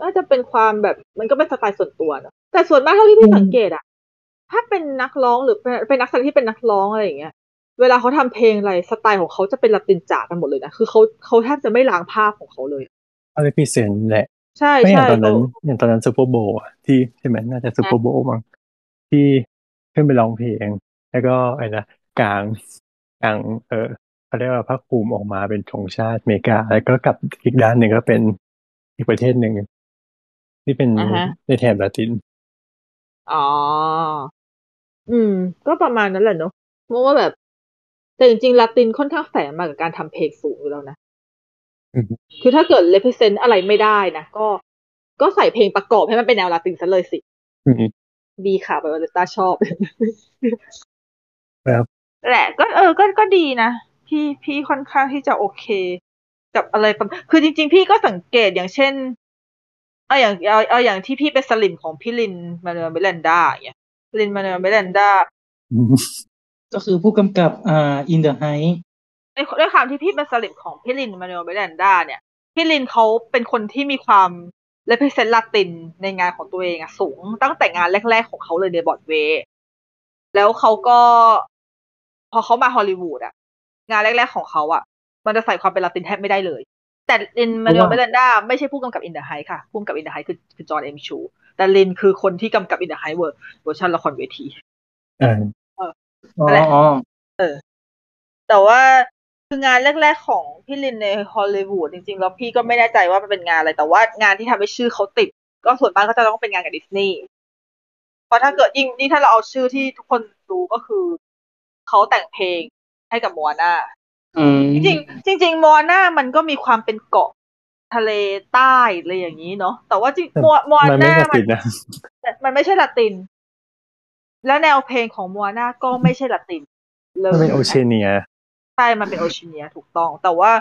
น่าจะเป็นความแบบมันก็เป็นสไตล์ส่วนตัวเนอะแต่ส่วนมากเท่าที่พี่สังเกตอะถ้าเป็นนักร้องหรือเป็นเป็นนักแสดงที่เป็นนักร้องอะไรอย่างเงี้ย เวลาเขาทำเพลงอะไรสไตล์ของเขาจะเป็นละตินจ๋ากันหมดเลยนะคือเขาเขาแทบจะไม่ล้างภาพของเขาเลย เขาเลยพิเศษแหละ ใช่ไม่อย่าใช่งตอนนั้นเขาอย่างตอนนั้น Super Bowl อะที่ใช่ไหมน่าจะ Super Bowl มั้งที่ขึ้นไปร้องเพลง แล้วก็ไอ้นะกลางกลางเออเขาเรียกว่าผ้าคลุมออกมาเป็นธงชาติอเมริกา แล้วก็กลับอีกด้านหนึ่งก็เป็นอีกประเทศหนึ่งที่เป็นอ่าฮะในแถบลาติน อ๋อ อืม ก็ประมาณนั้นแหละเนอะเพราะว่าแบบ แต่จริงๆลาตินค่อนข้างแฝงมากับการทำเพลงสูงอยู่แล้วนะอืม คือถ้าเกิด represent อะไรไม่ได้นะก็ก็ใส่เพลงประกอบให้มันเป็นแนวลาตินซะเลยสิอืมดีค่ะไปวาเลต้าชอบครับแหละ ก็เออก็ก็ดีนะ พี่พี่ค่อนข้างที่จะโอเค กับอะไรประมาณคือจริง ๆ พี่ก็สังเกตอย่างเช่น เอาอย่างเอาเอาอย่างที่พี่เป็นสลิมของพี่ Lin-Manuel Miranda อย่างเงี้ย Lin-Manuel Mirandaอืมก็คือผู้กำกับอ่า In the Heights ใน ด้วยความที่พี่เป็นสลิมของพี่ Lin-Manuel Miranda เนี่ย พี่ลินเขาเป็นคนที่มีความ represent ลาตินในงานของตัวเองอะสูง ตั้งแต่งานแรก ๆ ของเขาเลยในบอดเวย์แล้วเขาก็ พอเขามาฮอลลีวูดอะงานแรก ๆ ของเขาอะมันจะใส่ความเป็นลาตินแทบไม่ได้เลย แต่ Lin-Manuel Miranda ไม่ใช่ผู้กำกับ In the Heights ค่ะผู้กำกับ In the Heights คือคือ Jon M. Chu แต่ลินคือคนที่กำกับ In the Heights เวอร์เวอร์ชันละครเวทีอ่าอ๋ออะไรอ๋อแต่ว่า คืองานแรก ๆ ของพี่ลินในฮอลลีวูดจริงๆ แล้วพี่ก็ไม่แน่ใจว่ามันเป็นงานอะไร แต่ว่างานที่ทำให้ชื่อเขาติด ก็ส่วนมากก็จะต้องเป็นงานกับดิสนีย์เพราะถ้าเกิดยิ่งนี่ถ้าเราเอาชื่อที่ทุกคนรู้ก็คือ เขาแต่งเพลงให้กับมัวนาอืมจริงๆจริงๆมัวนามันก็มีความเป็นเกาะทะเลใต้อะไรอย่างนี้เนาะแต่ว่าจริงมัวมัวมันไม่นาลามัตินนนะมันไม่ใช่ละติน แล้วแนวเพลงของมัวนาก็ไม่ใช่ละตินเลยมันเป็นโอเชียเนีย ใช่มันเป็นโอเชียเนียถูกต้อง แต่ว่า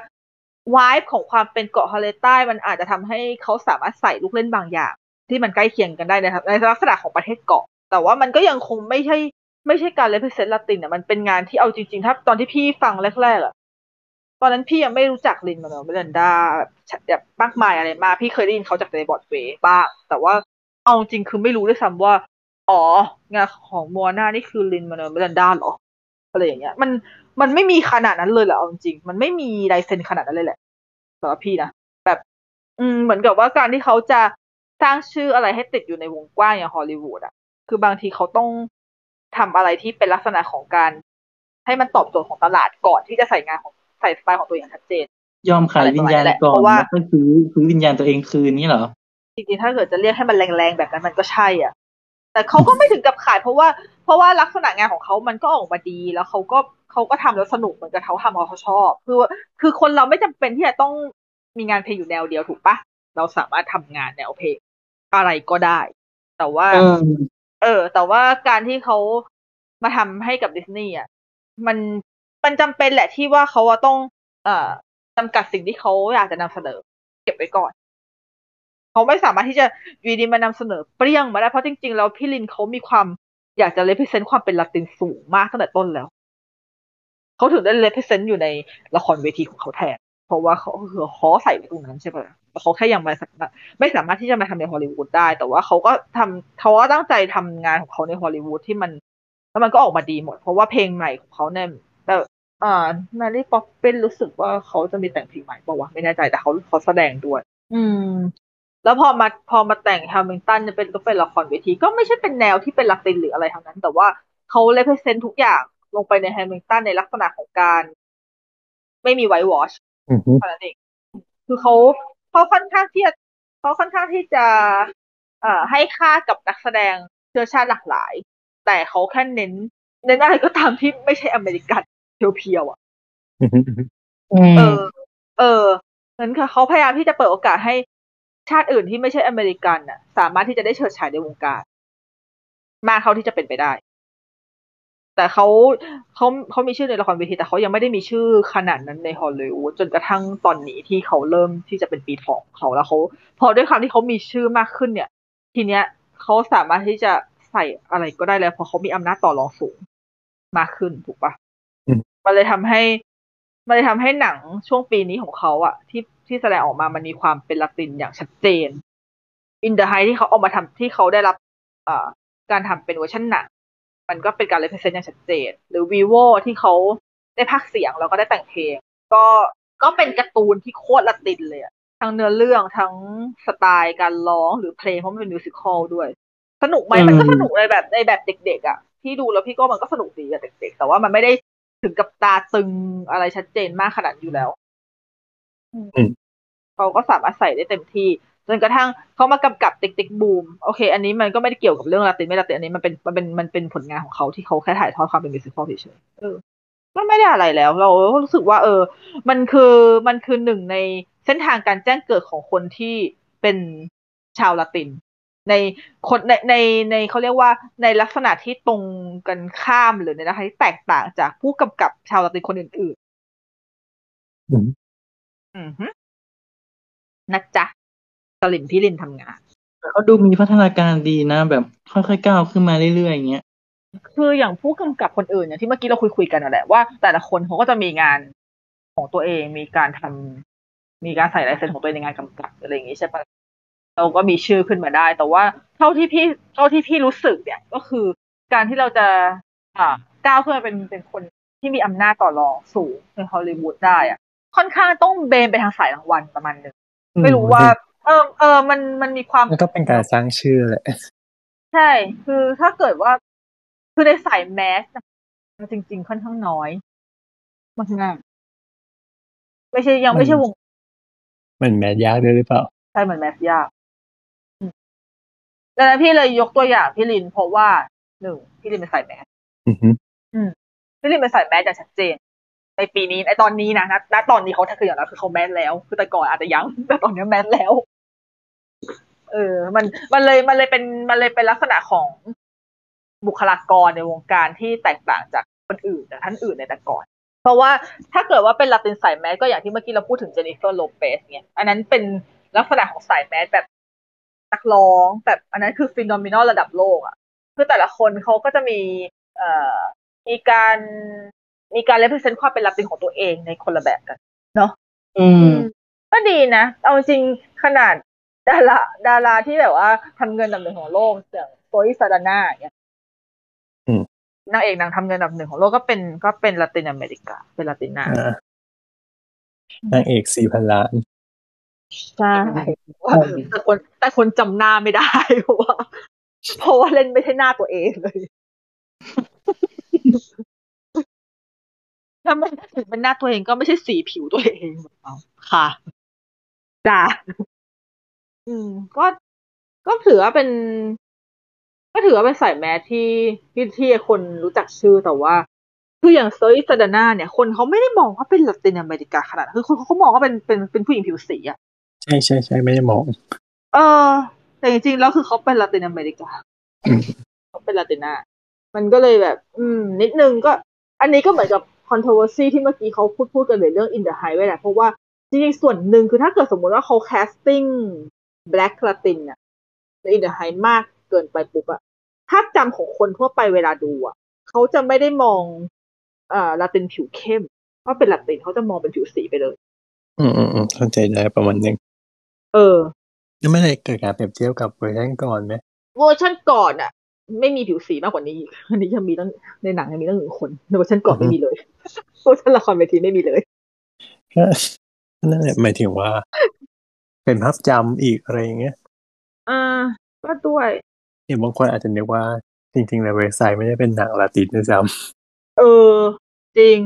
วายของความเป็นเกาะทะเลใต้มันอาจจะทำให้เขาสามารถใส่ลูกเล่นบางอย่าง ที่มันใกล้เคียงกันได้นะครับในลักษณะของประเทศเกาะ แต่ว่ามันก็ยังคงไม่ใช่ไม่ใช่การ represent ลาตินอะมันเป็นงานที่เอาจริงๆถ้าตอนที่พี่ฟังแรกๆอะตอนนั้นพี่ยังไม่รู้จัก Lin-Manuel Miranda แบบมากมายอะไรมากพี่เคยได้ยินเขาจากในบอร์ดเวย์บ้างแต่ว่าเอาจริงคือไม่รู้ด้วยซ้ำว่า อ๋อ งานของ Moana นี่คือ Lin-Manuel Miranda เหรออะไรอย่างเงี้ย มัน มันไม่มีขนาดนั้นเลยเหรอเอาจริงๆมันไม่มีลายเซ็นขนาดนั้นเลยแหละสำหรับพี่นะแบบ อืมเหมือนกับว่าการที่เขาจะสร้างชื่ออะไรให้ติดอยู่ในวงกว้างอย่างฮอลลีวูดอะคือบางทีเขาต้องทำอะไรที่เป็นลักษณะของการ ให้มันตอบโจทย์ของตลาดก่อนที่จะใส่งานของใส่สไตล์ของตัวเองชัดเจน ยอมขายวิญญาณก่อนเพราะว่าแล้วก็ซื้อซื้อวิญญาณตัวเองคืนนี่เหรอจริงๆถ้าเกิดจะเรียกให้มันแรงๆแบบนั้นมันก็ใช่อะ แต่เขาก็ไม่ถึงกับขายเพราะว่า เพราะว่าลักษณะงานของเขามันก็ออกมาดีแล้วเขาก็ เขาก็ทำแล้วสนุกเหมือนกับเขาทำเพราะเขาชอบคือคือคนเราไม่จำเป็นที่จะต้องมีงานเพลงอยู่แนวเดียวถูกปะเราสามารถทำงานแนวเพลงอะไรก็ได้ แต่ว่าอืมเออ แต่ว่าการที่เขามาทำให้กับดิสนีย์อะมันมันจำเป็นแหละที่ว่าเขาอะต้อง เอ่อจำกัดสิ่งที่เขาอยากจะนำเสนอ เก็บไว้ก่อนเขาไม่สามารถที่จะอยู่ดีๆมานำเสนอเปรี้ยงมาได้เพราะจริงๆแล้วพี่ลินเขามีความอยากจะ represent ความเป็นลาตินสูงมากตั้งแต่ต้นแล้ว เขาถึงได้ represent อยู่ในละครเวทีของเขาแทน เพราะว่าเขาคือเขาใส่ไว้ตรงนั้นใช่ปะเขาแค่ยังไม่สามารถไม่สามารถที่จะมาทำในฮอลลีวูดได้ แต่ว่าเขาก็ทำเขาก็ตั้งใจทำงานของเขาในฮอลลีวูดที่มัน แล้วมันก็ออกมาดีหมด เพราะว่าเพลงใหม่ของเขาเนี่ยแต่อ่า Mary Poppins รู้สึกว่าเขาจะมีแต่งเพลงใหม่ป่าวะไม่แน่ใจแต่เขาเขาแสดงด้วย อืม แล้วพอมาพอมาแต่ง Hamilton จะเป็นก็เป็นละครเวที ก็ไม่ใช่เป็นแนวที่เป็นลาตินหรืออะไรทั้งนั้น แต่ว่าเขา represent ทุกอย่าง ลงไปใน Hamilton ในลักษณะของการ ไม่มี whitewash อือฮึเท่านั้นเองคือเขาเขาค่อนข้างที่จะเขาค่อนข้างที่จะ เอ่อให้ค่ากับนักแสดงเชื้อชาติหลากหลาย แต่เขาแค่เน้นเน้นอะไรก็ตามที่ไม่ใช่อเมริกัน pure ๆอะอือฮึอือฮึอืมเออ เออนั้นค่ะเขาพยายามที่จะเปิดโอกาสให้ชาติอื่นที่ไม่ใช่อเมริกันน่ะ สามารถที่จะได้เฉิดฉายในวงการ มากเท่าที่จะเป็นไปได้ แต่เขาเขาเขามีชื่อในละครเวทีแต่เขายังไม่ได้มีชื่อขนาดนั้นในฮอลลีวูดจนกระทั่งตอนนี้ที่เขาเริ่มที่จะเป็นปีทองของเขาแล้วเขาพอด้วยความที่เขามีชื่อมากขึ้นเนี่ย ทีเนี้ยเขาสามารถที่จะใส่อะไรก็ได้แล้วเพราะเขามีอำนาจต่อรองสูงมากขึ้นถูกปะอืมมันเลยทำให้มันเลยทำให้หนังช่วงปีนี้ของเขาอะที่ที่แสดงออกมามันมีความเป็นละตินอย่างชัดเจนอินเด h ไฮที่เขาเอามาทำที่เขาได้รับ เอ่อการทำเป็นเวอร์ชันหนัง มันก็เป็นการเล p เซนต์อย่างชัดเจน หรือ Vivo ที่เขาได้พากย์เสียงแล้วก็ได้แต่งเพลง ก็ก็เป็นการ์ตูนที่โคตรละตินเลยอะทั้งเนื้อเรื่องทั้งสไตล์การร้องหรือเพลงเพราะมันเป็น musical ด้วย สนุกไหมมันก็สนุกในแบบในแบบเด็กๆอะที่ดูแล้วพี่ก็มันก็สนุกดีกับเด็กๆ แต่ว่ามันไม่ได้ถึงกับตาตึงอะไรชัดเจนมากขนาดอยู่แล้วอืมเขาก็สามารถใส่ได้เต็มที่ จนกระทั่งเขามากำกับติ๊กติ๊กบูมโอเค อันนี้มันก็ไม่ได้เกี่ยวกับเรื่องลาตินไม่ลาตินอันนี้มันเป็นมันเป็นมันเป็นผลงานของเขาที่เขาแค่ถ่ายทอดความเป็นมิวสิควลเฉยๆเออมันไม่ได้อะไรแล้ว เรารู้สึกว่า เออ มันคือมันคือหนึ่งในเส้นทางการแจ้งเกิดของคนที่เป็นชาวละติน ในคนในในในเขาเรียกว่าในลักษณะที่ตรงกันข้ามหรือในลักษณะที่แตกต่างจากผู้กำกับชาวละตินคนอื่นอืมๆอือฮึนะจ๊ะ สลิมพี่ลินทำงานเขาดูมีพัฒนาการดีนะ แบบค่อยๆก้าวขึ้นมาเรื่อยๆอย่างเงี้ยคืออย่างผู้กำกับคนอื่นอย่างที่เมื่อกี้เราคุยคุยๆกันนั่นแหละว่าแต่ละคนเขาก็จะมีงานของตัวเองมีการทำมีการใส่ลายเซ็นของตัวเองในงานกำกับอะไรอย่างงี้ใช่ปะเราก็มีชื่อขึ้นมาได้ แต่ว่าเท่าที่พี่เท่าที่พี่รู้สึกเนี่ย ก็คือการที่เราจะอ่าก้าวขึ้นมาเป็นเป็นคนที่มีอำนาจต่อรองสูงในฮอลลีวูดได้อะค่อนข้างต้องเบนไปทางสายรางวัลประมาณหนึงไม่รู้ว่า เออเออมันมันมีความมันก็เป็นการสร้างชื่อแหละใช่ คือถ้าเกิดว่า คือในสายแมสน่ะมันจริง ๆ ค่อนข้างน้อยมากมากๆไม่ใช่ยังไม่ใช่วง มันแมสยากด้วยหรือเปล่า ใช่เหมือนแมสยากอืมดังนั้นพี่เลยยกตัวอย่างพี่ลินเพราะว่าหนึ่งพี่ลินเป็นสายแมสอือฮึพี่ลินเป็นสายแมสอย่างชัดเจน ในปีนี้ในตอนนี้นะณณตอนนี้เขาคืออย่างแล้วคือเขาแมสแล้ว คือแต่ก่อนอาจจะยังแต่ตอนนี้แมสแล้ว เออ มันมันเลยมันเลยเป็นมันเลยเป็นลักษณะของบุคลากรในวงการที่แตกต่างจากคนอื่นจากท่านอื่นในแต่ก่อน เพราะว่าถ้าเกิดว่าเป็นลาตินสาย mass ก็อย่างที่เมื่อกี้เราพูดถึง Jennifer Lopez เนี่ยอันนั้นเป็นลักษณะของสาย mass แบบนักร้องแบบอันนั้นคือ phenomenal ระดับโลกอะ คือแต่ละคนเขาก็จะมีเอ่อมีการมีการเล p เซนต์ความเป็นลาตินของตัวเองในคนละแบบกัน เนาะอืม ก็ดีนะ เอาจริงขนาด ดาราดาราที่แบบว่าทำเงินอันดับหนึ่งของโลกอย่างโซอิซาดาน่าอย่างเงี้ยอืมนางเอกนางทำเงินอันดับหนึ่งของโลกก็เป็นก็เป็นลาตินอเมริกา เป็นลาตินาอ่านางเอกสี่พันล้านใช่แต่คนแต่คนจำหน้าไม่ได้เพราะว่าเพราะว่าเล่นไม่ใช่หน้าตัวเองเลยถ้ามันถึงเป็นหน้าตัวเองก็ไม่ใช่สีผิวตัวเองเอาค่ะจ้า อืม ก็ ก็ถือว่าเป็น ก็ถือว่าเป็นสายแมสที่ที่ที่คนรู้จักชื่อแต่ว่าคืออย่างเซอร์อิสดานาเนี่ย คนเขาไม่ได้มองว่าเป็นละตินอเมริกาขนาดนั้นคือคนเขาก็มองว่าเป็นเป็นเป็นผู้หญิงผิวสีอะใช่ใช่ใช่ไม่ได้มอง เออ แต่จริงๆแล้วคือเขาเป็นละตินอเมริกาอืมเขาเป็นลาตินามันก็เลยแบบ อืม นิดนึงก็ อันนี้ก็เหมือนกับ controversy ที่เมื่อกี้เขาพูดพูดกันในเรื่อง in the high ไว้แหละเพราะว่าจริงๆส่วนหนึ่งคือถ้าเกิดสมมติว่าเขา casting black latin อะใน in the high มากเกินไปปุ๊บอะถ้าจำของคนทั่วไปเวลาดูอะเขาจะไม่ได้มองอ่าลาตินผิวเข้มว่าเป็นลาตินเขาจะมองเป็นผิวสีไปเลย อืมอืมอืมเข้าใจได้ประมาณหนึงเออแล้วไม่ได้เกิดการเปรียบเทียบกับเวอร์ชันก่อนไหมเวอร์ชันก่อนอะไม่มีผิวสีมากกว่านี้อีกอันนี้ยังมีตั้งในหนังยังมีตั้งหนึ่งคนในเวอร์ชันก่อนไม่มีเลยเวอร์ชันละครเวทีไม่มีเลยก็นั่นแหละหมายถึงว่า เป็นภาพจำอีกอะไรอย่างเงี้ยอ่าก็ด้วยเนี่ยบางคนอาจจะนึกว่าจริงๆแล้ว West Side ไม่ได้เป็นหนังลาตินด้วยซ้เออ จริง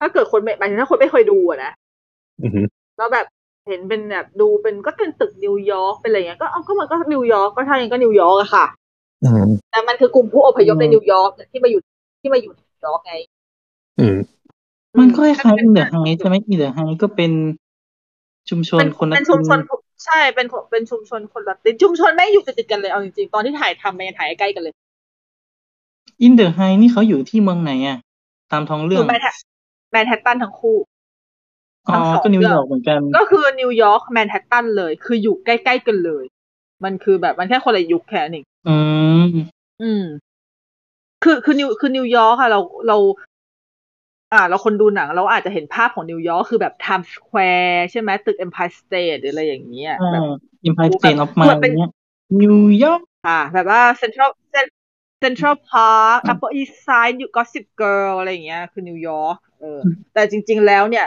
ถ้าเกิดคนไม่หมายถึงถ้าคนไม่เคยดูอะนะำอือหือแล้วแบบเห็นเป็นแบบดูเป็นก็เป็นตึกนิวยอร์กเป็นอะไรเงี้ยก็เอาก็มันก็นิวยอร์กก็ถ้าอย่างนั้นก็นิวยอร์กอะค่ะอืมแต่มันคือกลุ่มผู้อพยพในนิวยอร์กที่มาอยู่ที่มาอยู่นิวยอร์กไงอืมมันก็คล้ายๆ In the Heights ใช่ไหม In the Heights ก็เป็น ชุมชนเป็นคนละเป็นชุมชนใช่เป็นคนเป็นชุมชนคนละตินชุมชนไม่งอยู่ติดๆกันเลยเอาจริงๆ ตอนที่ถ่ายทำมันยังถ่ายใกล้ๆกันเลย In the Heights นี่เขาอยู่ที่เมืองไหนอะ ตามท้องเรื่คือองแมนแฮแมนฮัตตันทั้งคู่อ๋อทั้งสองก็นิวเรื่ยองอร์กเหมือนกัน ก็คือนิวยอร์กแมนฮัตตันเลย คืออยู่ใกล้ๆกันเลย มันคือแบบมันแค่คนละยุคแค่นั้นเองอืม อืม คือคือนิวคือนิวยอร์กค่ะ เราเรา อ่าเราคนดูหนังเราอาจจะเห็นภาพของนิวยอร์กคือแบบไทม์สแควร์ใช่ไหมตึก Empire State หรืออะไรอย่างเงี้ยอ่าแบบอิมพายสเตนออฟมาเหมือนเป็นเนี้ยนิวยอร์กอ่าแบบว่า Central Central Park Upper East Side อยู่ Gossip Girl อะไรอย่างเงี้ยคือนิวยอร์กเออแต่จริง ๆ แล้วเนี่ย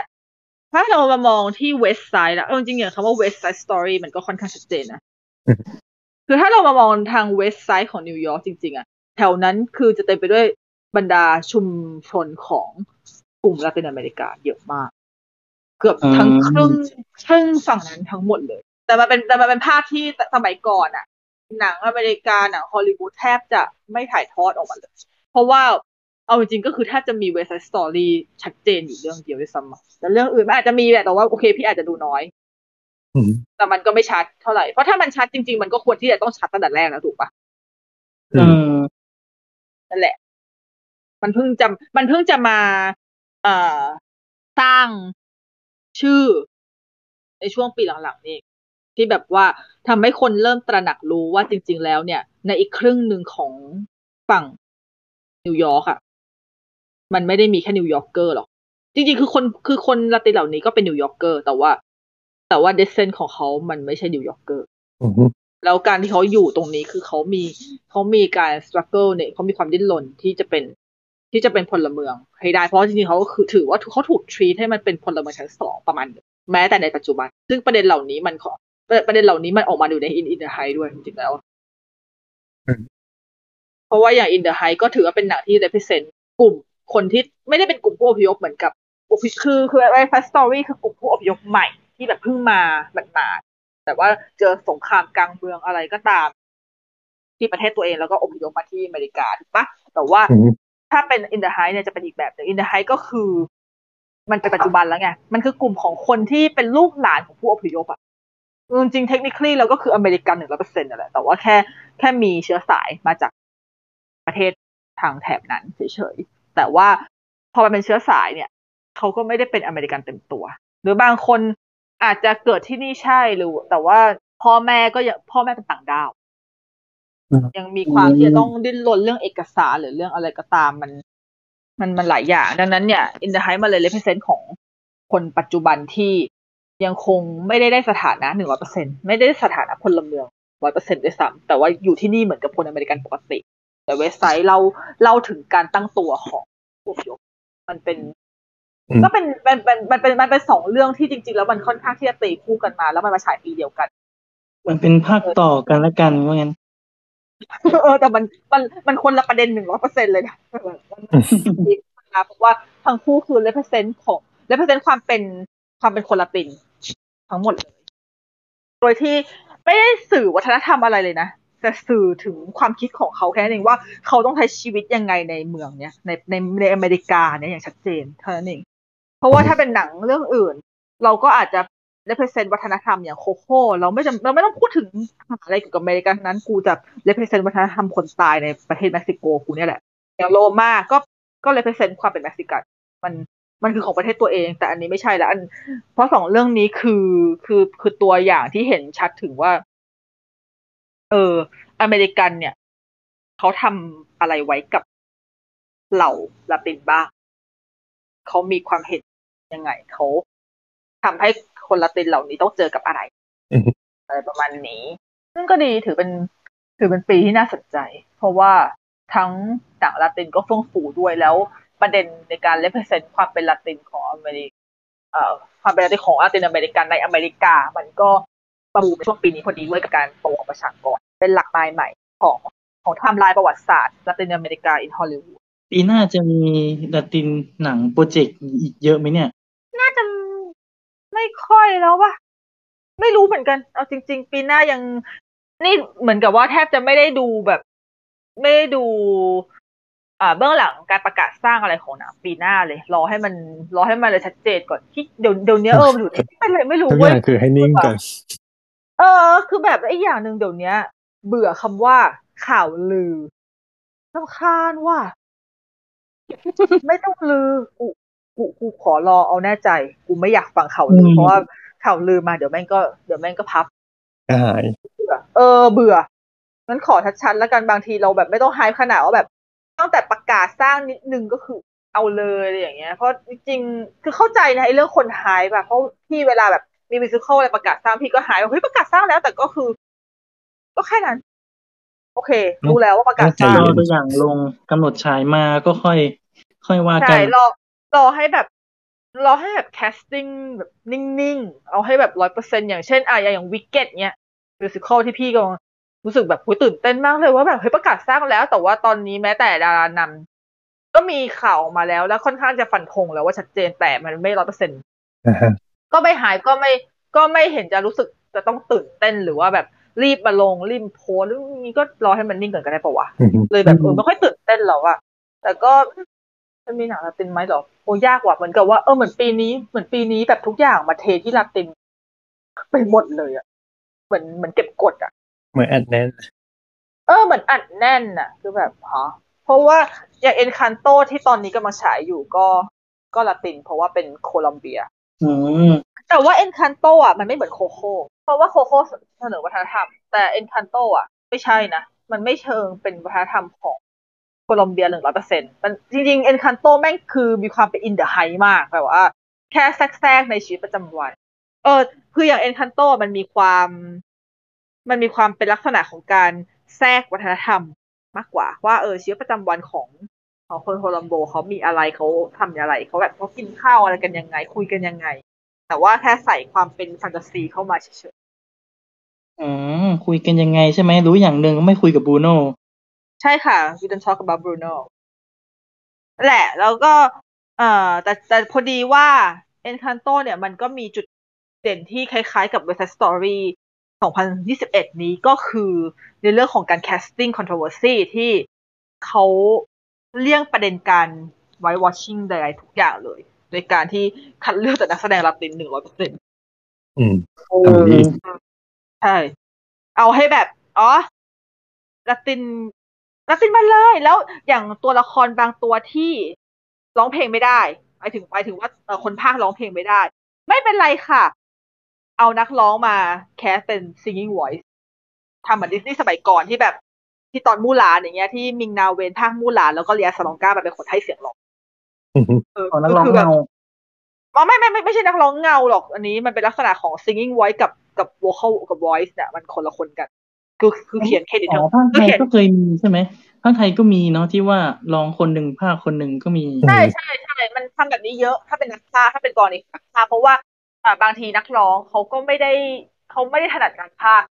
ถ้าเรามามองที่ West Side แล้วเอาจริงๆอย่างคำว่า West Side Story มันก็ค่อนข้างชัดเจนนะอืมคือถ้าเรามามองทาง West Side ของนิวยอร์กจริงๆอะแถวนั้นคือจะเต็มไปด้วย บรรดาชุมชนของกลุ่มลาตินอเมริกาเยอะมาก เกือบทั้งครึ่งครึ่งฝั่งนั้นทั้งหมดเลย แต่มันเป็นแต่มันเป็นภาพที่สมัยก่อนอะหนังอเมริกาหนังฮอลลีวูดแทบจะไม่ถ่ายทอดออกมาเลย เพราะว่าเอาจริงๆก็คือแทบจะมีเวส t สตอรี่ชัดเจนอยู่เรื่องเดียวด้วยซ้ำอะแต่เรื่องอื่นมันอาจจะมีแหละแต่ว่าโอเคพี่อาจจะดูน้อยอืมแต่มันก็ไม่ชัดเท่าไหร่ เพราะถ้ามันชัดจริง ๆ มันก็ควรที่จะต้องชัดตั้งแต่แรกแล้วถูกปะอือืมมนั่นแหละ มันเพิ่งจะมันเพิ่งจะมาเอ่อสร้างชื่อ ในช่วงปีหลังๆนี่เองที่แบบว่าทำให้คนเริ่มตระหนักรู้ว่าจริง ๆ แล้วเนี่ย ในอีกครึ่งหนึ่งของฝั่งนิวยอร์กอะ มันไม่ได้มีแค่ New Yorker หรอก จริง ๆ คือคนคือคนละตินเหล่านี้ก็เป็น New Yorker แต่ว่า แต่ว่า descent ของเขามันไม่ใช่ New Yorker อืมแล้วการที่เขาอยู่ตรงนี้คือเขามีเขามีการส t รั g เกิลเนี่ยเขามีความดิ้นรนที่จะเป็น ที่จะเป็นพลเมืองให้ได้ เพราะจริงๆเขาคือถือว่าเขาถูก treat ให้มันเป็นพลเมืองชั้นสองประมาณหนึ่งแม้แต่ในปัจจุบัน ซึ่งประเด็นเหล่านี้มันขอประเด็นเหล่านี้มันออกมาอยู่ในอินอินเดอะไฮด้วยจริงๆแล้วเพราะว่าอย่าง In the Heights ก็ถือว่าเป็นหนังที่ represent กลุ่มคนที่ไม่ได้เป็นกลุ่มผู้อพยพเหมือนกับอพยคือคือไอ้ West Side Story คือกลุ่มผู้อพยพใหม่ที่แบบเพิ่งมาหมาดๆแต่ว่าเจอสงครามกลางเมืองอะไรก็ตาม ที่ประเทศตัวเองแล้วก็อพยพมาที่อเมริกาถูกปะแต่ว่าอืม ถ้าเป็น In the Heights เนี่ยจะเป็นอีกแบบหนึ่ง In the Heights ก็คือ มันเป็นปัจจุบันแล้วไง มันคือกลุ่มของคนที่เป็นลูกหลานของผู้อพยพอะจริง technically ก็คืออเมริกันหนึ่งร้อยเปอร์เซ็นต์นั่นแหละแต่ว่าแค่แค่มีเชื้อสายมาจากประเทศทางแถบนั้นเฉยๆ แต่ว่าพอมันเป็นเชื้อสายเนี่ย เขาก็ไม่ได้เป็นอเมริกันเต็มตัว หรือบางคนอาจจะเกิดที่นี่ใช่หรือแต่ว่าพ่อแม่ก็พ่อแม่เป็นต่างดาว ยังมีความที่จะต้องดิ้นรนเรื่องเอกสารหรือเรื่องอะไรก็ตามมัน มันมันหลายอย่าง ดังนั้นเนี่ยอินเด h ไฮมาเลยเลเ e เซนต์ของคนปัจจุบันที่ยังคงไม่ได้ได้สถานะหนึ่งร้อยเปอร์เซ็นไม่ได้ได้สถานะพลเมืองร้อยเปอร์เซ็นต์ด้วยซ้ำแต่ว่าอยู่ที่นี่เหมือนกับคนอเมริกันปกติ แต่เว็บไซต์เราเล่าถึงการตั้งตัวของผู้อพยพมันเป็นอืมก็เป็นมันเป็นมันเป็นมันเป็นสองเรื่องที่จริง ๆ แล้วมันค่อนข้างที่จะตีคู่กันมา แล้วมันมาฉายปีเดียวกัน มันเป็นภาคต่อกันละกันว่างั้น เออแต่มันมันมันคนละประเด็นหนึ่งร้อยเปอร์เซ็นเลยนะมันนะเพราะว่าทั้งคู่คือเลเ e เซ็นต์ของเลเ e เซ็นต์ความเป็นความเป็นคนละตินทั้งหมดเลย โดยที่ไม่ได้สื่อวัฒนธรรมอะไรเลยนะแต่สื่อถึงความคิดของเขาแค่นั้นเองว่าเขาต้องใช้ชีวิตยังไงในเมืองเนี้ยในในในอเมริกาเนี่ยอย่างชัดเจนเท่านั้นเองเพราะว่าถ้าเป็นหนังเรื่องอื่น เราก็อาจจะ represent วัฒนธรรมอย่างโคโค่เราไม่จำเราไม่ต้องพูดถึงอะไรเกี่ยวกับอเมริกาทั้งนั้น กูจะ represent วัฒนธรรมคนตายในประเทศเม็กซิโกกูเนี่ยแหละอย่างโรมาก็ก็ represent ความเป็นเม็กซิกันมันมันคือของประเทศตัวเอง แต่อันนี้ไม่ใช่แล้วอัน เพราะสองเรื่องนี้คือคือคือตัวอย่างที่เห็นชัดถึงว่า เออ อเมริกันเนี่ยเขาทำอะไรไว้กับเหล่าลาตินบ้างเขามีความเห็นยังไงเขา ทำให้คนลาตินเหล่านี้ต้องเจอกับอะไรอือฮึอะไรประมาณนี้ซึ่งก็ดีถือเป็นถือเป็นปีที่น่าสนใจ เพราะว่าทั้งหนังลาตินก็เฟื่องฟูด้วยแล้วประเด็นในการเล p เ e นความเป็นลาตินของอเมริกเอ่อความเป็นลาตินของลาตินอเมริกันในอเมริกา มันก็ประมูในช่วงปีนี้พอดีด้วยกับการโตของประชากรเป็นหลักไม้ใหม่ของของไทม์ไลน์ประวัติศาสตร์ลาตินอเมริกา in ฮอลลีวูดปีหน้าจะมีลาตินหนังโปรเจกต์อีกเยอะไหมเนี่ยน่าจะ ไม่ค่อยแล้ววะไม่รู้เหมือนกัน เอาจริง ๆ ปีหน้ายัง นี่เหมือนกับว่าแทบจะไม่ได้ดูแบบ ไม่ได้ดู อ่า เบื้องหลังการประกาศสร้างอะไรของหนังปีหน้าเลย รอให้มันรอให้มันเลยชัดเจนก่อนที่เดี๋ยวเดี๋ยวนี้เออมันอยู่ที่เป็นอะไรไม่รู้ทุกอเว้ยย่างคือให้นิ่งก่อนเออ คือแบบไอ้อย่างหนึ่งเดี๋ยวนี้เบื่อคำว่าข่าวลือรำคาญว่า ไม่ต้องลือกู กูกูขอรอเอาแน่ใจ กูไม่อยากฟังข่าวลืออืมเพราะว่าข่าวลือมาเดี๋ยวแม่งก็เดี๋ยวแม่งก็พับก็หายเบื่อเออเบื่องั้นขอชัดๆแล้วกันบางทีเราแบบไม่ต้องไฮป์ขนาดว่าแบบตั้งแต่ประกาศสร้างนิดนึงก็คือเอาเลยอะไรอย่างเงี้ย เพราะจริงๆคือเข้าใจนะไอ้เรื่องคนไฮป์อะเพราะพี่เวลาแบบมี musical อะไรประกาศสร้างพี่ก็ hype ว่าเฮ้ยประกาศสร้างแล้วแต่ก็คือ ก็แค่นั้น โอเค รู้แล้วว่าประกาศสร้างใจเอาเย็นตัวอย่างลงกำหนดฉายมาก็ค่อย ค่อยว่ากัใช่นรอ รอให้แบบรอให้แบบ casting แบบนิ่งๆ เอาให้แบบร้อยเปอร์เซ็นอย่างเช่นอะอย่าง Wicked เนี้ย musical ที่พี่ก็รู้สึกแบบหูยตื่นเต้นมากเลยว่าแบบเฮ้ยประกาศสร้างแล้ว แต่ว่าตอนนี้แม้แต่ดารานำก็มีข่าวออกมาแล้วแล้วค่อนข้างจะฟันธงแล้วว่าชัดเจนแต่มันไม่ร้อยเปอร์เซ็นนะฮะก็ไม่หายก็ไม่ก็ไม่เห็นจะรู้สึกจะต้องตื่นเต้นหรือว่าแบบรีบมาลงรีบโพสต์หรือนี้ก็รอให้มันนิ่งก่อนก็ได้ปะวะอือฮึเลยแบบเออือมไม่ค่อยตื่นเต้นหรอกอะแต่ก็ มันมีหนังลาตินไหมหรอโอ้ยากว่ะเหมือนกับว่าเออเหมือนปีนี้เหมือนปีนี้แบบทุกอย่างมาเทที่ลาตินไปหมดเลยอะเหมือนเหมือนเก็บกดอะเหมือนแอดแน่น เออเหมือนอัดแน่นอะคือแบบฮะเพราะว่าอย่างเอ็นคันโตที่ตอนนี้กำลังฉายอยู่ก็ก็ลาติน เพราะว่าเป็นโคลัมเบียอืมแต่ว่าเอ็นคันโตอะมันไม่เหมือนโคโค่เพราะว่าโคโค่เสนอวัฒนธรรม แต่เอ็นคันโตอะ ไม่ใช่นะ มันไม่เชิงเป็นวัฒนธรรมของโค ลอมเบียหนึ่งร้อยเปอร์เซ็นต์มันจริงๆเอ็นคันโตแม่งคือมีความเป็น In the Heights มากแบบว่า แค่แทรกๆในชีวิตประจำวัน เออ คืออย่างเอ็นคันโตมันมีความ มันมีความเป็นลักษณะของการแทรกวัฒนธรรมมากกว่า ว่าเออชีวิตประจำวันของของคนโคลัมโบเขามีอะไรเขาทำอะไรเขาแบบเขากินข้าวอะไรกันยังไง คุยกันยังไง แต่ว่าแค่ใส่ความเป็นแฟนตาซีเข้ามาเฉยๆอืมคุยกันยังไงใช่ไหมรู้อย่างหนึ่งไม่คุยกับบูโน่ ใช่ค่ะ we don't talk about Bruno แหละ แล้วก็ เอ่อ แต่แต่พอดีว่า Encanto เนี่ย มันก็มีจุดเด่นที่คล้ายๆกับ West Side Story 2021 นี้ก็คือในเรื่องของการ casting controversy ที่เขาเลี่ยงประเด็นการ white watching ใดๆทุกอย่างเลย โดยการที่คัดเลือกแต่นักแสดงลาติน100%อืมเอทำดีอใช่ เอาให้แบบ อ๋อละติน ละตินมาเลย แล้วอย่างตัวละครบางตัวที่ร้องเพลงไม่ได้หมายถึงหมายถึงว่าเอ่อคนภาคร้องเพลงไม่ได้ ไม่เป็นไรค่ะ เอานักร้องมาแคสเป็น singing voice ทำเหมือนดิสนีย์สมัยก่อนที่แบบที่ตอนมู่หลานอย่างเงี้ยที่มิงนาเวนภาคมู่หลานแล้วก็เรียสลองก้ามาเป็นคนให้เสียงร้องอือฮึเออขอนักร้องคืแบบเงาอ๋อไม่ไม่ไม่ไม่ใช่นักร้องเงาหรอก อันนี้มันเป็นลักษณะของ singing voice กับกับ vocal กับ voice เนี่ยมันคนละคนกัน คือคือเขียนเครดิตอ๋ทั้องภาคไทคือยเขียนก็เคยมีใช่ไหมภาคไทยก็มีเนาะที่ว่าร้องคนหนึ่งภาคคนหนึ่งก็มีใช่ใช่ใช่มันทำแบบนี้เยอะ ถ้าเป็นนักพากย์ถ้าเป็นกรณีนักพากย์เพราะว่าอ่าบางทีนักร้องเขาก็ไม่ได้เขาไม่ได้ถนัดการพากย์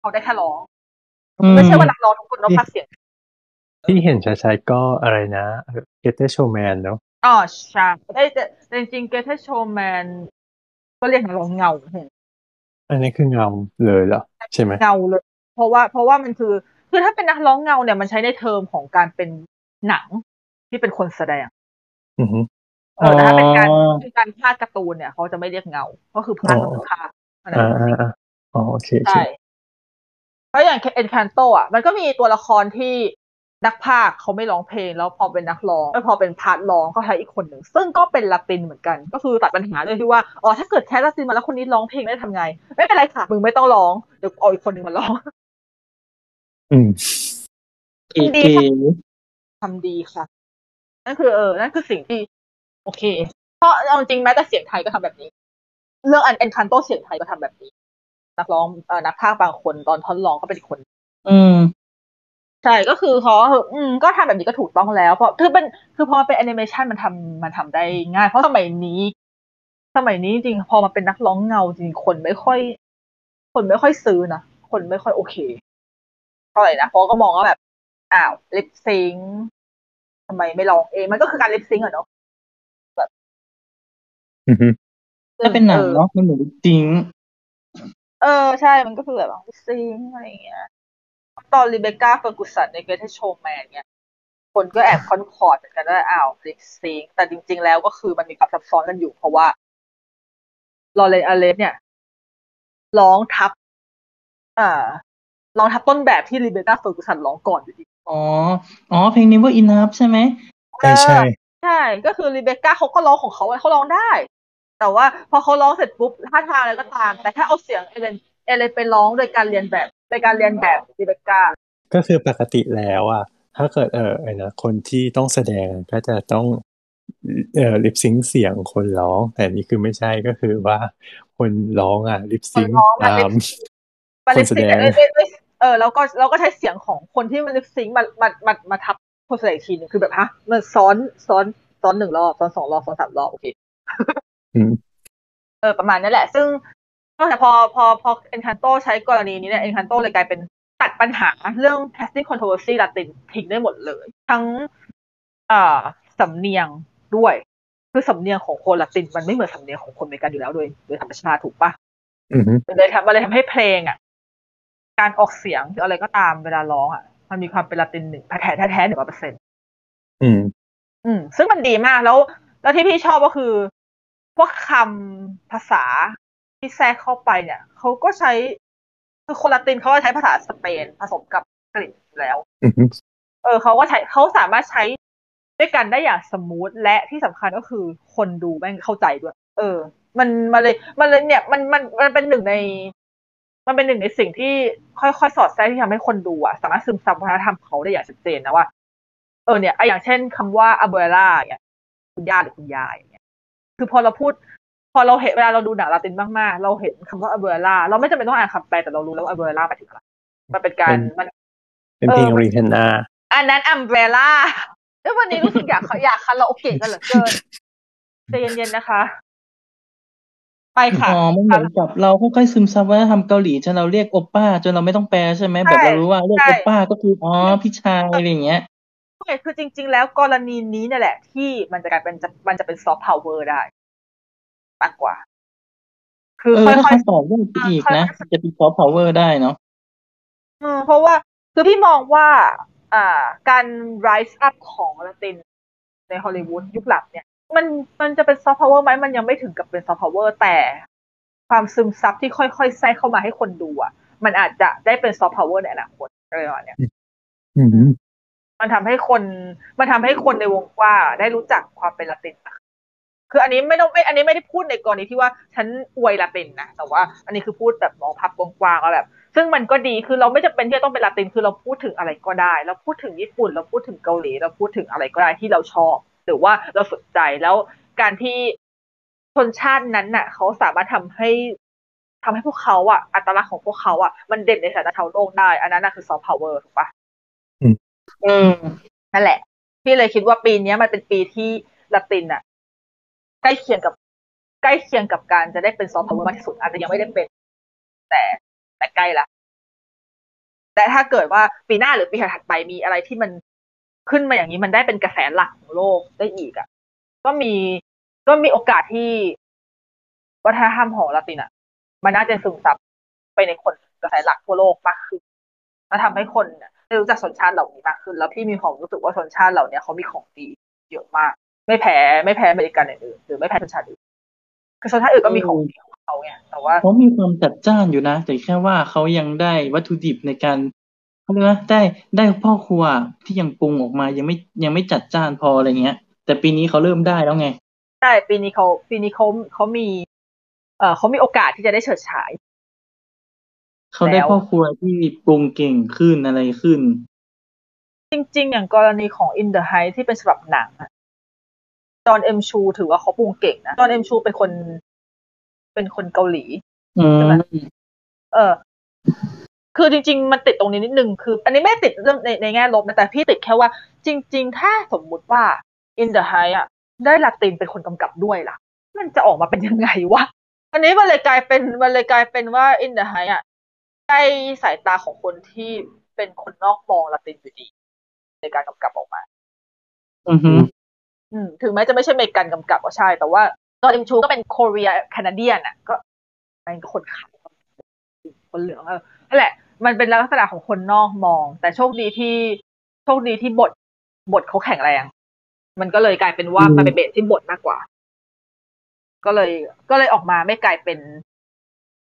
เขาได้แค่ร้องอืมไม่ใช่ว่านักร้องทุกคนต้องพากย์เสียงที่เห็นชัดๆก็อะไรนะเกตเตอร์โชแมนเนาะอ๋อใช่ได้แต่แต่จริงๆเกเทโชแมนก็เรียกนักร้องเงาเห็นอันนี้คือเงาเลยเหรอใช่ไหมเงาเลยเพ ราะว่าเพราะว่ามันคือคือถ้าเป็นนักร้องเงาเนี่ยมันใช้ในเทอมของการเป็นหนังที่เป็นคนแสดงอือฮึเออแต่ถ้าเป็นการเป็นการพากย์การ์ตูนเนี่ยเขาจะไม่เรียกเงา ก็คือพากย์ก็คือพากย์เท่านั้นอ่าอ่าอ่าอ๋อโอเคโอเคใช่เพราะอย่างเอ็นคันโตอะมันก็มีตัวละครที่นักพากย์เขาไม่ร้องเพลง แล้วพอเป็นนักร้องเอ้ยพอเป็น part ร้องก็ใช้อีกคนหนึ่ง ซึ่งก็เป็นลาตินเหมือนกัน ก็คือตัดปัญหาเลยที่ว่าอ๋อถ้าเกิด cast ลาตินมาแล้วคนนี้ร้องเพลงได้ทำไง ไม่เป็นไรค่ะมึงไม่ต้องร้องเดี๋ยวเอาอีกคนหนึ่งมาร้อง อืมเก๋ดีเก๋ค่ะทำดีค่ะ นั่นคือเออ นั่นคือสิ่งที่ โอเค เพราะเอาจริงแม้แต่เสียงไทยก็ทำแบบนี้ เรื่องอันเอ็นคันโตเสียงไทยก็ทำแบบนี้ นักร้องเอ่อนักพากย์บางคนตอนท่อนร้องก็เป็นอีกคน อืมใช่ก็คือเขาอืมก็ทำแบบนี้ก็ถูกต้องแล้วเพราะคือเป็นคือพอมันเป็นแอนิเมชันมันทำมันทำได้ง่าย เพราะสมัยนี้ สมัยนี้จริงๆพอมาเป็นนักร้องเงาจริงๆคนไม่ค่อย คนไม่ค่อยซื้อนะคนไม่ค่อยโอเคเท่าไหร่นะเพราะก็มองว่าแบบอ้าว lip sync ทำไมไม่ร้องเองมันก็คือการ lip sync อะเนาะอือฮึถ้าเป็นหนังเนาะมันเหมือนจริงเออใช่มันก็คือแบบ lip sync อะไรอย่างเงี้ยตอนรีเบคก้าเฟอร์กุสันใน Greatest Showman เนี่ยคนก็แอบ concern เหมือนกันว่าอ้าว lip sync แต่จริง ๆ แล้วก็คือมันมีความซับซ้อนกันอยู่ เพราะว่าLoren Allred เนี่ย ร้องทับ อ่า ร้องทับต้นแบบที่รีเบคก้าเฟอร์กุสันร้องก่อนอยู่ดี อ๋อ อ๋อ เพลง Never Enough ใช่ไหมใช่ใช่ใช่ ก็คือรีเบคก้าเขาก็ร้องของเขาเขาร้องได้ แต่ว่าพอเขาร้องเสร็จปุ๊บท่าทางอะไรก็ตาม แต่ถ้าเอาเสียง Loren Allred ไปร้องโดยการเลียนแบบโดยการเลียนแบบรีเบคก้าก็คือปกติแล้วอะ ถ้าเกิดเออไอ้นะคนที่ต้องแสดงก็จะต้องเอ่อลิปซิงเสียงคนร้อง แต่นี่คือไม่ใช่ก็คือว่าคนร้องอะลิปซิงคนร้องอะตามมาลิปคนแสซิงดง เอ้ยเอ้ยเอ้ยเออแล้วก็เราก็ใช้เสียงของคนที่มันลิปซิงมามามามาทับคนแสดงอีกทีหนึงคือแบบฮะมันซ้อนซ้อนซ้อนหนึ่งรอบซ้อนสองรอบซ้อนสามรอบโอเคอืมเออประมาณนั้นแหละ ซึ่งแต่พอพอพอเอ็นคันโตใช้กรณีนี้เนี่ยเอ็นคันโตเลยกลายเป็นตัดปัญหาเรื่อง casting controversy ลาตินทิ้งได้หมดเลย ทั้งอ่าสำเนียงด้วย คือสำเนียงของคนลาตินมันไม่เหมือนสำเนียงของคนอเมริกันอยู่แล้วโดยโดยธรรมชาติถูกปะอืมมันเลยทำมันเลยทำให้เพลงอะ การออกเสียงหรืออะไรก็ตามเวลาร้องอะ มันมีความเป็นลาตินหนึ่งแท้แท้แท้หนึ่งร้อยเปอร์เซ็นต์อืม อืม ซึ่งมันดีมากแล้ว แล้วที่พี่ชอบก็คือ พวกคำภาษาที่แทรกเข้าไปเนี่ยเขาก็ใช้คือคนลาตินเขาก็ใช้ภาษาสเปนผสมกับอังกฤษอยู่แล้วอืมเออเขาก็ใช้เขาสามารถใช้ด้วยกันได้อย่าง smooth และที่สำคัญก็คือคนดูแม่งเข้าใจด้วย เออ มันมันเลยมันเลยเนี่ยมันมันมันเป็นหนึ่งใน มันเป็นหนึ่งในสิ่งที่ค่อยๆ สอดแทรกที่ทำให้คนดูอะสามารถซึมซับวัฒนธรรมเขาได้อย่างชัดเจนนะว่า เออเนี่ยไอะอย่างเช่นคำว่า abuela เนี่ยคุณย่าหรือคุณยายอย่างเงี้ยคือพอเราพูด พอเราเห็นเวลาเราดูหนังลาตินมากๆ เราเห็นคำว่า abuela เราไม่จำเป็นต้องอ่านคำแปลแต่เรารู้แล้วว่า abuela หมายถึงอะไรมันเป็นการมันเป็นเพลงเออรีเทนนาอันนั้น Umbrella แล้ววันนี้รู้สึกอยากอยากคาราโอเกะกันเหลือเกินใจเย็นๆนะคะ ไปค่ะ อ๋อมันเหมือนกับเราค่อยๆซึมซับวัฒนธรรมเกาหลีจนเราเรียกโอป้า จนเราไม่ต้องแปลใช่ไหมแบบเรารู้ว่าเรียกใช่ โอป้าก็คืออ๋อพี่ชายอะไรอย่างเงี้ย ใช่คือจริง ๆ แล้วกรณีนี้เนี่ยแหละ ที่มันจะกลายเป็นจะมันจะเป็นซอฟต์พาวเวอร์ได้มากกว่า คือเออ ค่ถ้าอยเขาตอบได้อีกนะค่อยจะเป็นซอฟต์พาวเวอร์ได้เนาะๆอืมเพราะว่าคือพี่มองว่า อ่า การ rise up ของลาตินในฮอลลีวูดยุคหลังเนี่ย มันมันจะเป็นซอฟต์พาวเวอร์ไหมมันยังไม่ถึงกับเป็นซอฟต์พาวเวอร์แต่ ความซึมซับที่ค่อยๆแทรกเข้ามาให้คนดูอะ มันอาจจะได้เป็นซอฟต์พาวเวอร์ในอนาคตอะไรประมาณเนี้ยอืมมันทำให้คน มันทำให้คนในวงกว้างได้รู้จักความเป็นลาตินอะคืออันนี้ไม่ต้องไม่ อันนี้ไม่ได้พูดในกรณีที่ว่าฉันอวยลาตินนะ แต่ว่า อันนี้คือพูดแบบมองภาพกว้างๆว่าแบบ ซึ่งมันก็ดี คือเราไม่จำเป็นที่จะต้องเป็นลาติน คือเราพูดถึงอะไรก็ได้ เราพูดถึงญี่ปุ่น เราพูดถึงเกาหลี เราพูดถึงอะไรก็ได้ที่เราชอบ หรือว่าเราสนใจแล้วการที่ชนชาตินั้นน่ะเขาสามารถทำให้ทำให้พวกเขาอะอัตลักษณ์ของพวกเขาอะมันเด่นในสายตาชาวโลกได้ อันนั้นน่ะคือซอฟต์พาวเวอร์ถูกปะอืมนั่นแหละ พี่เลยคิดว่าปีเนี้ยมันเป็นปีที่ละตินอะใกล้เคียงกับ ใกล้เคียงกับการจะได้เป็นซอฟต์พาวเวอร์มากที่สุดอาจจะยังไม่ได้เป็น แต่แต่ใกล้ละแต่ถ้าเกิดว่าปีหน้าหรือปีถัดไปมีอะไรที่มัน ขึ้นมาอย่างนี้มันได้เป็นกระแสหลักของโลกได้อีกอะก็มีก็มีโอกาสที่วัฒนธรรมของละตินอะมันน่าจะซึมซับไปในคนกระแสหลักทั่วโลกมากขึ้นมาทำให้คนเนี่ยได้รู้จักชนชาติเหล่านี้มากขึ้น แล้วพี่มีความรู้สึกว่าชนชาติเหล่านี้เขามีของดีเยอะมาก ไม่แพ้ไม่แพ้อเมริกันอื่นๆหรือไม่แพ้ชนชาติอื่นคือชนชาติอื่นก็มีของดีของเขาไงแต่ว่าเขามีความจัดจ้านอยู่นะ แต่แค่ว่าเขายังได้วัตถุดิบในการ เขาเรียกว่าได้ได้พ่อครัวที่ยังปรุงออกมายังไม่ยังไม่จัดจ้านพออะไรเงี้ย แต่ปีนี้เขาเริ่มได้แล้วไงใช่ปีนี้เขาปีนี้เขาเขามี เอ่อเขามีโอกาสที่จะได้เฉิดฉาย เขาได้แล้วพ่อครัวที่ปรุงเก่งขึ้นอะไรขึ้น จริง ๆ อย่างกรณีของ In the Heights ที่เป็นฉบับหนังอะจอห์นเอ็มชูถือว่าเขาปรุงเก่งนะจอห์นเอ็มชูเป็นคน เป็นคนเกาหลีอืมใช่ไหมเออ คือจริง ๆ มันติดตรงนี้นิดนึงคือ อันนี้ไม่ติดเรื่องในในแง่ลบนะแต่พี่ติดแค่ว่า จริง ๆ ถ้าสมมุติว่า In the Heights อะได้ลาตินเป็นคนกำกับด้วยล่ะ มันจะออกมาเป็นยังไงวะอันนี้มันเลยกลายเป็นมันเลยกลายเป็นว่า In the Heights อะได้สายตาของคนที่เป็นคนนอกมองลาตินอยู่ดี ในการกำกับออกมา อือฮึอืมถึงแม้จะไม่ใช่อเมริกันกำกับก็ใช่ แต่ว่าตอนเอ็มชูก็เป็นโคเรียแคนาเดียนอะ ก็เป็นคนขาวคนเหลืองเออนั่นแหละ มันเป็นลักษณะของคนนอกมอง แต่โชคดีที่โชคดีที่บทบทเขาแข็งแรง มันก็เลยกลายเป็นว่ามันเป็นเบสที่บทมากกว่า ก็เลย ก็เลยออกมาไม่กลายเป็น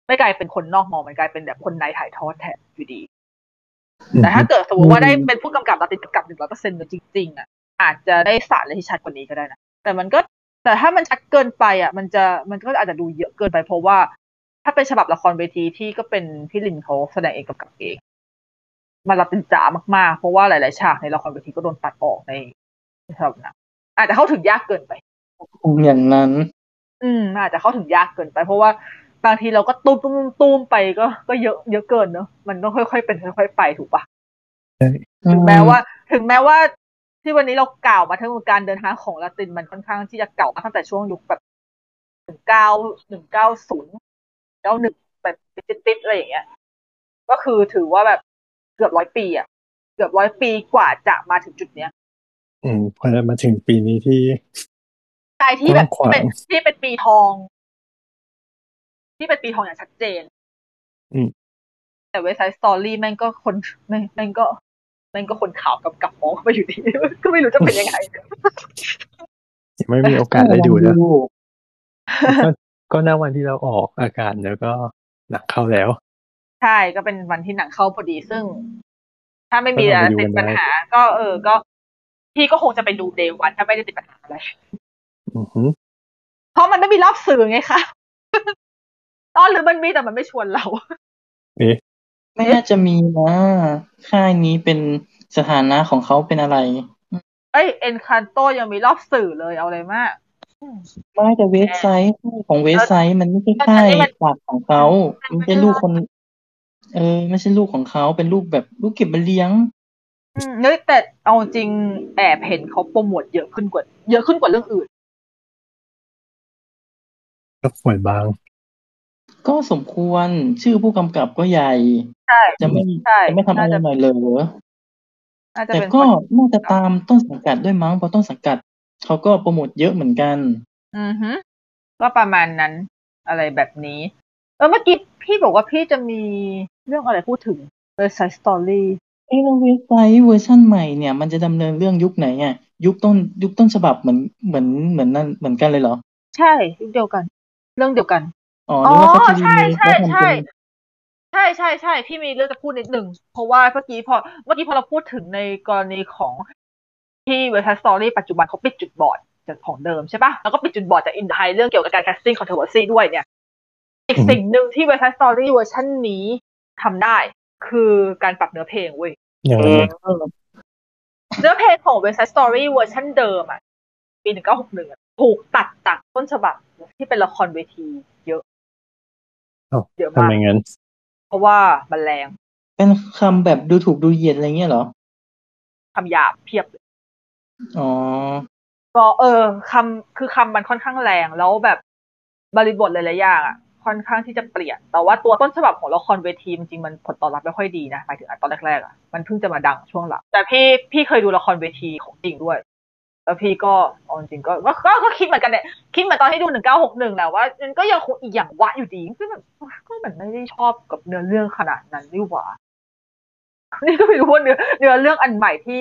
ไม่กลายเป็นคนนอกมองมันกลายเป็นแบบคนในถ่ายทอดแทนอยู่ดี แต่ถ้าเกิดสมมติว่าได้เป็นผู้กำกับเราติดกำกับหนึ่งร้อยเปอร์เซ็นต์จริงๆอะ อาจจะได้สารอะไรที่ชัดกว่านี้ก็ได้นะแต่มันก็แต่ถ้ามันชัดเกินไปอะ มันจะมันก็อาจจะดูเยอะเกินไปเพราะว่า ถ้าเป็นฉบับละครเวทีที่ก็เป็นพี่ลินเขาแสดงเองกำกับเองมันรับเป็นจ๋ามากๆ เพราะว่าหลาย ๆ ฉากในละครเวทีก็โดนตัดออกในในฉบับหนังอาจจะเข้าถึงยากเกินไปคงอย่างนั้น อืมอาจจะเข้าถึงยากเกินไป เพราะว่าบางทีเราก็ตุ้มตุ้มตุ้มไปก็ก็เยอะเยอะเกินเนอะมันต้องค่อย ๆ เป็นค่อย ๆ ไปถูกปะถึงแม้ว่า ถึงแม้ว่า ที่วันนี้เรากล่าวมาทั้งหมดการเดินทางของลาตินมันค่อนข้างที่จะเก่ามาตั้งแต่ช่วงยุคแบบหนึ่งเก้าหนึ่งเก้าศูนย์ เก้าหนึ่งแบบติดๆอะไรอย่างเงี้ย ก็คือถือว่าแบบเกือบร้อยปีอะ เกือบร้อยปีกว่าจะมาถึงจุดเนี้ย อืมพอมาถึงปีนี้ที่ใช่ที่แบบกว้างขวางเป็นที่เป็นปีทอง ที่เป็นปีทองอย่างชัดเจน อืมแต่เว็บไซต์สตอรี่แม่งก็คนแม่งแม่งก็แม่งก็คนข่าวกำกับมองเข้าไปอยู่ดีก็ไม่รู้จะเป็นยังไงยังไม่มีโอกาสได้ดูนะ ก็ก็หน้าวันที่เราออกอากาศแล้วก็หนักเข้าแล้ว ใช่ก็เป็นวันที่หนังเข้าพอดีซึ่ง ถ้าไม่มีก็ลองไปดูติดกันปัญได้หา ก็เออ ก็พี่ก็คงจะไปดูเดย์วันถ้าไม่ได้ติดปัญหาอะไรอือหือเพราะมันไม่มีรอบสื่อไงคะตอนหรือมันมีแต่มันไม่ชวนเราเอ๊ะไม่น่าจะมีนะค่ายนี้เป็นสถานะของเขาเป็นอะไร เอ้ยเอ็นคันโตยังมีรอบสื่อเลยเอาเลยมาก ไม่แต่เว็บไซต์ของเว็บไซต์มันไม่ใช่ค่ายอันนี้มันฝากของเขาไม่ใช่ลูกคน เออ ไม่ใช่ลูกของเขาเป็นลูกแบบลูกเก็บมาเลี้ยงอืมเฮ้ยแต่เอาจริงแอบเห็นเขาโปรโมทเยอะขึ้นกว่า เยอะขึ้นกว่าเรื่องอื่น ก็ป่วยบาง ก็สมควรชื่อผู้กำกับก็ใหญ่ ใช่ จะไม่ใช่จะไม่ทำอะไรน่าจะหน่อยเหรอน่าจะแต่เป็นก็คนน่าจะตามต้นสังกัดด้วยมั้งเพราะต้นสังกัด เขาก็โปรโมทเยอะเหมือนกัน อือฮึก็ประมาณนั้นอะไรแบบนี้เออเมื่อกี้พี่บอกว่าพี่จะมีเรื่องอะไรพูดถึง West Side Storyเอ้แล้ว West Side เวอร์ชันใหม่เนี่ย มันจะดำเนินเรื่องยุคไหนอะยุคต้นยุคต้นฉบับเหมือนเหมือนเหมือนนั่นเหมือนกันเลยเหรอ ใช่ยุคเดียวกัน เรื่องเดียวกันอ๋ออ๋หอรือว่าเขาจะ re ใช่ make ใช่แล้วทำใช่เป็นใช่ใช่ใช่พี่มีเรื่องจะพูดนิดหนึ่งเพราะว่าเมื่อกี้พอเมื่อกี้พอเราพูดถึงในกรณีของ ที่ West Side Story ปัจจุบันเขาปิดจุดบอดจากของเดิมใช่ปะแล้วก็ปิดจุดบอดจาก In the Heights เรื่องเกี่ยวกับการ casting controversy ด้วยเนี่ย อีกอืมสิ่งหนึ่งที่ West Side Story เวอร์ชันนี้ทำได้คือการปรับเนื้อเพลงเว้ยอย่างเอไรอเนื้อเพลงของ West Side Story เวอร์ชันเดิมอะปีหนึ่งเก้าหกหนึ่งถูกตัดจากต้นฉบับที่เป็นละครเวที เยอะอ้าวเยอะทำมากไมงั้นเพราะว่ามันแรง เป็นคำแบบดูถูกดูเหยียดอะไรเงี้ยเหรอคำหยาบเพียบเลย อ๋อก็เออคำคือคำมันค่อนข้างแรงแล้วแบบบริบทหลายๆอย่างอะค่อนข้างที่จะเปลี่ยน แต่ว่าตัวต้นฉบับของละครเวทีจริงมันผลตอบรับไม่ค่อยดีนะหมายถึงตอนแรกๆอะมันเพิ่งจะมาดังช่วงหลังแต่พี่พี่เคยดูละครเวทีของจริงด้วยแล้วพี่ก็เอาจริงก็ก็ก็คิดเหมือนกันเนี่ยคิดเหมือนตอนที่ดูหนึ่งเก้าหกหนึ่งแหละว่ามันก็ยังคงอีกอย่างวะอยู่ดีก็แบบก็เหมันไม่ได้ชอบกับเนื้อเรื่องขนาดนั้นนี่หว่านี่ก็ไม่รู้ว่าเนื้อเนื้อเรื่องอันใหม่ที่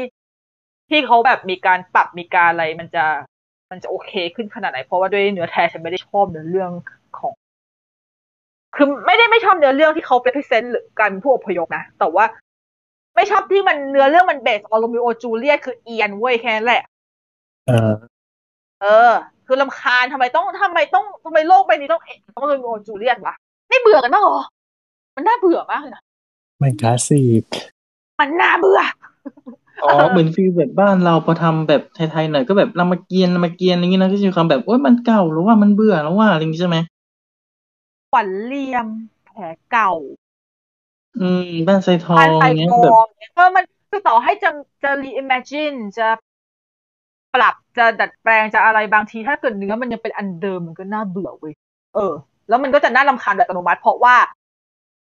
ที่เขาแบบมีการปรับมีการอะไรมันจะมันจะโอเคขึ้นขนาดไหน เพราะว่าด้วยเนื้อแท้ฉันไม่ได้ชอบเนื้อเรื่องของ คือไม่ได้ไม่ชอบเนื้อเรื่องที่เขาเ e ร e เซนต์หรือการผู้อพยพนะแต่ว่าไม่ชอบที่มันเนื้อเรื่องมัน base on โรมิโอจูเลียตคือเอียนเว้ยแค่นั้นแหละ เออ เออ คือรำคาญทำไมต้องทำไมต้องทำไมโลกใบนี้ต้องเอกต้องโรมิโอจูเลียตวะไม่เบื่อกันบ้างเหรอ มันน่าเบื่อมากเลยนะมันคลาสสิกมันน่าเบื่อ อ๋อเหมือน feel แบบบ้านเราพอทำแบบไทยๆหน่อยก็แบบรามเกียรติ์รามเกียรติ์อะไรเงี้ยนะก็จะมีความแบบโอ๊ยมันเก่าแล้วว่ามันเบื่อแล้วว่าอะไรอย่างงี้ใช่ไหมขวัญเรียมแผลเก่า อืม บ้านไซทอบ้างนไฟเงี้ยกแบบองเนี่ยก็มันคือต่อให้จะจะ reimagine จะปรับจะดัดแปลงจะอะไรบางทีถ้าเกิดเนื้อมันยังเป็นอันเดิมมันก็น่าเบื่อเว้ยเออ แล้วมันก็จะน่ารำคาญแบบอัตโนมัติ เพราะว่า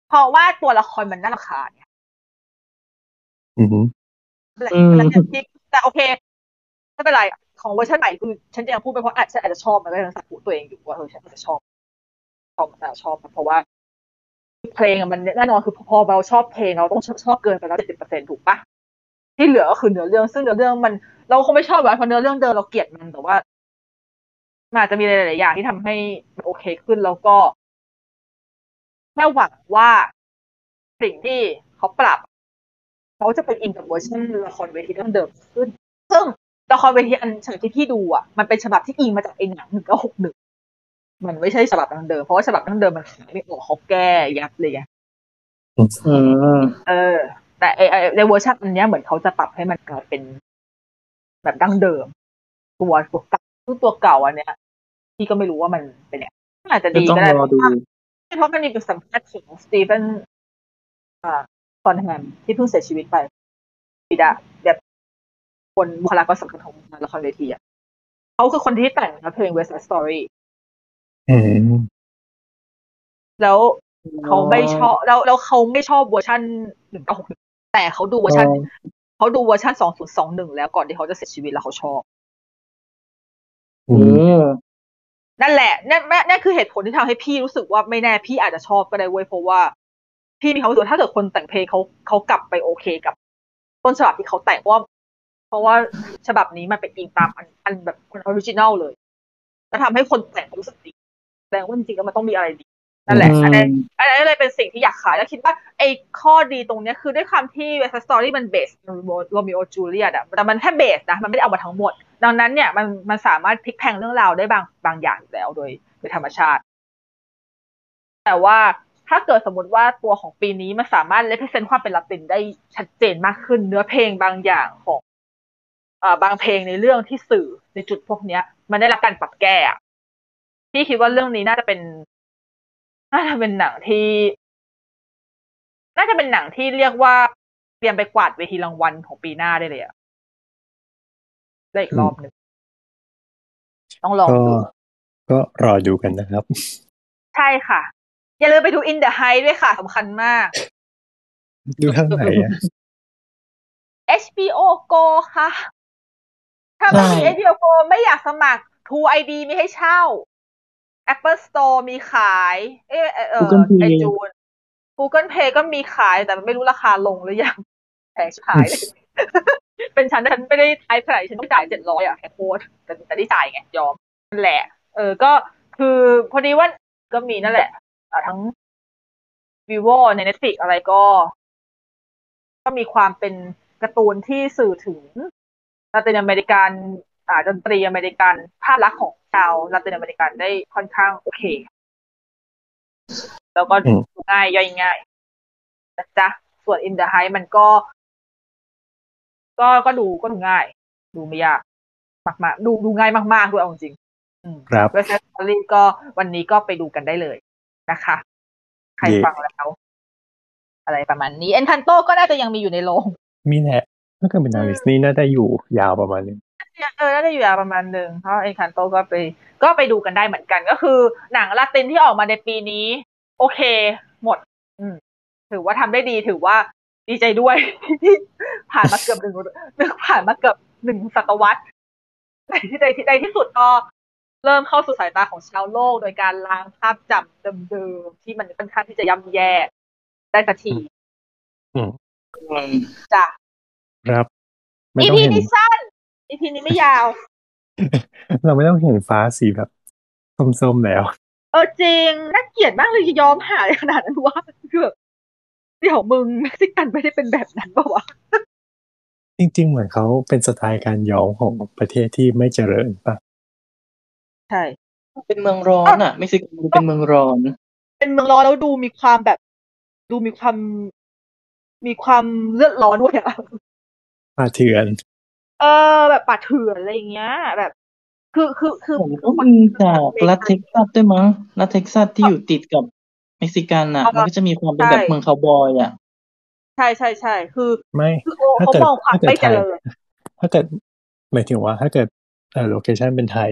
เพราะว่าตัวละครมันน่ารำคาญเนี่ยอือหือ แหละแล้วเนี่ยที่แต่โอเคไม่เป็นไรของเวอร์ชันใหม่คือฉันยังพูดไปเพราะอาจจะอาจจะชอบมันก็ยังสักหูตัวเองอยู่ว่าเออฉันอาจจะชอบชอบแต่ชอบเพราะว่า เพลงอะมันแน่นอนคือพอเราชอบเพลงเราต้องชอบเกินไปแล้วเจ็ดสิบเปอร์เซ็นถูกปะที่เหลือก็คือเนื้อเรื่องซึ่งเนื้อเรื่องมัน เราคงไม่ชอบหรอกเพราะเนื้อเรื่องเดิมเราเกลียดมันแต่ว่ามันอาจจะมีหลาย ๆ อย่างที่ทำให้มันโอเคขึ้นแล้วก็แค่หวังว่าสิ่งที่เขาปรับ เขาจะเป็นอินกับเวอร์ชันละครเวทีเรื่องเดิมขึ้น ซึ่งละครเวทีอันฉบับที่พี่ดูอะมันเป็นฉบับที่อิงมาจากไอ้หนังหนึ่งเก้าหกหนึ่งมันไม่ใช่ฉบับดั้งเดิมเพราะว่าฉบับดั้งเดิมมันขายไม่ออกเขาแก้ยับเลยไงอืมเออ แต่ไอไอในเวอร์ชันอันเนี้ยเหมือนเขาจะปรับให้มันกลายเป็น แบบดั้งเดิม ตัวตัวเก่าซึ่งตัวเก่าอันเนี้ยพี่ก็ไม่รู้ว่ามันเป็นยังไงอาจจะจะดีต้องก็ได้รอดูเพราะมันมีบทสัมภาษณ์ของ Stephen อ่า Sondheim ที่เพิ่งเสียชีวิตไปปีดาแบบคนบุคลากรสำคัญของงานละครเวทีอะเขาคือคนที่แต่งเพลง West Side Story อืมแล้วเขาไม่ชอบแล้วแล้วเขาไม่ชอบเวอร์ชันหนึ่งเก้าหกแต่เขาดูเวอร์ชันอ๋อเขาดูเวอร์ชันสองศูนย์สองหนึ่งแล้วก่อนที่เขาจะเสียชีวิตแล้วเขาชอบอืโอ้มนั่นแหละนั่นนั่นนั่นคือเหตุผลที่ทำให้พี่รู้สึกว่าไม่แน่พี่อาจจะชอบก็ได้เว้ยเพราะว่า พี่มีความรู้สึกว่าถ้าเกิดคนแต่งเพลงเขาเขากลับไปโอเคกับ ต้นฉบับที่เขาแต่งเพราะว่า เพราะว่าฉบับนี้มันเป็นอิงตามอันอันแบบคน original เลยแล้วทำให้คนแต่งรู้สึกดีแสดงว่าจริงๆแล้วมันต้องมีอะไรดีนั่นแหละอันนี้นอันนี้นเลยเป็นสิ่งที่อยากขาย แล้วคิดว่าไอ้ข้อดีตรงเนี้ยคือด้วยความที่ West Side Story มัน base โรมิโอจูเลียตอะแต่มันแค่ base นะ มันไม่ได้เอามาทั้งหมด ดังนั้นเนี่ยมันมันสามารถพลิกแพลงเรื่องราวได้บางบางอย่างอยู่แล้วโดยโดยธรรมชาติ แต่ว่า ถ้าเกิดสมมติว่าตัวของปีนี้มันสามารถเลเพเซนความเป็นลาตินได้ชัดเจนมากขึ้น เนื้อเพลงบางอย่างของอ่าบางเพลงในเรื่องที่สื่อในจุดพวกเนี้ย มันได้รับการปรับแก้อะพี่คิดว่าเรื่องนี้น่าจะเป็นน่าจะเป็นหนังที่ น่าจะเป็นหนังที่เรียกว่าเตรียมไปกวาดเวทีรางวัลของปีหน้าได้เลยอะได้อีกรอบหนึ่งต้องลองก็ดูก็รอดูกันนะครับ ใช่ค่ะ อย่าลืมไปดู In the Heights ด้วยค่ะสำคัญมาก ดูทางไหนอะ HBO Go ค่ะ ถ้าไม่มีใช่ HBO Go ไม่อยากสมัคร True ID มีให้เช่า Apple Store มีขาย เออเออเออ Google Play ไอจูน Google Play ก็มีขายแต่ไม่รู้ราคาลงหรือยังแพงชิบหายเลยเป็นฉันฉันไม่ได้ใช้เท่าไหร่ฉันต้องจ่ายเจ็ดร้อยอะแค่โคตรแต่แต่ได้จ่ายไงยอมนั่นแหละ เออก็คือพอดีว่าก็มีนั่นแหละอ่า ทั้ง vivo ใน Netflix อะไรก็ ก็มีความเป็นการ์ตูนที่สื่อถึงลาตินอเมริกันอ่าดนตรีอเมริกัน ภาพลักษณ์ของชาวลาตินอเมริกันได้ค่อนข้างโอเค แล้วก็อืมดูง่ายย่อยง่ายนะจ๊ะ ส่วน In the Heights มันก็ ก็ก็ดูก็ดูง่าย ดูไม่ยากมากๆดูดูง่ายมากๆด้วยเอาจริงๆอืมครับเว็บไซต์สตอรี่ก็วันนี้ก็ไปดูกันได้เลย นะคะ ใครเย่ฟังแล้ว อะไรประมาณนี้เอ็นคันโตก็น่าจะยังมีอยู่ในโรงมีแหละถ้าเกิดเป็นหนังดิสนีย์น่าจะอยู่ยาวประมาณนึงเออน่าจะอยู่ยาวประมาณหนึ่งเพราะเอ็นคันโตก็ไป ก็ไปดูกันได้เหมือนกัน ก็คือหนังลาตินที่ออกมาในปีนี้ โอเค หมด อืม ถือว่าทำได้ดีถือว่าดีใจด้วยที่ผ่านมาเกือบหนึ่งหนึ่งผ่านมาเกือบหนึ่งศตวรรษในที่ใดที่ใดที่สุดก็ เริ่มเข้าสู่สายตาของชาวโลก โดยการล้างภาพจำเดิมๆที่มันค่อนข้างที่จะย่ำแย่ได้สักทีอืมอืมจ้ะครับไม่อีต้องพีเห็นนี้สั้นอีพีนี้ไม่ยาว เราไม่ต้องเห็นฟ้าสีแบบส้มๆแล้ว เออจริงน่าเกลียดมากเลยยอมหายขนาดนั้นวะคือแบบเดี๋ยวมึงเม็กซิกันไม่ได้เป็นแบบนั้นปะวะจริง ๆ เหมือนเขาเป็นสไตล์การย้อมของประเทศที่ไม่เจริญปะ ใช่เป็นเมืองร้อนอะ ไม่ซิโกดูเป็นเมืองร้อน เป็นเมืองร้อนแล้วดูมีความแบบ ดูมีความ มีความเลือดร้อนด้วยอะป่าเถื่อน เออ แบบป่าเถื่อนอะไรอย่างเงี้ย แบบ คือคือคือผมก็มีจากรัฐเท็กซัสด้วยมั้งรัฐเท็กซัสที่อยู่ติดกับเม็กซิกันอะ มันก็จะมีความเป็นแบบเมืองคาวบอยอะใช่ใช่ใช่คือไม่คือโอถ้าเขาเกิดมองความถ้าเกิดไม่ไทเจยริญถ้าเกิดหมายถึงว่า ถ้าเกิดเออโลเคชันเป็นไทย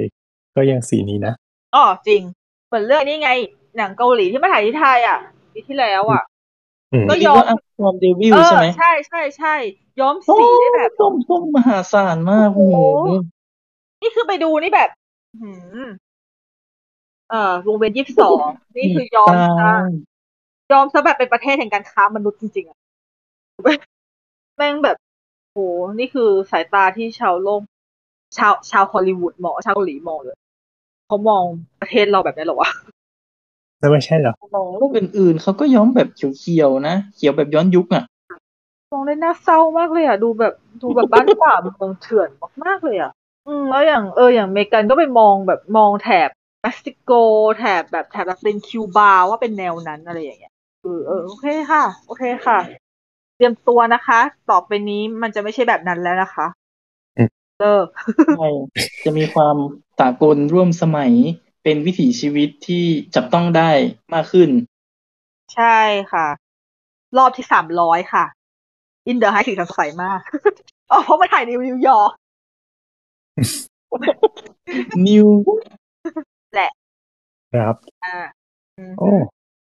ก็ยังสีนี้นะอ๋อจริง เหมือนเรื่องนี้ไง หนังเกาหลีที่มาถ่ายที่ไทยอะปีที่แล้วอะอืมก็เรียกว่าอัพความเดวิลเออใช่ไหมใช่ใช่ใช่ย้อมโอ้สีได้แบบส้มส้มมหาศาลมากโอ้โหนี่คือไปดูนี่แบบหืมเอ่อวงเวียนยี่สิบสองนี่คือยอมตาซะยยอมซะแบบเป็นประเทศแห่งการค้ามนุษย์จริงๆอะแม่งแบบโหนี่คือสายตาที่ชาวโลกชาวชาวฮอลลีวูดมองชาวเกาหลีมองเลย เขามองประเทศเราแบบนี้เหรอวะแล้วไม่ใช่เหรอมองโลกอื่นๆเขาก็ย้อมแบบเขียวๆนะ เขียวแบบย้อนยุคอะมองได้น่าเศร้ามากเลยอะ ดูแบบดูแบบบ้านป่าเมืองเถื่อนมากๆเลยอะ อืมแล้วอย่างเอออย่างอเมริกันก็ไปมองแบบมองแถบเม็กซิโก แถบแบบแถบลาตินคิวบาว่าเป็นแนวนั้นอะไรอย่างเงี้ยเออเออโอเคค่ะ โอเคค่ะ เตรียมตัวนะคะ ต่อไปนี้มันจะไม่ใช่แบบนั้นแล้วนะคะอืมเลิกใช่จะมีความ สากลร่วมสมัยเป็นวิถีชีวิตที่จับต้องได้มากขึ้น ใช่ค่ะ รอบที่สามร้อยค่ะ อินเดอร์ไฮสีสันสดใสมากอ๋อเพราะมาถ่ายในนิวยอร์กนิวแหละครับอ่าอืมโอ้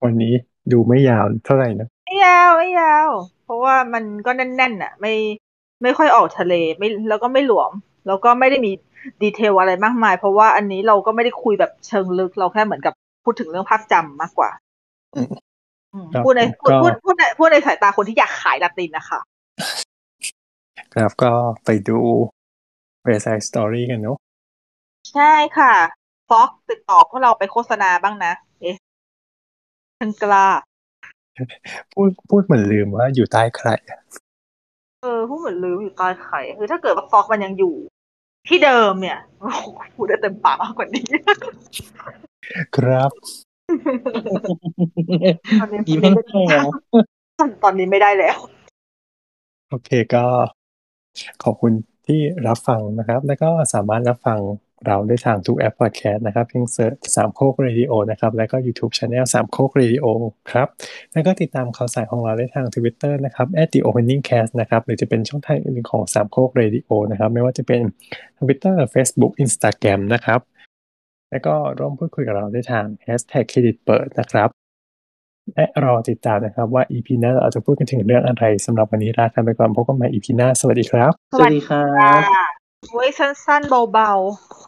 วันนี้ดูไม่ยาวเท่าไหร่นะไม่ยาวไม่ยาว เพราะว่ามันก็แน่นๆอะ ไม่ไม่ค่อยออกทะเลไม่แล้วก็ไม่หลวม แล้วก็ไม่ได้มี ดีเทลอะไรมากมาย เพราะว่าอันนี้เราก็ไม่ได้คุยแบบเชิงลึกเราแค่เหมือนกับพูดถึงเรื่องภาพจำมากกว่าอืมอืมครับพูดในพูดก็พูดพูดในพูดในสายตาคนที่อยากขายลาตินนะคะครับก็ไปดู West Side Story กันเนาะใช่ค่ะ Fox ติดต่อพวกเราไปโฆษณาบ้างนะ เอ๊ะฉันกล้าพูดพูดเหมือนลืมว่าอยู่ใต้ใครอะเออพูดเหมือนลืมอยู่ใต้ใครคือถ้าเกิดว่า Fox มันยังอยู่ ที่เดิมเนี่ยโอ้โหพูดได้เต็มปากมากกว่านี้ ครับตอนนี้ยิ้มให้แห้งๆนะตอนนี้ไม่ได้แล้ว โอเคก็ ขอบคุณที่รับฟังนะครับ แล้วก็สามารถรับฟัง เราได้ทางทุกแอปพอดแคสต์นะครับเพียง search สามโคกเรดิโอนะครับ แล้วก็ YouTube Channel สามโคกเรดิโอครับ แล้วก็ติดตามข่าวสารของเราได้ทาง Twitter นะครับ at the opening cast นะครับ หรือจะเป็นช่องทางอื่นของสามโคกเรดิโอนะครับ ไม่ว่าจะเป็น Twitter Facebook Instagram นะครับ แล้วก็ร่วมพูดคุยกับเราได้ทาง hashtag เครดิตเปิดนะครับและรอติดตามนะครับว่า EP หน้าเราจะพูดกันถึงเรื่องอะไรสำหรับวันนี้ลากันไปก่อนพบกันใหม่ EP หน้า สวัสดีครับ สวัสดีครับไว้สั้นๆเบาๆ